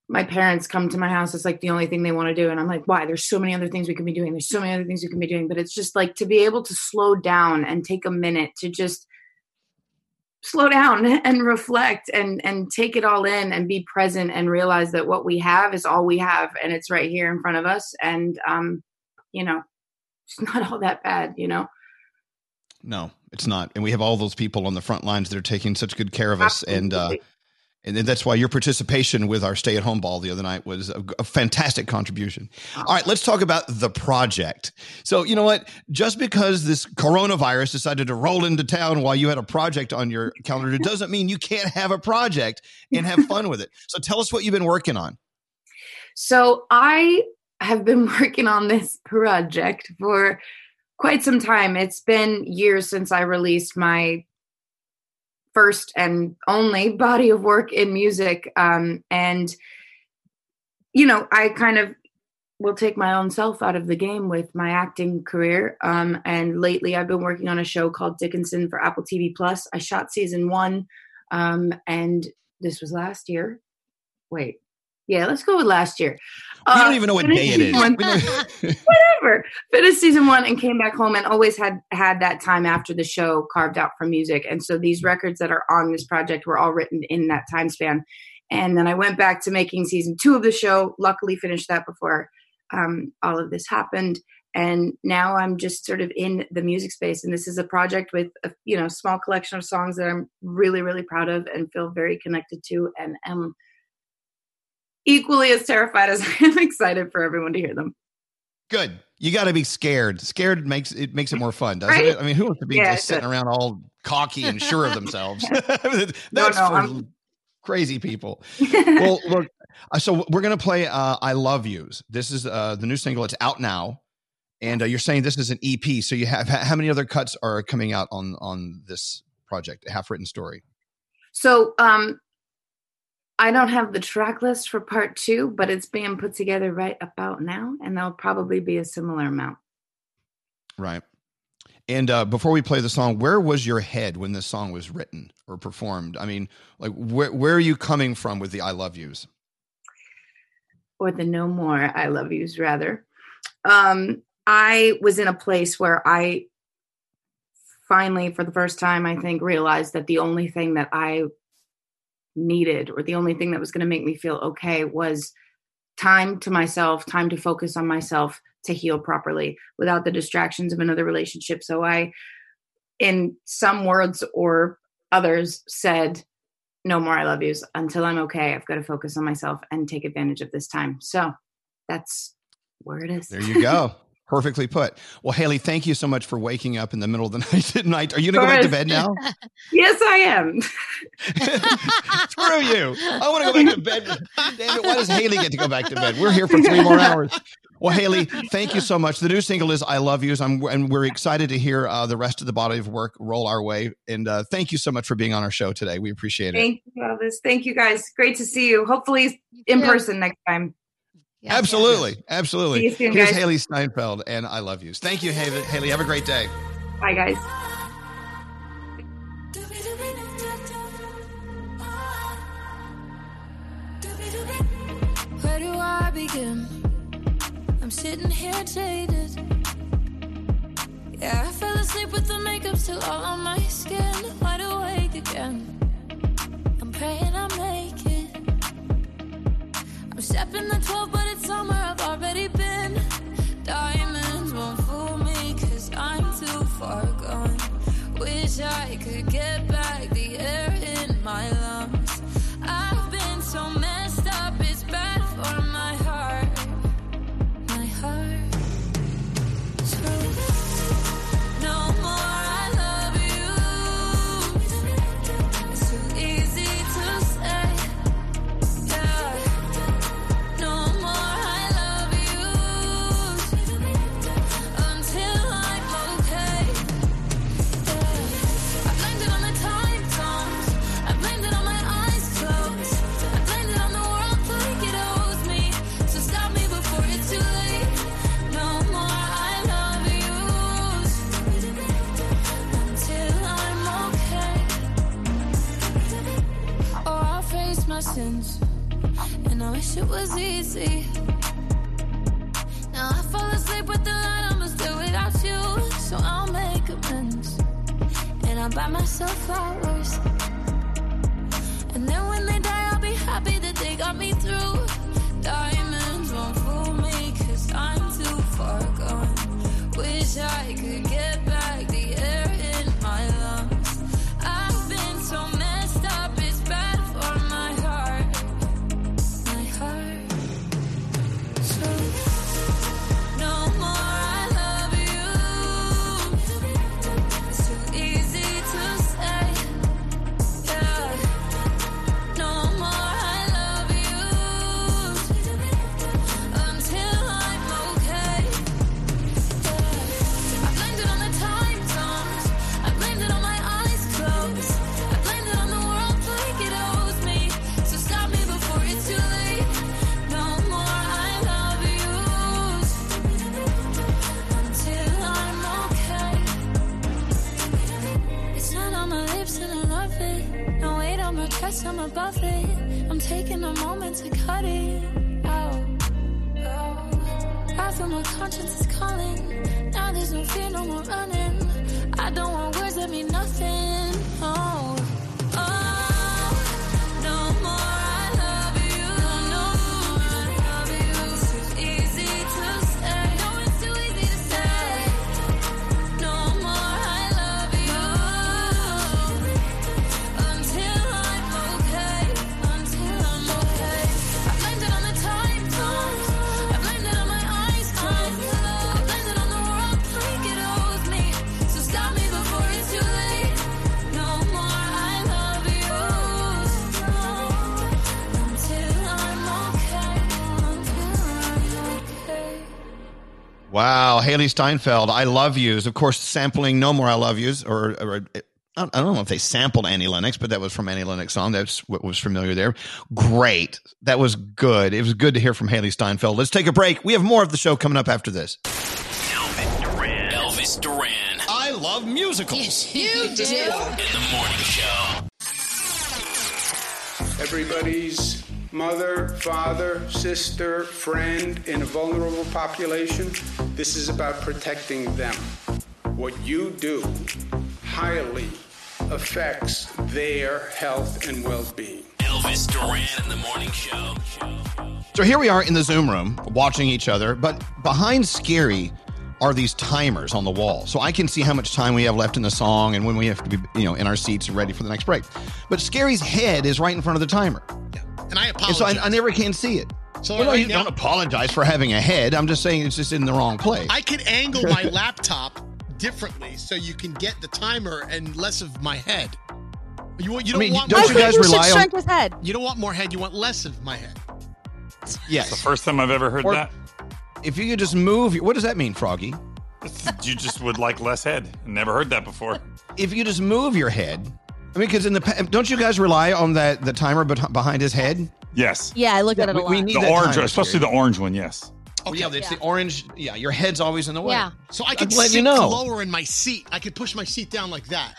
my parents come to my house it's like the only thing they want to do and i'm like why there's so many other things we can be doing there's so many other things we can be doing but it's just like to be able to slow down and take a minute to just slow down and reflect and and take it all in and be present and realize that what we have is all we have and it's right here in front of us and um you know it's not all that bad you know No, it's not. And we have all those people on the front lines that are taking such good care of us. And uh, and then that's why your participation with our stay at home ball the other night was a, a fantastic contribution. All right, let's talk about the project. So, you know what? Just because this coronavirus decided to roll into town while you had a project on your calendar, doesn't mean you can't have a project and have fun with it. So, tell us what you've been working on. So I have been working on this project for quite some time. It's been years since I released my first and only body of work in music. Um, and, you know, I kind of will take my own self out of the game with my acting career. Um, and lately I've been working on a show called Dickinson for Apple TV Plus. I shot season one, um, and this was last year. Wait, yeah, let's go with last year. We don't Uh, even know what day it is. season one- We don't- whatever. Finished season one and came back home and always had had that time after the show carved out for music. And so these records that are on this project were all written in that time span. And then I went back to making season two of the show. Luckily, finished that before um, all of this happened. And now I'm just sort of in the music space. And this is a project with a you know small collection of songs that I'm really really proud of and feel very connected to, and am equally as terrified as I am excited for everyone to hear them. Good. You got to be scared. Scared makes it makes it more fun, doesn't Right? it? I mean, who wants to be Yeah, just sitting around all cocky and sure of themselves? That's No, no, for I'm- crazy people. well, look. uh, So we're gonna play uh, "I Love Yous." This is uh, the new single. It's out now, and uh, you're saying this is an EP. So you have how many other cuts are coming out on on this project? A Half written story. So um I don't have the track list for part two, but it's being put together right about now, and there'll probably be a similar amount. Right. And uh, before we play the song, where was your head when this song was written or performed? I mean, like, where where are you coming from with the "I Love Yous"? Or the no more I love yous rather. Um I was in a place where I finally, for the first time, I think, realized that the only thing that I needed or the only thing that was going to make me feel okay was time to myself, time to focus on myself to heal properly without the distractions of another relationship. So I, in some words or others, said, No more I love yous until I'm okay. I've got to focus on myself and take advantage of this time. So that's where it is. There you go. Perfectly put. Well, Hailee, thank you so much for waking up in the middle of the night at night. Are you going to go back to bed now? yes, I am. Screw you. I want to go back to bed. Damn it. Why does Hailee get to go back to bed? We're here for three more hours. Well, Hailee, thank you so much. The new single is "I Love You," I'm, and we're excited to hear uh, the rest of the body of work roll our way. And uh, thank you so much for being on our show today. We appreciate it. Thank you, Elvis. Thank you, guys. Great to see you. Hopefully in too. person next time. Absolutely, absolutely. See you soon, Here's guys. Hailee Steinfeld, and I love you. Thank you, Hailee. Hailee, have a great day. Bye, guys. Where do I begin? I'm sitting here jaded. Yeah, I fell asleep with the makeup still all on my skin. Wide awake again. I'm praying I make it. I'm stepping the 12, but it's summer. I've already been. Diamonds won't fool me, cause I'm too far gone. Wish I could get back the air Hailee Steinfeld, I love yous. Of course, sampling "No More I Love Yous," or, or uh, I don't know if they sampled Annie Lennox, but that was from Annie Lennox song. That's what was familiar there. Great, that was good. It was good to hear from Hailee Steinfeld. Let's take a break. We have more of the show coming up after this. Elvis Duran. Elvis Duran. I love musicals. Yes, you do. In the morning show. Everybody's mother, father, sister, friend in a vulnerable population. This is about protecting them. What you do highly affects their health and well being. Elvis Duran in the morning show. So here we are in the Zoom room watching each other, but behind Skeery are these timers on the wall. So I can see how much time we have left in the song and when we have to be, you know, in our seats and ready for the next break. But Skeery's head is right in front of the timer. And I And apologize. so I, I never can see it. So well, no, right you now- don't apologize for having a head. I'm just saying it's just in the wrong place. I could angle my laptop differently so you can get the timer and less of my head. You, you don't mean, want don't more you guys head. rely on- Shrink his head. You don't want more head. You want less of my head. Yes. the first time I've ever heard Or- that. If you could just move, what does that mean, Froggy? You just would like less head. Never heard that before. If you just move your head, I mean, because in the pa- don't you guys rely on that the timer bet- behind his head? Yes. Yeah, I look at it a we- lot. we need The that orange, timer, especially Skeery. the orange one. Yes. Oh, yeah, it's the orange. Yeah, your head's always in the way. Yeah. So I could I'm letting sit you know. lower in my seat. I could push my seat down like that.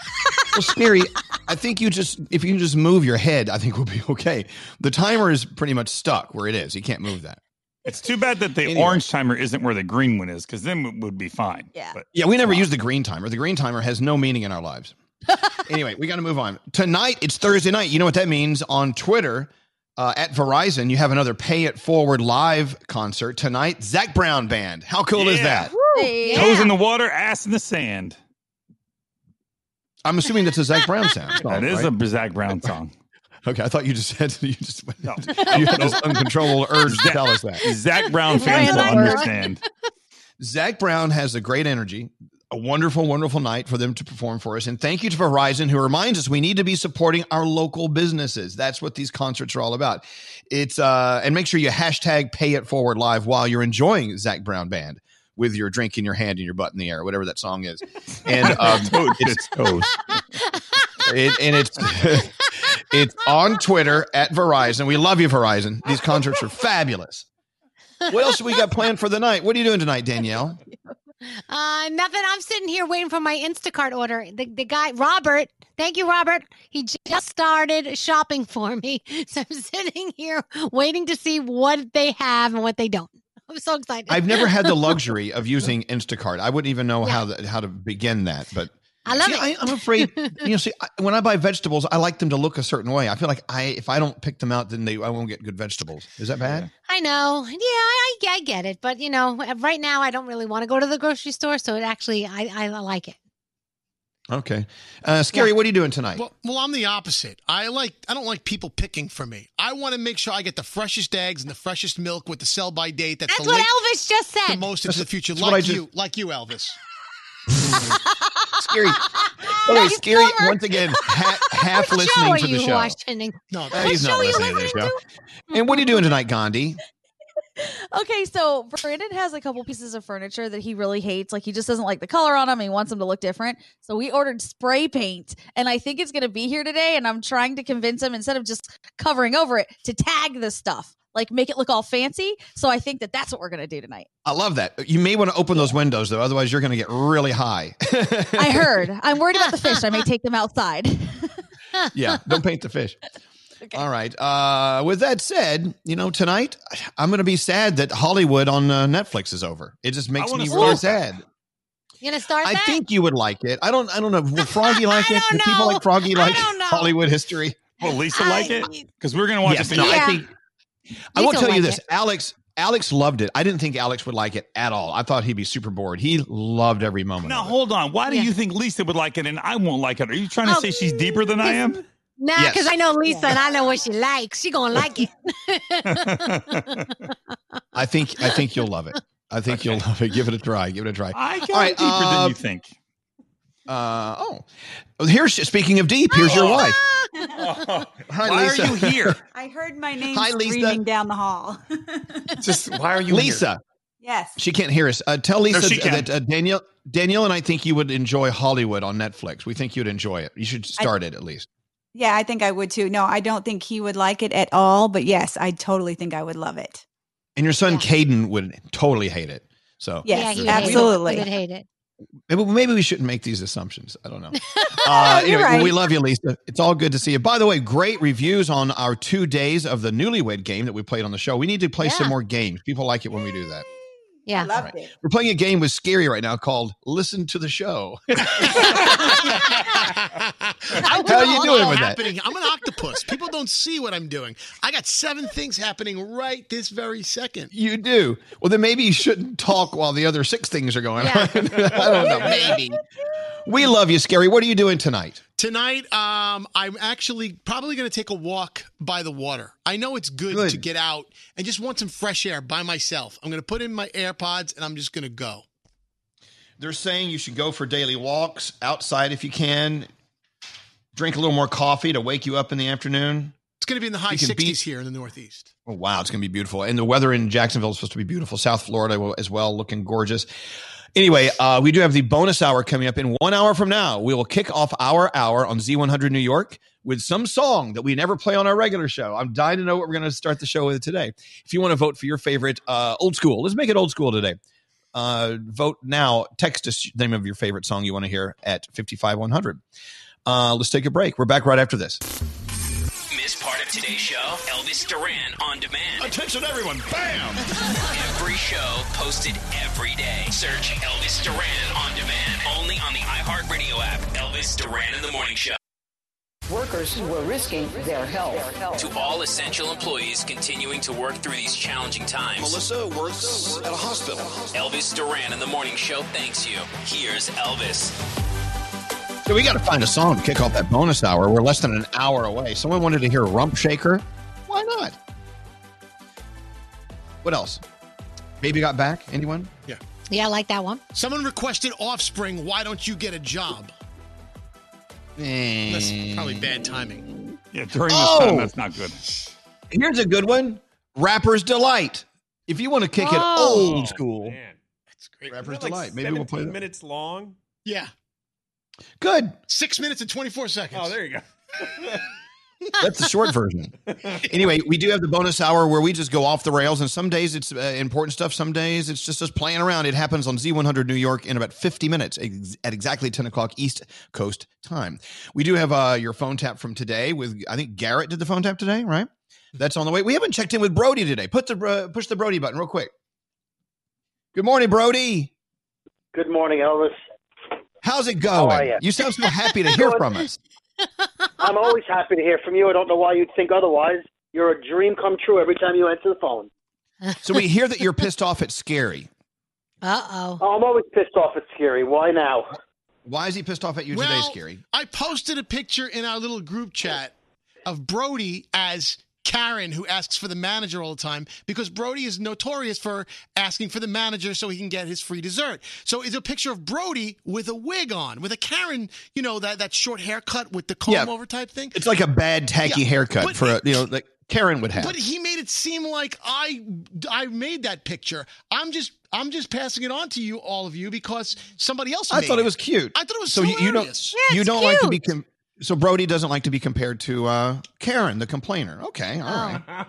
Well, Skeery. I think you just if you just move your head, I think we'll be okay. The timer is pretty much stuck where it is. You can't move that. It's too bad that the Anyway. orange timer isn't where the green one is, because then it would be fine. Yeah. But Yeah, we never use the green timer. The green timer has no meaning in our lives. anyway, we got to move on. Tonight, it's Thursday night. You know what that means? On Twitter, uh, at Verizon, you have another Pay It Forward live concert tonight. Zac Brown Band. How cool is Yeah. that? toes in the water, ass in the sand. I'm assuming that's a Zac Brown sound. That is a Zac Brown song. Okay, I thought you just said you just you had this uncontrollable urge to tell us that. Zac Brown fans will understand. Zac Brown has a great energy, a wonderful, wonderful night for them to perform for us. And thank you to Verizon, who reminds us we need to be supporting our local businesses. That's what these concerts are all about. It's uh, and make sure you hashtag Pay It Forward Live while you're enjoying Zac Brown Band with your drink in your hand and your butt in the air, whatever that song is. And um, it's toes. it, and it's it's on Twitter at Verizon. We love you, Verizon. These concerts are fabulous. What else we got planned for the night? What are you doing tonight, Danielle? Uh, nothing. I'm sitting here waiting for my Instacart order. The, the guy, Robert, thank you, Robert. He just started shopping for me. So I'm sitting here waiting to see what they have and what they don't. I'm so excited. I've never had the luxury of using Instacart. I wouldn't even know how the, how to begin that. But I love See, it. I, I'm afraid. You know, see, I, when I buy vegetables, I like them to look a certain way. I feel like I if I don't pick them out, then they I won't get good vegetables. Is that bad? I know. Yeah, I, I, I get it. But, you know, right now I don't really want to go to the grocery store. So it actually, I, I like it. Okay, uh, Skeery. What are you doing tonight? Well, well, I'm the opposite. I like I don't like people picking for me. I want to make sure I get the freshest eggs and the freshest milk with the sell by date. That's, That's the what late- Elvis just said. the said. most into the future, that's what I like just- you, like you, Elvis. Skeery. Okay, Skeery. Once again, ha- half listening to the show. watching? No, Uh, he's not listening to the show. And what are you doing tonight, Gandhi? Okay, so Brandon has a couple pieces of furniture that he really hates. Like he just doesn't like the color on them. He wants them to look different. So we ordered spray paint, and I think it's going to be here today. And I'm trying to convince him instead of just covering over it to tag the stuff, like make it look all fancy. So I think that that's what we're going to do tonight. I love that. You may want to open those windows though, otherwise you're going to get really high. I heard. I'm worried about the fish. I may take them outside. yeah, don't paint the fish. All right. Uh, with that said, you know, tonight I'm going to be sad that Hollywood on uh, Netflix is over. It just makes me really that. sad. You gonna start I that? think you would like it. I don't. I don't know. Will Froggy like it? Do people like Froggy like Hollywood history? Will Lisa like it? Because we're gonna watch Yes, it. no, together. I think. I will Lisa tell you this, it. Alex. Alex loved it. I didn't think Alex would like it at all. I thought he'd be super bored. He loved every moment. Now of it. hold on. Why do you think Lisa would like it and I won't like it? Are you trying to Oh, say she's deeper than I am? Nah, Yes. because I know Lisa and I know what she likes. She gonna like it. I think. I think you'll love it. I think you'll love it. Give it a try. Give it a try. I got All right, deeper than uh, you think. Uh, oh, here's speaking of deep. Here's your wife. Hi, Why Lisa. are you here? I heard my name Hi, Lisa. screaming down the hall. Just why are you Lisa? yes. She can't hear us. Uh, tell Lisa she can. that uh, Danielle, Danielle, and I think you would enjoy Hollywood on Netflix. We think you'd enjoy it. You should start it at least. Yeah, I think I would too. No, I don't think he would like it at all, but yes, I totally think I would love it. And your son Caden would totally hate it. So Yes, yeah, he would absolutely. Hate would hate it. Maybe, maybe we shouldn't make these assumptions. I don't know. Uh, anyway, right. we love you, Lisa. It's all good to see you. By the way, great reviews on our two days of the Newlywed game that we played on the show. We need to play some more games. People like it when we do that. Yeah. Loved it. We're playing a game with Skeery right now called Listen to the Show. How are you doing with that? I'm an octopus. People don't see what I'm doing. I got seven things happening right this very second. You do. Well, then maybe you shouldn't talk while the other six things are going Yeah. on. I don't know. Maybe. We love you, Skeery. What are you doing tonight? Tonight, um, I'm actually probably going to take a walk by the water. I know it's good, Good. to get out and just want some fresh air by myself. I'm going to put in my AirPods and I'm just going to go. They're saying you should go for daily walks outside if you can. Drink a little more coffee to wake you up in the afternoon. It's going to be in the high 60s beat- here in the Northeast. Oh, wow, it's going to be beautiful. And the weather in Jacksonville is supposed to be beautiful. South Florida as well, looking gorgeous. Anyway, uh, we do have the bonus hour coming up in one hour from now. We will kick off our hour on Z100 New York with some song that we never play on our regular show. I'm dying to know what we're going to start the show with today. If you want to vote for your favorite uh, old school, let's make it old school today. Uh, vote now. Text us the name of your favorite song you want to hear at 55100. Uh, let's take a break. We're back right after this. Miss part of today's show? Elvis Duran on demand. Attention, everyone. Bam! Every show posted every day. Search Elvis Duran on demand. Only on the iHeartRadio app. Elvis Duran in the Morning Show. Workers were risking their health. To all essential employees continuing to work through these challenging times. Melissa works at a hospital. Elvis Duran in the Morning Show thanks you. Here's Elvis. So we got to find a song to kick off that bonus hour. We're less than an hour away. Someone wanted to hear Rump Shaker. Why not? What else? Baby got back. Anyone? Yeah. Yeah, I like that one. Someone requested Offspring. Why don't you get a job? That's eh. probably bad timing. Yeah, during this Oh! time, that's not good. Here's a good one. Rapper's Delight. If you want to kick it Oh, old school, oh, man. That's great. Rapper's that like Delight. Maybe we'll play 17 that. minutes long. Yeah. Good. Six minutes and 24 seconds. Oh, there you go. That's the short version. Anyway, we do have the bonus hour where we just go off the rails, and some days it's uh, important stuff. Some days it's just us playing around. It happens on Z100 New York in about 50 minutes ex- at exactly 10 o'clock East Coast time. We do have uh, your phone tap from today with I think Garrett did the phone tap today, right? That's on the way. We haven't checked in with Brody today. Put the uh, push the Brody button real quick. Good morning, Brody. Good morning, Elvis. How's it How going? are ya? you sound so happy to hear from us. I'm always happy to hear from you. I don't know why you'd think otherwise. You're a dream come true every time you answer the phone. So we hear that you're pissed off at Skeery. Uh oh. Oh, I'm always pissed off at Skeery. Why now? Why is he pissed off at you today, Skeery? I posted a picture in our little group chat of Brody as Karen, who asks for the manager all the time, because Brody is notorious for asking for the manager so he can get his free dessert. So it's a picture of Brody with a wig on, with a Karen, you know, that, that short haircut with the comb Yeah. over type thing. It's like a bad tacky Yeah, haircut but- for a, you know like Karen would have. But he made it seem like I I made that picture. I'm just I'm just passing it on to you, all of you, because somebody else. I made thought it was cute. I thought it was so you, you don't hilarious. you don't like to be com- so Brody doesn't like to be compared to uh, Karen the complainer. Okay, all right. Oh.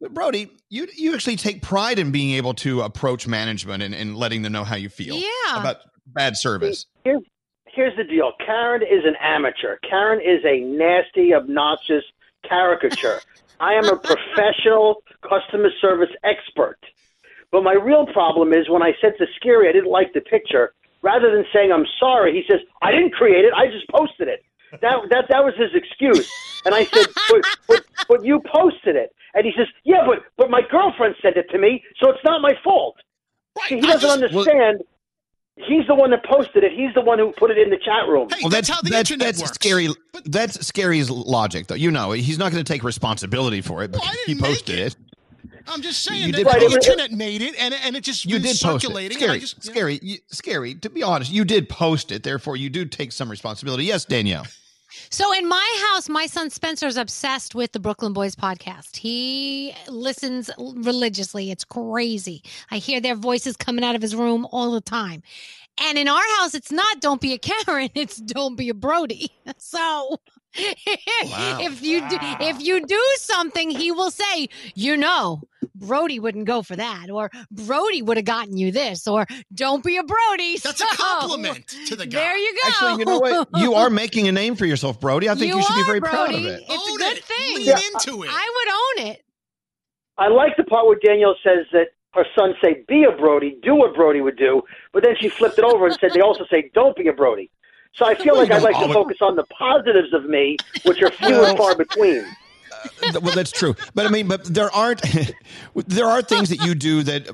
But Brody, you you actually take pride in being able to approach management and, and letting them know how you feel Yeah. about bad service. Here's, here's the deal Karen is an amateur. Karen is a nasty, obnoxious caricature. I am a professional customer service expert. But my real problem is when I said to Skeery I didn't like the picture, rather than saying I'm sorry, he says, I didn't create it, I just posted it. That that that was his excuse. And I said, but, but, but you posted it. And he says, Yeah, but but my girlfriend sent it to me, so it's not my fault. See, he doesn't understand. He's the one that posted it. He's the one who put it in the chat room. well, that's that's, that's scary. That's Skeery's logic, though. You know, he's not going to take responsibility for it. But he posted it. I'm just saying You that did the post it. internet made it, and and it just You been did post it. circulating. and Skeery, I just, Skeery, you, Skeery. To be honest, you did post it. Therefore, you do take some responsibility. Yes, Danielle. So in my house, my son Spencer's obsessed with the Brooklyn Boys podcast. He listens religiously. It's crazy. I hear their voices coming out of his room all the time. And in our house, it's not don't be a Karen, it's don't be a Brody. So if you do, if you do something, he will say, you know, Brody wouldn't go for that, or Brody would have gotten you this, or don't be a Brody. That's So, a compliment to the guy. There you go. Actually, you know what? You are making a name for yourself, Brody. I think you, should be are, very proud of it. It's a good thing. Lean Yeah. into it. I would own it. I like the part where Danielle says that her son say be a Brody, do what Brody would do, but then she flipped it over and said they also say don't be a Brody. So I feel like I'd like to focus on the positives of me, which are few and far between. Th- well, that's true. But I mean, but there aren't there are things that you do that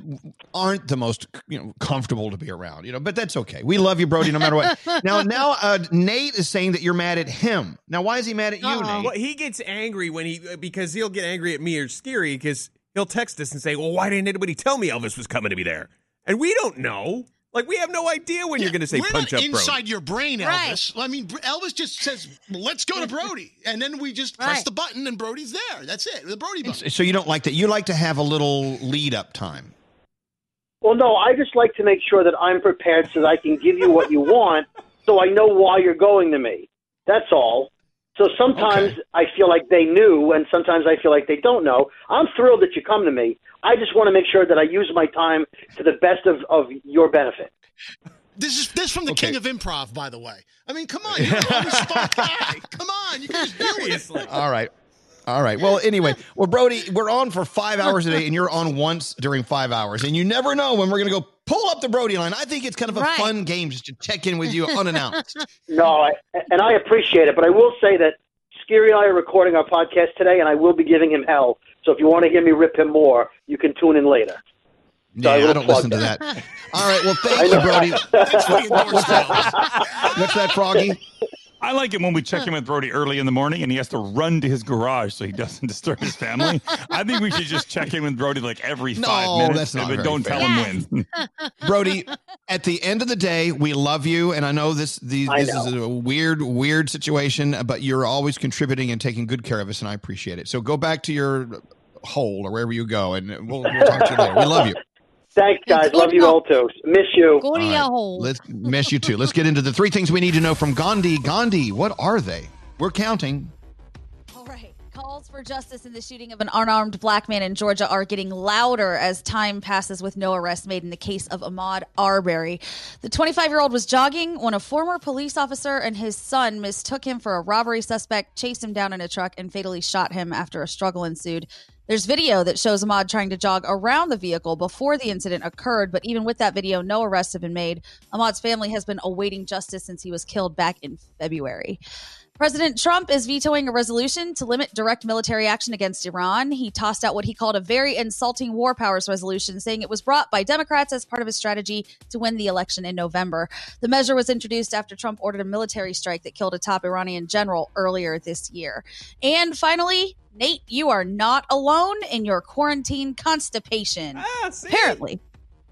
aren't the most you know comfortable to be around. You know, but that's okay. We love you, Brody, no matter what. Now, now uh, Nate is saying that you're mad at him. Now, why is he mad at you, Nate? Well, he gets angry when he because he'll get angry at me or Skeery because he'll text us and say, "Well, why didn't anybody tell me Elvis was coming to be there?" And we don't know. Like we have no idea when you're going to say We're punch not up Brody. inside your brain, Right. Elvis. I mean, Elvis just says, "Let's go to Brody," and then we just press the button, and Brody's there. That's it. The Brody button. So you don't like that? You like to have a little lead up time. Well, no, I just like to make sure that I'm prepared so that I can give you what you want, so I know why you're going to me. That's all. So sometimes I feel like they knew, and sometimes I feel like they don't know. I'm thrilled that you come to me. I just want to make sure that I use my time to the best of, of your benefit. This is this from the king of improv, by the way. I mean, come on, you're a spot guy. Come on, you can just it. All right. All right. Well, anyway, well, Brody, we're on for five hours a day, and you're on once during five hours, and you never know when we're going to go pull up the Brody line. I think it's kind of a Right. fun game just to check in with you unannounced. No, I, and I appreciate it, but I will say that Skeery and I are recording our podcast today, and I will be giving him hell. So if you want to hear me rip him more, you can tune in later. Yeah, I I don't listen to that. All right. Well, thank you. Brody. What's that? What's that, Froggy? I like it when we check in with Brody early in the morning and he has to run to his garage so he doesn't disturb his family. I think we should just check in with Brody like every No, five minutes, that's not but don't fair. tell him when. Brody, at the end of the day, we love you, and I know this the, I this is a weird, weird situation, but you're always contributing and taking good care of us, and I appreciate it. So go back to your hole or wherever you go, and we'll, we'll talk to you later. We love you. Thanks, guys. Love you all too. Miss you. Go to All your right. Let's miss you too. Let's get into the three things we need to know from Gandhi. Gandhi, what are they? We're counting. Calls for justice in the shooting of an unarmed black man in Georgia are getting louder as time passes with no arrest made in the case of Ahmaud Arbery. The 25 year old was jogging when a former police officer and his son mistook him for a robbery suspect, chased him down in a truck, and fatally shot him after a struggle ensued. There's video that shows Ahmaud trying to jog around the vehicle before the incident occurred, but even with that video, no arrests have been made. Ahmaud's family has been awaiting justice since he was killed back in February. President Trump is vetoing a resolution to limit direct military action against Iran. He tossed out what he called a very insulting war powers resolution, saying it was brought by Democrats as part of his strategy to win the election in November. The measure was introduced after Trump ordered a military strike that killed a top Iranian general earlier this year. And finally, Nate, you are not alone in your quarantine constipation. Ah, Apparently.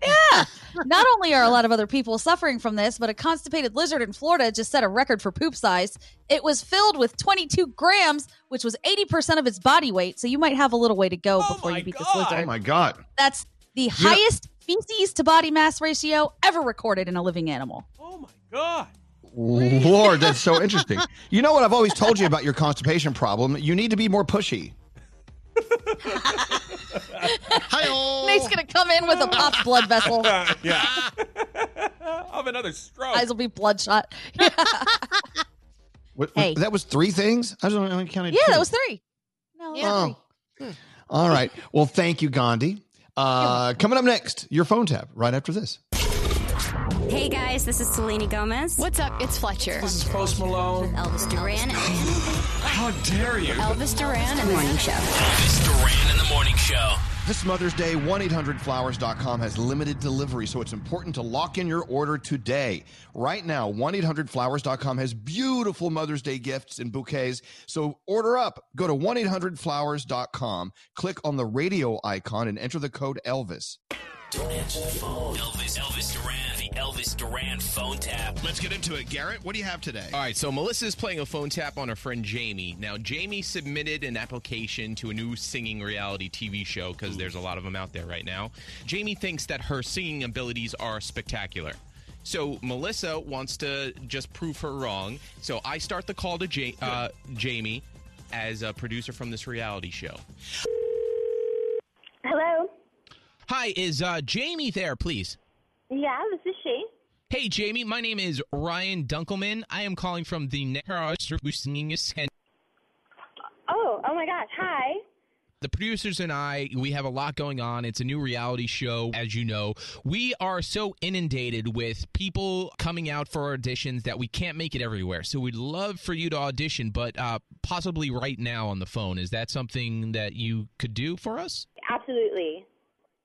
Yeah. Not only are a lot of other people suffering from this, but a constipated lizard in Florida just set a record for poop size. It was filled with 22 grams, which was 80% of its body weight. So you might have a little way to go oh before you beat this lizard. Oh my God. That's the highest feces to body mass ratio ever recorded in a living animal. Oh my God. Lord, that's so interesting. You know what I've always told you about your constipation problem? You need to be more pushy. Nate's going to come in with a popped blood vessel. yeah. I'll have another stroke. Eyes will be bloodshot. What, Hey. That was three things? I don't know. I counted Yeah, two. that was three. No, Oh. All right. Well, thank you, Gandhi. Uh, coming up next, your phone tap right after this. Hey guys, this is Selena Gomez. What's up? It's Fletcher. This is Post Malone. Elvis Duran. How dare you? Elvis Duran and the Morning Show. Elvis Duran in the morning show. This Mother's Day, 1-800-Flowers.com has limited delivery, so it's important to lock in your order today. Right now, 1-800-Flowers.com has beautiful Mother's Day gifts and bouquets, so order up. Go to 1-800-Flowers.com, click on the radio icon, and enter the code ELVIS. Don't answer the phone. Elvis, Elvis Duran, the Elvis Duran phone tap. Let's get into it. Garrett, what do you have today? All right, so Melissa is playing a phone tap on her friend Jamie. Now, Jamie submitted an application to a new singing reality TV show because there's a lot of them out there right now. Jamie thinks that her singing abilities are spectacular. So Melissa wants to just prove her wrong. So I start the call to ja- uh, Jamie as a producer from this reality show. Hello. Hi, is uh, Jamie there, please? Yeah, this is she. Hey, Jamie, my name is Ryan Dunkelman. I am calling from the Oh, oh my gosh. Hi. The producers and I, we have a lot going on. It's a new reality show, as you know. We are so inundated with people coming out for auditions that we can't make it everywhere. So we'd love for you to audition, but uh, possibly right now on the phone. Is that something that you could do for us? Absolutely.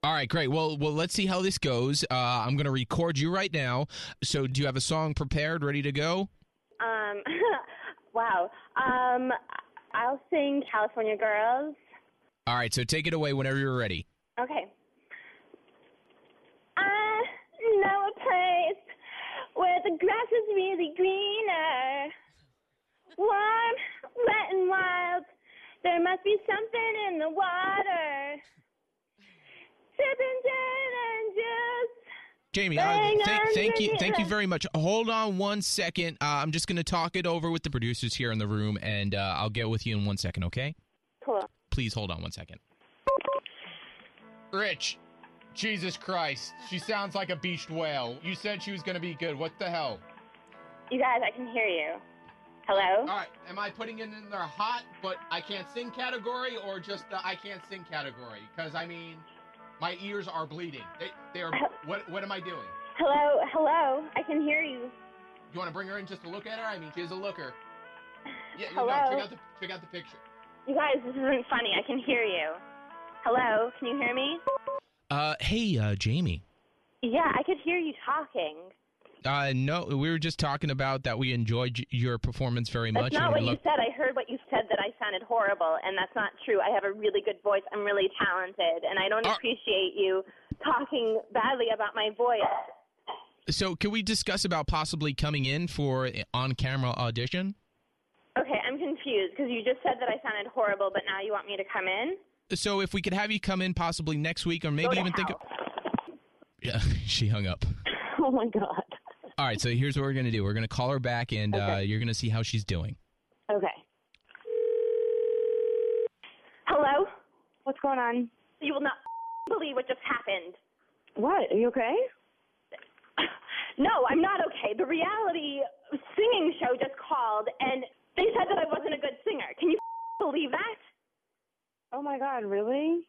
All right, great. Well, well, let's see how this goes. Uh, I'm going to record you right now. So, do you have a song prepared, ready to go? Um, wow. Um, I'll sing California Girls. All right, so take it away whenever you're ready. Okay. I know a place where the grass is really greener. Warm, wet, and wild. There must be something in the water. Sipping gin and juice Jamie, uh, thank, thank you, thank you very much. Hold on one second. Uh, I'm just going to talk it over with the producers here in the room, and uh, I'll get with you in one second. Okay? Cool. Please hold on one second. Rich, Jesus Christ, she sounds like a beached whale. You said she was going to be good. What the hell? You guys, I can hear you. Hello? All right, am I putting it in their hot but I can't sing category or just the I can't sing category? Because I mean, my ears are bleeding. They, they are. What what am I doing? Hello? Hello? I can hear you. You want to bring her in just to look at her? I mean, she is a looker. Yeah, you Hello? know, check out the check out the picture. You guys, this isn't funny. I can hear you. Hello? Can you hear me? Uh, hey, uh, Jamie. Yeah, I could hear you talking. Uh, no, we were just talking about that we enjoyed your performance very much. That's not what you love- said. I heard what you said that I sounded horrible, and that's not true. I have a really good voice. I'm really talented, and I don't appreciate you talking badly about my voice. So, can we discuss about possibly coming in for on-camera audition? Okay, I'm confused because you just said that I sounded horrible, but now you want me to come in? So, if we could have you come in possibly next week, or maybe to even think. Of- yeah, she hung up. Oh my god. All right, so here's what we're gonna do. We're gonna call her back, and uh, you're gonna see how she's doing. Okay. Hello? What's going on? You will not believe what just happened. What? Are you okay? No, I'm not okay. The reality singing show just called and they said that I wasn't a good singer. Can you believe that? Oh my god, really?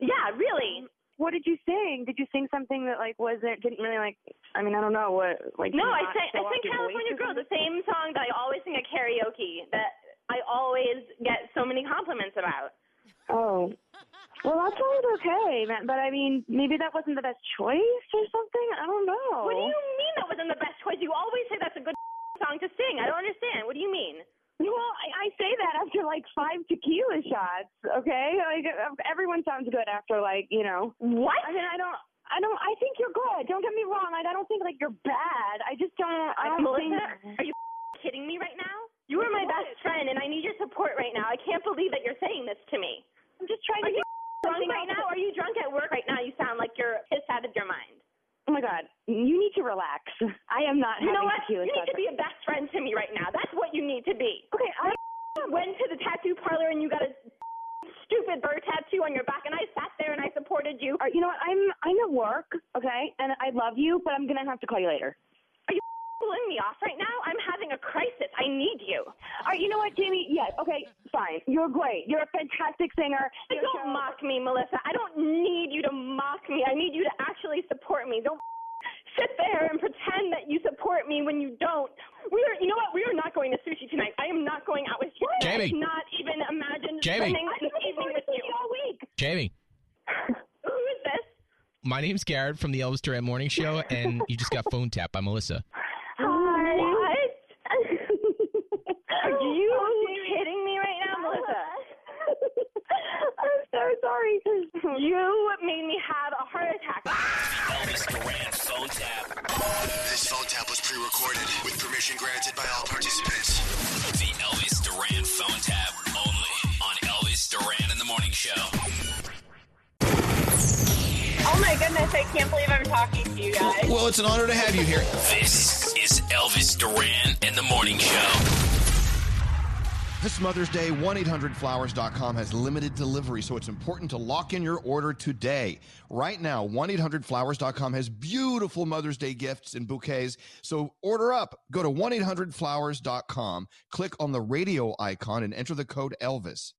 Yeah, really. Um, what did you sing? Did you sing something that like wasn't didn't really like I mean, I don't know what like no, I sang, I sang California or Girl, the same song that I always sing at karaoke that I always get so many compliments about. Oh. Well that sounds okay, but I mean maybe that wasn't the best choice or something? I don't know. What do you mean that wasn't the best choice? You always say that's a good song to sing. I don't understand. What do you mean? Well, I, I say that after like five tequila shots, okay? Like uh, everyone sounds good after like, you know. What? I mean, I don't I don't I think you're good. Don't get me wrong. I, I don't think like you're bad. I just don't I don't Melissa, think are you kidding me right now? You are my best friend, and I need your support right now. I can't believe that you're saying this to me. I'm just trying are to you drunk right now? Are you drunk at work right now? You sound like you're pissed out of your mind. Oh my god, you need to relax. I am not. You know what? You need to be a best friend to me right now. That's what you need to be. Okay, I went to the tattoo parlor and you got a stupid bird tattoo on your back, and I sat there and I supported you. All right, you know what? I'm I'm at work, okay, and I love you, but I'm gonna have to call you later. Are pulling me off right now? I'm having a crisis. I need you. All right, you know what, Jamie? Yes, okay, fine. You're great. You're a fantastic singer. But don't mock me, Melissa. I don't need you to mock me. I need you to actually support me. Don't sit there and pretend that you support me when you don't. We are, you know what? We are not going to sushi tonight. I am not going out with you. Jamie. I cannot even imagine Jamie. spending this evening with you all week. Jamie, Who is this? my name's Garrett from the Elvis Duran Morning Show, and you just got phone tapped by Melissa. Hi. What? Are you kidding me right now, Melissa? I'm so sorry. You made me have a heart attack. Phone tap. This phone tap was pre-recorded with permission granted by all participants. The Elvis Duran phone tap only on Elvis Duran in the Morning Show. Oh my goodness, I can't believe I'm talking to you guys. Well, it's an honor to have you here. This is Elvis Duran in the Morning Show. This Mother's Day, 1-800-Flowers.com has limited delivery, so it's important to lock in your order today. Right now, 1-800-Flowers.com has beautiful Mother's Day gifts and bouquets, so order up. Go to 1-800-Flowers.com, click on the radio icon, and enter the code ELVIS.